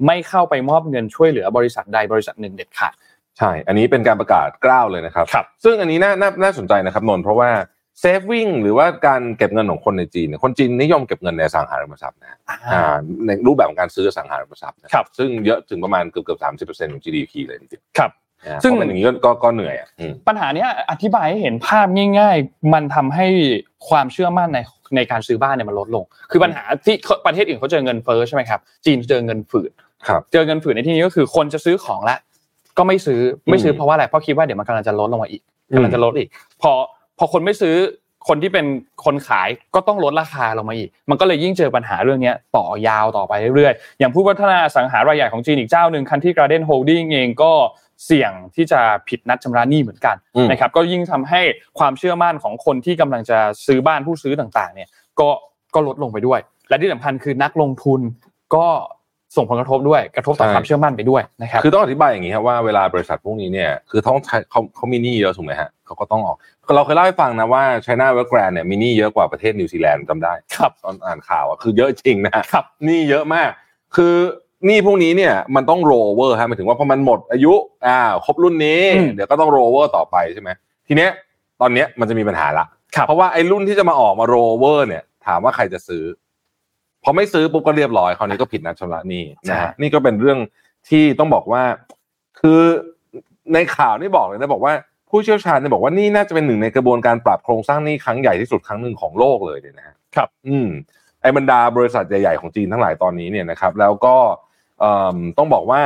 ไม่เข้าไปมอบเงินช่วยเหลือบริษัทใดบริษัทหนึ่งเด็ดขาด
ใช่ อันนี้เป็นการประกาศกล้าวเลยนะครับ
ครับ
ซึ่งอันนี้น่าน่าน่าสนใจนะครับนนท์เพราะว่า เซฟวิ่งหรือว่าการเก็บเงินของคนในจีนเนี่ยคนจีนนิยมเก็บเงินในอสังหาริมทรัพย์นะอ่าในรูปแบบของการซื้ออสังหาริมทรัพย์นะครับซึ่งเยอะถึงประมาณเกือบเกือบสามสิบเปอร์เซ็นต์ของ GDP เลยจริง
ครับ
ๆนะ
ซึ่ง
เพราะเป็นอย่างนี้ก็ก็ก็เหนื่อยอะอืม
ปัญหาเนี้ยอธิบายให้เห็นภาพง่าย ๆ มันทำให้ความเชื่อมั่นในในการซื้อบ้านเนี่ยมันลดลง คือปัญหาที่ประเทศอื่นเขาเจอเงินเฟ้อใช่ไหมครับจีนเจอเงินฝืด
ครับ
เจอเงินฝืดในที่นี้ก็คือคนจะซื้อของละก็ไม่ซื้อไม่ซื้อเพราะว่าอะไรเพราะคิดว่าเดี๋ยวมันกำลังจะลดลงมาอีก
อืม
กำลังจะลดอีกพอ พอคนไม่ซื้อคนที่เป็นคนขายก็ต้องลดราคาลงมาอีก มันก็เลยยิ่งเจอปัญหาเรื่องเนี้ยต่อยาวต่อไปเรื่อยๆ อย่างผู้พัฒนาอสังหารายใหญ่ของจีนอีกเจ้าหนึ่ง Country Garden Holdings เองก็เสี่ยงที่จะผิดนัดชำระหนี้เหมือนกัน
อืม
นะครับ ก็ยิ่งทำให้ความเชื่อมั่นของคนที่กำลังจะซื้อบ้านผู้ซื้อต่างๆ เนี่ยก็ก็ลดลงไปด้วย และที่สำคัญคือนักลงทุนก็ส่งผลกระทบด้วยกระทบต่อความเชื่อมั่นไปด้วยนะครับ
คือต้องอธิบายอย่างนี้ครับว่าเวลาบริษัทพวกนี้เนี่ยคือต้องใช้เขาเขามีหนี้เยอะถูกไหมฮะเขาก็ต้องออก เราเคยเล่าให้ฟังนะว่า China Evergrande เนี่ยมีหนี้เยอะกว่าประเทศนิวซีแลนด์จำได้
ครับ
ตอนอ่านข่าวอะคือเยอะจริงนะฮะ
ครับ
หนี้เยอะมาก คือหนี้พวกนี้เนี่ยมันต้องโรเวอร์ฮะหมายถึงว่าพอมันหมดอายุอ่าครบรุ่นนี้
อืม
เดี๋ยวก็ต้องโรเวอร์ต่อไปใช่ไหมทีเนี้ยตอนเนี้ยมันจะมีปัญหาละ
ครับ
เพราะว่าไอ้รุ่นที่จะมาออกมาโรเวอร์เนี่ย ถามว่าใครจะซื้อพอไม่ซื้อปุ๊บก็เรียบร้อยคราวนี้ก็ผิดนัดชำระหนี้นะฮะนี่ก็เป็นเรื่องที่ต้องบอกว่า คือในข่าวนี่บอกเลยนะบอกว่า ผู้เชี่ยวชาญเนี่ยบอกว่านี่น่าจะเป็นหนึ่งในกระบวนการปรับโครงสร้างหนี้ครั้งใหญ่ที่สุดครั้งหนึ่งของโลกเลยเนี่ยนะฮะ
ครับ
อืมไอ้บรรดาบริษัทใหญ่ๆของจีนทั้งหลายตอนนี้เนี่ยนะครับ แล้วก็เอิ่มต้องบอกว่า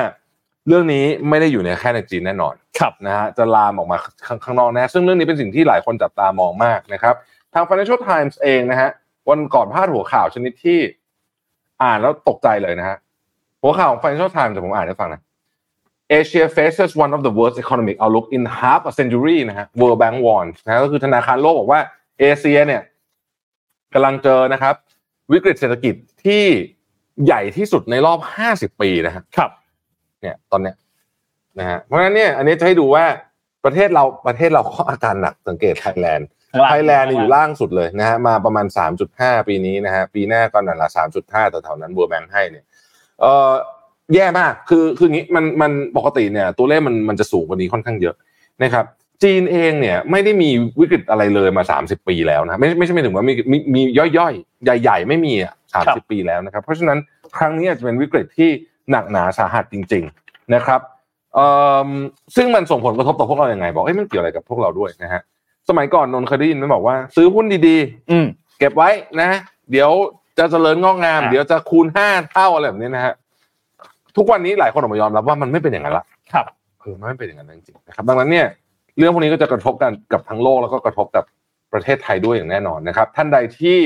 เรื่องนี้ไม่ได้อยู่ในแค่ในจีนแน่นอน
ครับ
นะฮะจะลามออกมาข้างข้างนอกแน่ซึ่งเรื่องนี้เป็นสิ่งที่หลายคนจับตามองมากนะครับ ทาง Financial Times เองนะฮะวันก่อนพาดหัวข่าวชนิดที่ อ่านแล้วตกใจเลยนะฮะหัวข่าวของ Financial Times แต่ผมอ่านให้ฟังนะ Asia faces one of the worst economic outlook in half a century นะฮะ World Bank warns นะฮะก็คือธนาคารโลกบอกว่าเอเชียเนี่ยกำลังเจอนะครับ วิกฤตเศรษฐกิจที่ใหญ่ที่สุดในรอบ 50 ปีนะฮะ
ครับ
เนี่ยตอนเนี้ยนะฮะเพราะฉะนั้นเนี่ยอันนี้จะให้ดูว่าประเทศเราประเทศเราก็อาการหนักสังเกต Thailand Thailand อยู่ล่างสุดเลยนะฮะมาประมาณ 3.5 ปีนี้นะฮะปีหน้าก็นั่นละ3.5แต่แถวนั้น World Bank ให้เนี่ยเออ แย่มาก คือคืออย่างนี้มันมันปกติเนี่ย ตัวเลขมันมันจะสูงกว่านี้ค่อนข้างเยอะนะครับ จีนเองเนี่ยไม่ได้มีวิกฤตอะไรเลยมา 30 ปีแล้วนะไม่ไม่ใช่ไม่ถึงว่ามีมีมีย่อยๆ ใหญ่ ๆ ไม่มีอะ
ครั
30
บ
ปีแล้วนะครับ เพราะฉะนั้นครั้งนี้อาจจะเป็นวิกฤตที่หนักหนาสาหัสจริง ๆนะครับเอ่อซึ่งมันส่งผลกระทบต่อพวกเราอย่างไง บอกเอ้ยมันเกี่ยวอะไรกับพวกเราด้วยนะฮะสมัยก่อนนนท์เคยได้ยินไหมบอกว่า ซื้อหุ้นดีๆ
อืม
เก็บไว้นะ เดี๋ยวจะเจริญงอกงาม
อะ
เดี๋ยวจะคูณห้าเท่าอะไรแบบนี้นะฮะ ทุกวันนี้หลายคนออกมายอมรับว่ามันไม่เป็นอย่างนั้นละ
ครับ
เออมันไม่เป็นอย่างนั้นจริงๆนะครับ ดังนั้นเนี่ยเรื่องพวกนี้ก็จะกระทบกันกับทั้งโลกแล้วก็กระทบกับประเทศไทยด้วยอย่างแน่นอนนะครับ ท่านใดที่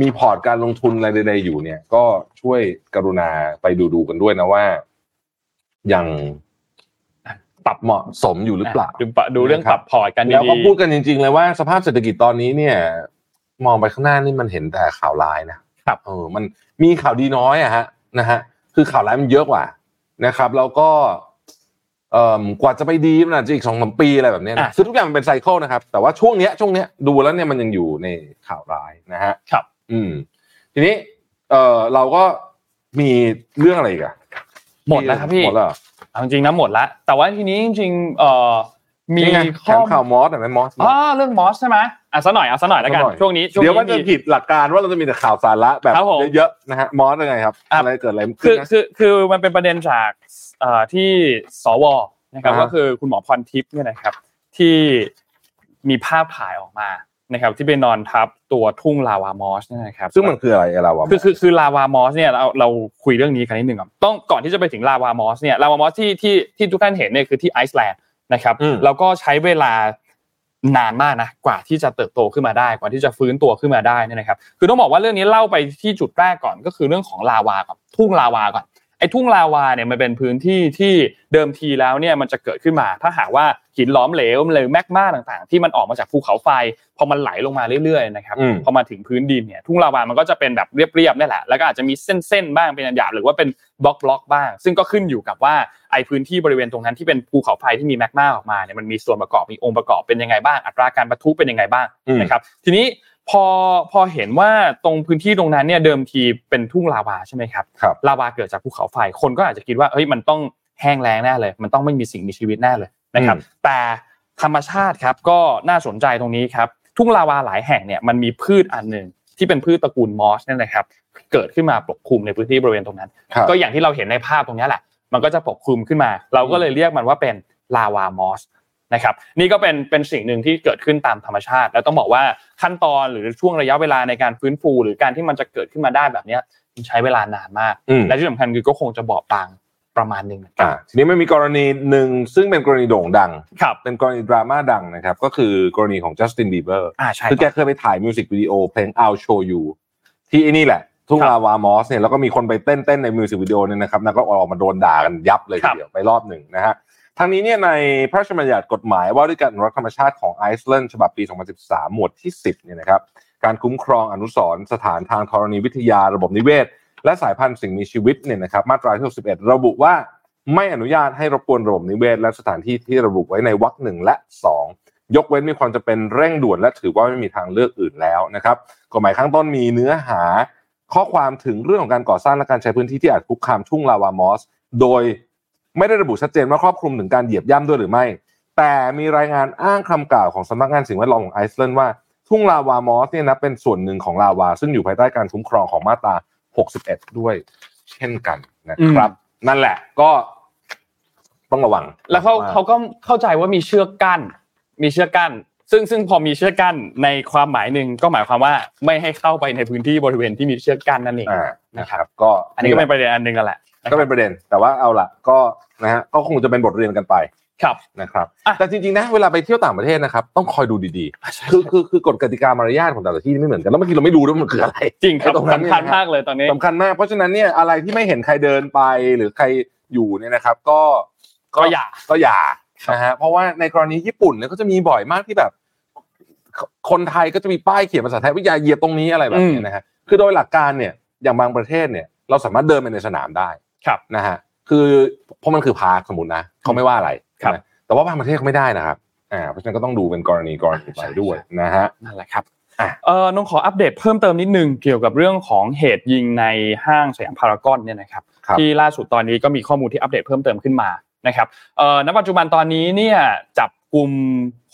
มีพอร์ตการลงทุนอะไรใดๆอยู่เนี่ย ก็ช่วยกรุณาไปดูดูๆกันด้วยนะว่ายังปรับเหมาะสมอยู่หรือเปล่า
ดูปะดูเรื่อง
นะครับ
ปรับพอร์ตกันดีๆ
แล้วก็พูดกันจริง ๆ เลยว่าสภาพเศรษฐกิจตอนนี้เนี่ย มองไปข้างหน้านี่มันเห็นแต่ข่าวร้ายนะครับเออมันมีข่าวดีน้อยอะฮะนะฮะ คือข่าวร้ายมันเยอะกว่านะครับ แล้วก็เอ่อกว่าจะไปดีมันอาจจะอีกสองสามปีอะไรแบบเนี้ยนะ
อะ
คือทุกอย่างมันเป็นไซเคิลนะครับ แต่ว่าช่วงเนี้ยช่วงเนี้ยดูแล้วเนี่ยมันยังอยู่ในข่าวร้ายนะฮะ
ครับ
อืม ทีนี้ เออเราก็มีเรื่องอะไรอีกอะ
หมดแล้วครับพี่
หมดแล้วเหรอ
เอาจริงๆนะหมดละแต่ว่าทีนี้จริงๆเอ่อ มี
นี่ไง
ข้
ถา
อ
มข่าวมอสหน่อยไหมมอส
อ๋อเรื่องมอสใช่ไหมอะสักหน่อยเอาสักหน่อยแล้วกัน
สักหน่อย
ช่วงนี้ช่วง
เดี๋ยวมัน
นี้
จะ
มี
ผิดหลักการว่าเราจะมีแต่ข่าวสาระแบบ
ครับผม
เยอะๆนะฮะมอสยังไงครับ
อะ
อะไรเกิดอะไร
คื
ขึ้
อน
นะ
คือคือมันเป็นประเด็นจากเอ่อที่สวนะครับ
อ่าฮะ
ก็คือคุณหมอพรทิพย์เนี่ยนะครับ ที่มีภาพถ่ายออกมานะครับที่ไปนอนทับตัวทุ่งลาวามอสเนี่ยนะครับ
ซึ่งมันคืออะไรอะไรวะ
คือคือคือลาวามอสเนี่ยเราเราคุยเรื่องนี้กันนิดหนึ่งก่อนต้องก่อนที่จะไปถึงลาวามอสเนี่ยลาวามอสที่ที่ที่ทุกท่านเห็นเนี่ยคือที่ไอซ์แลนด์ นะครับ
อืม
แล้วก็ใช้เวลานานมากนะกว่าที่จะเติบโตขึ้นมาได้ กว่าที่จะฟื้นตัวขึ้นมาได้เนี่ยนะครับ คือต้องบอกว่าเรื่องนี้เล่าไปที่จุดแรกก่อนก็คือเรื่องของลาวาก่อนทุ่งลาวาก่อน ไอ้ทุ่งลาวาเนี่ยมันเป็นพื้นที่ที่เดิมทีแล้วเนี่ยมันจะเกิดขึ้นมา ถ้าหากว่าหินหล้อมเหลวหรือแมกมาต่างๆ ที่มันออกมาจากภูเขาไฟพอมันไหลลงมาเรื่อยๆนะครับ
อืม
พอมาถึงพื้นดินเนี่ยทุ่งลาวามันก็จะเป็นแบบเรียบๆนี่แหละแล้วก็อาจจะมีเส้นๆบ้างเป็นหยาบๆหรือว่าเป็นบล็อกบล็อกๆบ้าง ซึ่งก็ขึ้นอยู่กับว่าไอ้พื้นที่บริเวณตรงนั้นที่เป็นภูเขาไฟที่มีแมกมาออกมาเนี่ยมันมีส่วนประกอบมีองค์ประกอบเป็นยังไงบ้างอัตราการปะทุเป็นยังไงบ้าง
อืม
นะครับทีนี้ พอพอเห็นว่าตรงพื้นที่ตรงนั้นเนี่ยเดิมทีเป็นทุ่งลาวาใช่ไหมครับ
ครับ
ลาวาเกิดจากภูเขาไฟคนก็อาจจะคิดว่าเฮ้ยมันต้องแห้งแล้งแน่เลย มันต้องไม่มีสิ่งมีชีวิตแน่เลยนะครับ
อืม
แต่ธรรมชาติครับก็น่าสนใจตรงนี้ครับทุ่งลาวาหลายแห่งเนี่ยมันมีพืชอันหนึ่งที่เป็นพืชตระกูลมอสเนี่ยนะครับเกิดขึ้นมาปกคลุมในพื้นที่บริเวณตรงนั้น
ครับ
ก็อย่างที่เราเห็นในภาพตรงนี้แหละ มันก็จะปกคลุมขึ้นมา เราก็เลยเรียกมันว่าเป็นลาวามอส นะครับนี่ก็เป็นเป็นสิ่งหนึ่งที่เกิดขึ้นตามธรรมชาติ แล้วต้องบอกว่าขั้นตอนหรือช่วงระยะเวลาในการฟื้นฟู หรือการที่มันจะเกิดขึ้นมาได้แบบเนี้ยมันใช้เวลานานมาก
อืม
และที่สำคัญคือก็คงจะบอบบางประมาณหนึ่งเหมือนกัน
อ่าทีนี้มันมีกรณีหนึ่งซึ่งเป็นกรณีโด่งดัง
ครับ
เป็นกรณีดราม่าดังนะครับ ก็คือกรณีของจัสตินบีเบอร์
อ่าใช่
คือแกเคยไปถ่ายมิวสิกวิดีโอเพลง I'll Show You ที่ไอ้นี่แหละ ทุ่ง
ครับ
ลาวามอสเนี่ยแล้วก็มีคนไปเต้นเต้นในมิวสิกวิดีโอเนี่ยนะครับแล้วก็ออกมาโดนด่ากันยับเลย
ครับที
เดียวไปรอบหนึ่งนะฮะ ทางนี้เนี่ยในพระราชบัญญัติกฎหมายว่าด้วยการอนุรักษ์ธรรมชาติของไอซ์แลนด์ฉบับปี 2013 หมวดที่ 10 เนี่ยนะครับ การคุ้มครองอนุสรณ์สถานทางธรณีวิทยาระบบนิเวศ และสายพันธุ์สิ่งมีชีวิตเนี่ยนะครับ มาตราที่ 61 ระบุว่าไม่อนุญาตให้รบกวนระบบนิเวศ และสถานที่ที่ระบุไว้ในวรรคหนึ่งและสองยกเว้นมีความจำเป็นเร่งด่วนและถือว่าไม่มีทางเลือกอื่นแล้วนะครับกฎหมายข้างต้นมีเนื้อหาข้อความถึงเรื่องของการก่อสร้างและการใช้พื้นที่ที่อาจคุกคามทุ่งลาวามอส โดย ไม่ได้ระบุชัดเจนว่าครอบคลุมถึงการเหยียบย่ำด้วยหรือไม่ แต่มีรายงานอ้างคำกล่าวของสำนักงานสิ่งแวดล้อมของไอซ์แลนด์ว่าทุ่งลาวามอสเนี่ยนะเป็นส่วนหนึ่งของลาวา ซึ่งอยู่ภายใต้การคุ้มครองของมาตรา 61 ด้วย เช่นกันนะครับ นั่นแหละก็ต้องระวัง
แล้วเขาเขาก็เข้าใจว่ามีเชือกกั้น มีเชือกกั้น ซึ่งซึ่งพอมีเชือกกั้นในความหมายหนึ่งก็หมายความว่าไม่ให้เข้าไปในพื้นที่บริเวณที่มีเชือกกั้นนั่นเอง
อ่านะครับ ก็
อันนี้ก็เป็นประเด็นอันหนึ่งกันแหละ
ก็เป็นประเด็น แต่ว่าเอาละก็นะฮะก็คงจะเป็นบทเรียนกันไป
ครับ
นะครับ
อะ
แต่จริงๆนะเวลาไปเที่ยวต่างประเทศนะครับต้องคอยดูดีๆ คือคือคือกฎกติกามารยาทของแต่ละที่ไม่เหมือนกันแล้วบางทีเราไม่รู้ด้วยว่ามันคืออะไร
จริงครับ
ไอ้ตรงนั้น
สำคัญ
เนี่ยนะ
มากเลยตอนนี้
สำคัญมากเพราะฉะนั้นเนี่ยอะไรที่ไม่เห็นใครเดินไปหรือใครอยู่เนี่ยนะครับ ก็
ก็อย่า
ก็อย่านะฮะเพราะว่าในกรณีญี่ปุ่นเนี่ยก็จะมีบ่อยมากที่แบบ คนไทยก็จะมีป้ายเขียนภาษาไทยว่าอย่าเหยียบตรงนี้อะไรแบบนี้นะฮะคือโดยหลักการเนี่ยอย่างบางประเทศเนี่ย เราสามารถเดินไปในสนามได้
ครับ
นะฮะคือเพราะมันคือพาร์คสมมตินะเขาไม่ว่าอะไร
ครับ
ใช่ไหมแต่ว่าบางประเทศเขาไม่ได้นะครับอ่าเพราะฉะนั้นก็ต้องดูเป็นกรณีกรณีไปด้วยนะฮะ
นั่นแหละครับ
อะ
เออน้องขออัปเดตเพิ่มเติมนิดนึงเกี่ยวกับเรื่องของเหตุยิงในห้างสยามพารากอนเนี่ยนะครับ
ครับ
ที่ล่าสุดตอนนี้ก็มีข้อมูลที่อัปเดตเพิ่มเติมขึ้นมานะครับเอ่อณปัจจุบันตอนนี้เนี่ยจับกลุ่ม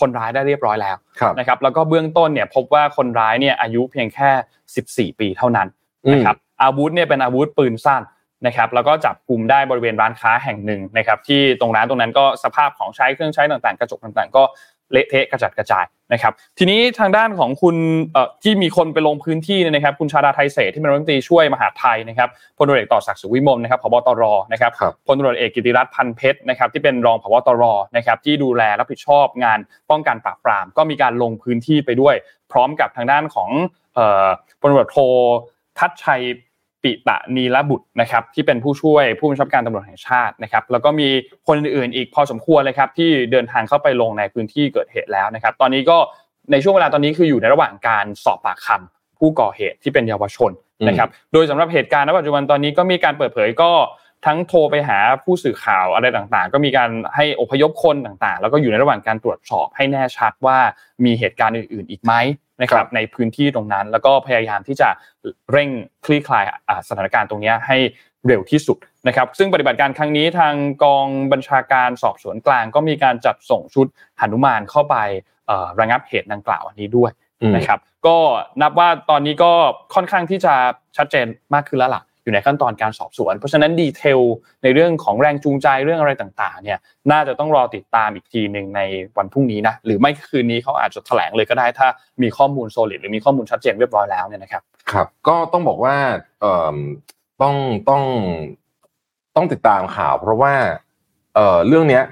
คนร้ายได้เรียบร้อยแล้ว
ครับ
นะครับแล้วก็เบื้องต้นเนี่ยพบว่าคนร้ายเนี่ยอายุเพียงแค่ 14 ปีเท่านั้นนะครับอาวุธเนี่ยเป็นอาวุธปืนสั้น นะครับแล้วก็จับกลุ่มได้บริเวณร้านค้าแห่งหนึ่งนะครับที่ตรงร้านตรงนั้นก็สภาพของใช้เครื่องใช้ต่างๆ กระจกต่างๆ ก็เละเทะกระจัดกระจายนะครับทีนี้ทางด้านของคุณเอ่อที่มีคนไปลงพื้นที่เนี่ยนะครับคุณชาดาไทยเศรษฐ์ที่เป็นรัฐมนตรีช่วยมหาดไทยนะครับพลตำรวจเอกต่อศักดิ์สุขวิมลนะครับผบตรนะครับ
ครับ
พลตำรวจเอกกิติรัตน์พันเพชรนะครับที่เป็นรองผบตรนะครับที่ดูแลรับผิดชอบงานป้องกันปราบปราม ก็มีการลงพื้นที่ไปด้วย พร้อมกับทางด้านของเอ่อพลตำรวจโททัชชัย ปิตะนีรบุตรนะครับที่เป็นผู้ช่วยผู้บัญชาการตำรวจแห่งชาตินะครับแล้วก็มีคนอื่นๆอีกพอสมควรเลยครับที่เดินทางเข้าไปลงในพื้นที่เกิดเหตุแล้วนะครับ ตอนนี้ก็ในช่วงเวลาตอนนี้คืออยู่ในระหว่างการสอบปากคำผู้ก่อเหตุที่เป็นเยาวชนนะครับโดยสำหรับเหตุการณ์ณปัจจุบันตอนนี้ก็มีการเปิดเผยก็ทั้งโทรไปหาผู้สื่อข่าวอะไรต่างๆ ก็มีการให้อพยพคนต่างๆ แล้วก็อยู่ในระหว่างการตรวจสอบให้แน่ชัดว่ามีเหตุการณ์อื่น ๆ อีกไหม นะค
ครั
รับบในพื้นที่ตรงนั้น แล้วก็พยายามที่จะเร่งคลี่คลายอ่าสถานการณ์ตรงนี้ให้เร็วที่สุดนะครับ ซึ่งปฏิบัติการครั้งนี้ทางกองบัญชาการสอบสวนกลาง ก็มีการจัดส่งชุดหนุมานเข้าไปเอ่อระงับเหตุดังกล่าวอันนี้ด้วย
อืม
นะครับ ก็นับว่าตอนนี้ก็ค่อนข้างที่จะชัดเจนมากขึ้นแล้วล่ะ อยู่ในขั้นตอนการสอบสวน เพราะฉะนั้นดีเทลในเรื่องของแรงจูงใจเรื่องอะไรต่างๆเนี่ยน่าจะต้องรอติดตามอีกทีหนึ่งในวันพรุ่งนี้นะหรือไม่คืนนี้เขาอาจจะแถลงเลยก็ได้ถ้ามีข้อมูลโซลิดหรือมีข้อมูลชัดเจนเรียบร้อยแล้วเนี่ยนะครับ
ครับ ก็ต้องบอกว่าเอ่อต้องต้องต้องติดตามข่าว เพราะว่าเอ่อเรื่องเนี้ย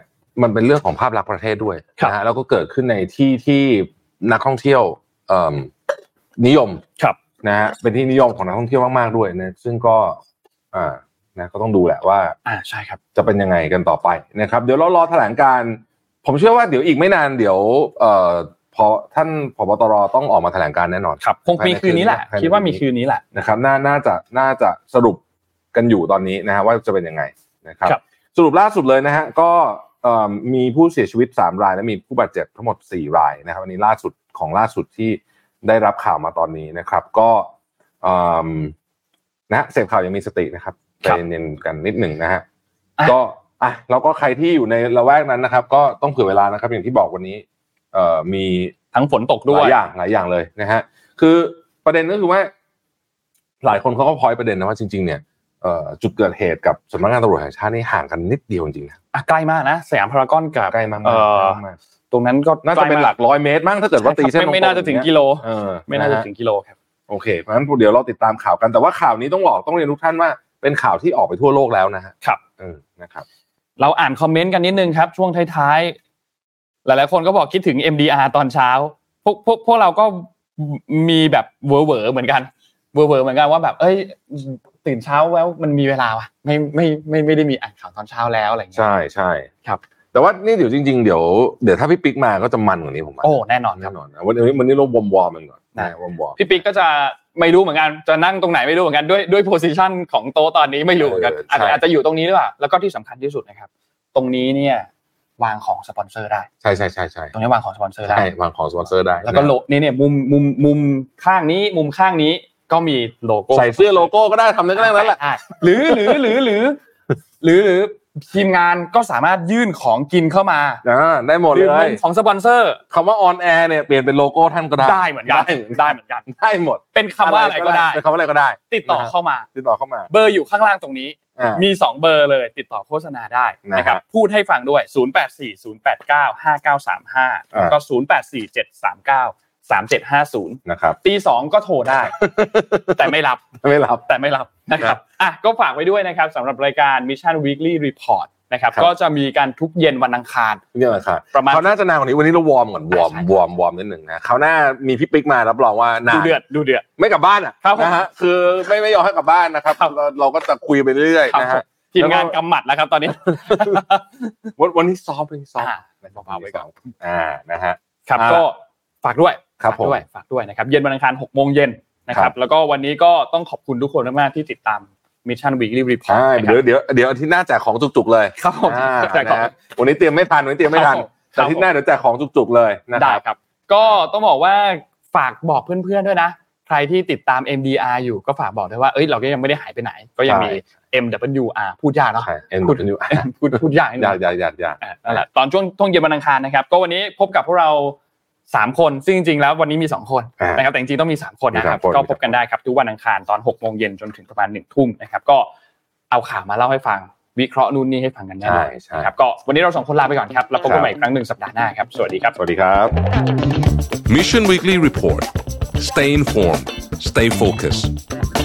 มันเป็นเรื่องของภาพลักษณ์ประเทศด้วย
ครับ
นะฮะแล้วก็เกิดขึ้นในที่ที่นักท่องเที่ยวเอ่อนิยม
ครับ
นะฮะเป็นที่นิยมของนักท่องเที่ยวมากๆด้วยนะซึ่งก็อ่านะก็ต้องดูแหละว่า
อ่าใช่ครับ
จะเป็นยังไงกันต่อไปนะครับ เดี๋ยวเรารอแถลงการณ์ผมเชื่อว่าเดี๋ยวอีกไม่นานเดี๋ยวเอ่อพอท่านผบตรต้องออกมาแถลงการณ์แน่นอน
ครับคงมีคืนนี้แหละ
ภายใน
คิดว่ามีคืนนี้แหละ
นะครับน่าน่าจะน่าจะสรุปกันอยู่ตอนนี้นะฮะว่าจะเป็นยังไงนะครับ
ครับ
สรุปล่าสุดเลยนะฮะก็เอ่อมีผู้เสียชีวิต 3 รายและมีผู้บาดเจ็บทั้งหมด 4 รายนะครับอันนี้ล่าสุดของล่าสุดที่ ได้รับข่าวมาตอนนี้นะครับ ก็เอิ่มนะเสพข่าวยังมีสตินะครับใจ
ครับ
เย็นๆกันนิดหนึ่งนะฮะ
อะ
ก็อะแล้วก็ใครที่อยู่ในละแวกนั้นนะครับ ก็ต้องเผื่อเวลานะครับ อย่างที่บอกวันนี้ เอ่อมี
ทั้งฝนตก
ห
ด้ว
ลายยอย่างหลายอย่างเลยนะฮะคือประเด็นก็คือว่า หลายคนเขาก็พอยประเด็นนะว่าจริง ๆ เนี่ยเอ่อจุดเกิดเหตุกับสำนักงานตำรวจแห่งชาตินี่ห่างกันนิดเดียวจริงๆนะ
อะใกล้มากนะสยามพารากอนกับ
ใกล้มาก ๆ
เอ่อ
ใกล้มาก
ตรงนั้นก็
น่าจะเป็นหลักร้อยเมตรมั้งถ้าเกิดว่าตีเส้น
ไม่ไม่
ตรงๆ
น่าจะถึง
อย่
กิโล
เออ
ไม่น่าจะ
ฮ
ถึงกิโลครับ
โอเคเพราะฉะนั้นเดี๋ยวเราติดตามข่าวกันแต่ว่าข่าวนี้ต้องบอกต้องเรียนทุกท่านว่าเป็นข่าวที่ออกไปทั่วโลกแล้วนะฮะ
ครับ
เออนะครับ
เราอ่านคอมเมนต์กันนิดนึงครับ ช่วงท้ายๆ หลายๆคนก็บอกคิดถึง MDR ตอนเช้า พวกพวกพวกเราก็มีแบบเวอร์เวอร์เหมือนกันเวอร์เวอร์เหมือนกันว่าแบบ เอ้ย ตื่นเช้าแล้วมันมีเวลาว่ะ ไม่ไม่ไม่ไม่ได้มีอ่านข่าวตอนเช้าแล้วอะไรอย่างเงี้ย
ใช่ใช่
ครับ
แต่ว่านี่เดี๋ยวจริงๆเดี๋ยวเดี๋ยวถ้าพี่ปิ๊กมาก็จะมันกว่านี้ผมว่า
โอ้แน่นอนครับแน่
นอนนะวันนี้วันนี้เราวอร์มวอร์มกันก่อน
ได้
วอร์มวอร์ม
พี่ปิ๊กก็จะไม่รู้เหมือนกันจะนั่งตรงไหนไม่รู้เหมือนกันด้วยด้วย position ของโต๊ะตอนนี้ไม่รู้เหมือนกัน
เออ
อาจ
ใช่
จะอาจจะอยู่ตรงนี้หรือเปล่าแล้วก็ที่สำคัญที่สุดนะครับ ตรงนี้เนี่ยวางของสปอนเซอร์ได้
ใช่ใช่ใช่ใช่
ตรงนี้วางของสปอนเซอร์ได้
ใช่วางของสปอนเซอร์ได้
แล้วก็โลนี่เนี่ยมุมมุมมุมข้างนี้มุมข้างนี้ก็มีโลโก้
ใส่เสื้อโลโก้ก็ได้ทำได้ก็ได้นั่นแหละ
ใช่หรือหรือหรือหรือหรือหรือ ทีมงานก็สามารถยื่นของกินเข้ามา
อ่าได้หมด
หรือ
เป
ลี่
ย
นของสปอนเซอร์
คำว่า on air เนี่ยเปลี่ยนเป็นโลโก้ท่านก็ได้
ได้เหมือนกันได้เหมือนกัน
ได้หมด
เป็นคำว่าอะไรก็ได้
เป็นคำว่าอะไรก็ได้
ติดต่อเข้ามา
ติดต่อเข้ามา
เบอร์อยู่ข้างล่างตรงนี้
อ่า
มี 2 เบอร์เลย ติดต่อโฆษณาได้นะครับ
นะฮะ
พูดให้ฟังด้วย 0 8 4 0 8 9 5 9 3 5แล้วก็ 0 8 4 7 3 9 3 7 5 0
นะครับ
ตีสองก็โทรได้ แต่ไม่รับ
ไม่รับ
แต่ไม่รับนะครับอะก็ฝากไว้ด้วยนะครับสำหรับรายการ Mission Weekly Report นะครับ
ครับ
ก็จะมีการทุกเย็นวันอังคาร
เนี่ยแหละครับ
ประมาณ
คราวหน้าจะนานกว่านี้วันนี้เราวอร์มก่อนวอร์ม
ใช่
วอร์มวอร์มนิดหนึ่งนะคราวหน้ามีพี่ปิ๊กมารับรองว่านาน
ดุเดือดดุเดือด
ไม่กลับบ้านอะ
ครับผม
นะฮะคือไม่ไม่ยอมให้กลับบ้านนะครับ
ครับ
เราเราก็จะคุยไปเรื่อย
ครับ
ๆนะฮะ
ทีมงาน
แล้วก็
กำหมัดแล้วครับตอนนี้
วันวันนี้ซ้อมวันนี้ซ้อม
อ่า
นะครับ
เบาๆไว้ก่อน
อ่านะฮะ
ครับ
อ่า
ก็ฝากด้วย
ครับ
ฝากด้วย
ผม
ฝากด้วยนะครับเย็นวันอังคาร6โมงเย็นนะค
ครั
รับบแล้วก็วันนี้ก็ต้องขอบคุณทุกคนมากๆที่ติดตาม Mission Weekly Report
ใช่
นะครั
เดี๋ยว
บ
เดี๋ยวเดี๋ยวอาทิตย์หน้าแจกของจุกๆเลย
ครับผม
อ่า
แจกของ
นะฮะวันนี้เตรียมไม่ทันวันนี้เตรียมไม่ทัน
ครับผม
แต่อาทิตย์หน้าเดี๋ยวแจกของจุกๆเลยนะค
ได้
รับ
ครับ ก็ต้องบอกว่าฝากบอกเพื่อนๆด้วยนะ ใครที่ติดตาม MDR อยู่ก็ฝากบอกด้วยว่าเอ้ยเราก็ยังไม่ได้หายไปไหน ก็ยังมี MWR พูดยากเนาะ
ใช่เอ็น
พูด
ดู
พูดพูดยากนิด
อ
นึ
ยาก
ง
อยากอยากอยาก
อะนั่นแหละตอนช่วงช่วงเย็นวันอังคารนะครับ ก็วันนี้พบกับพวกเรา สามคนซึ่งจริงๆแล้ววันนี้มีสองคน
อ่าน
นะครับแต่จริงๆต้องมีสามคนนะครับ
มีสามคน
ก็พบกันได้ครับทุกวันอังคารตอนหกโมงเย็นจนถึงประมาณหนึ่งทุ่มนะครับก็เอาข่าวมาเล่าให้ฟังวิเคราะห์นู่นนี่ให้ฟังกันแน่นอน
ใช่ใช่
นะครับก็วันนี้เราสองคนลาไปก่อนครับแล้วพบกันใหม่อีกครั้งหนึ่งสัปดาห์หน้าครับสวัสดีครับ
สวัสดีครับ
Mission Weekly Report. Stay informed. Stay focused.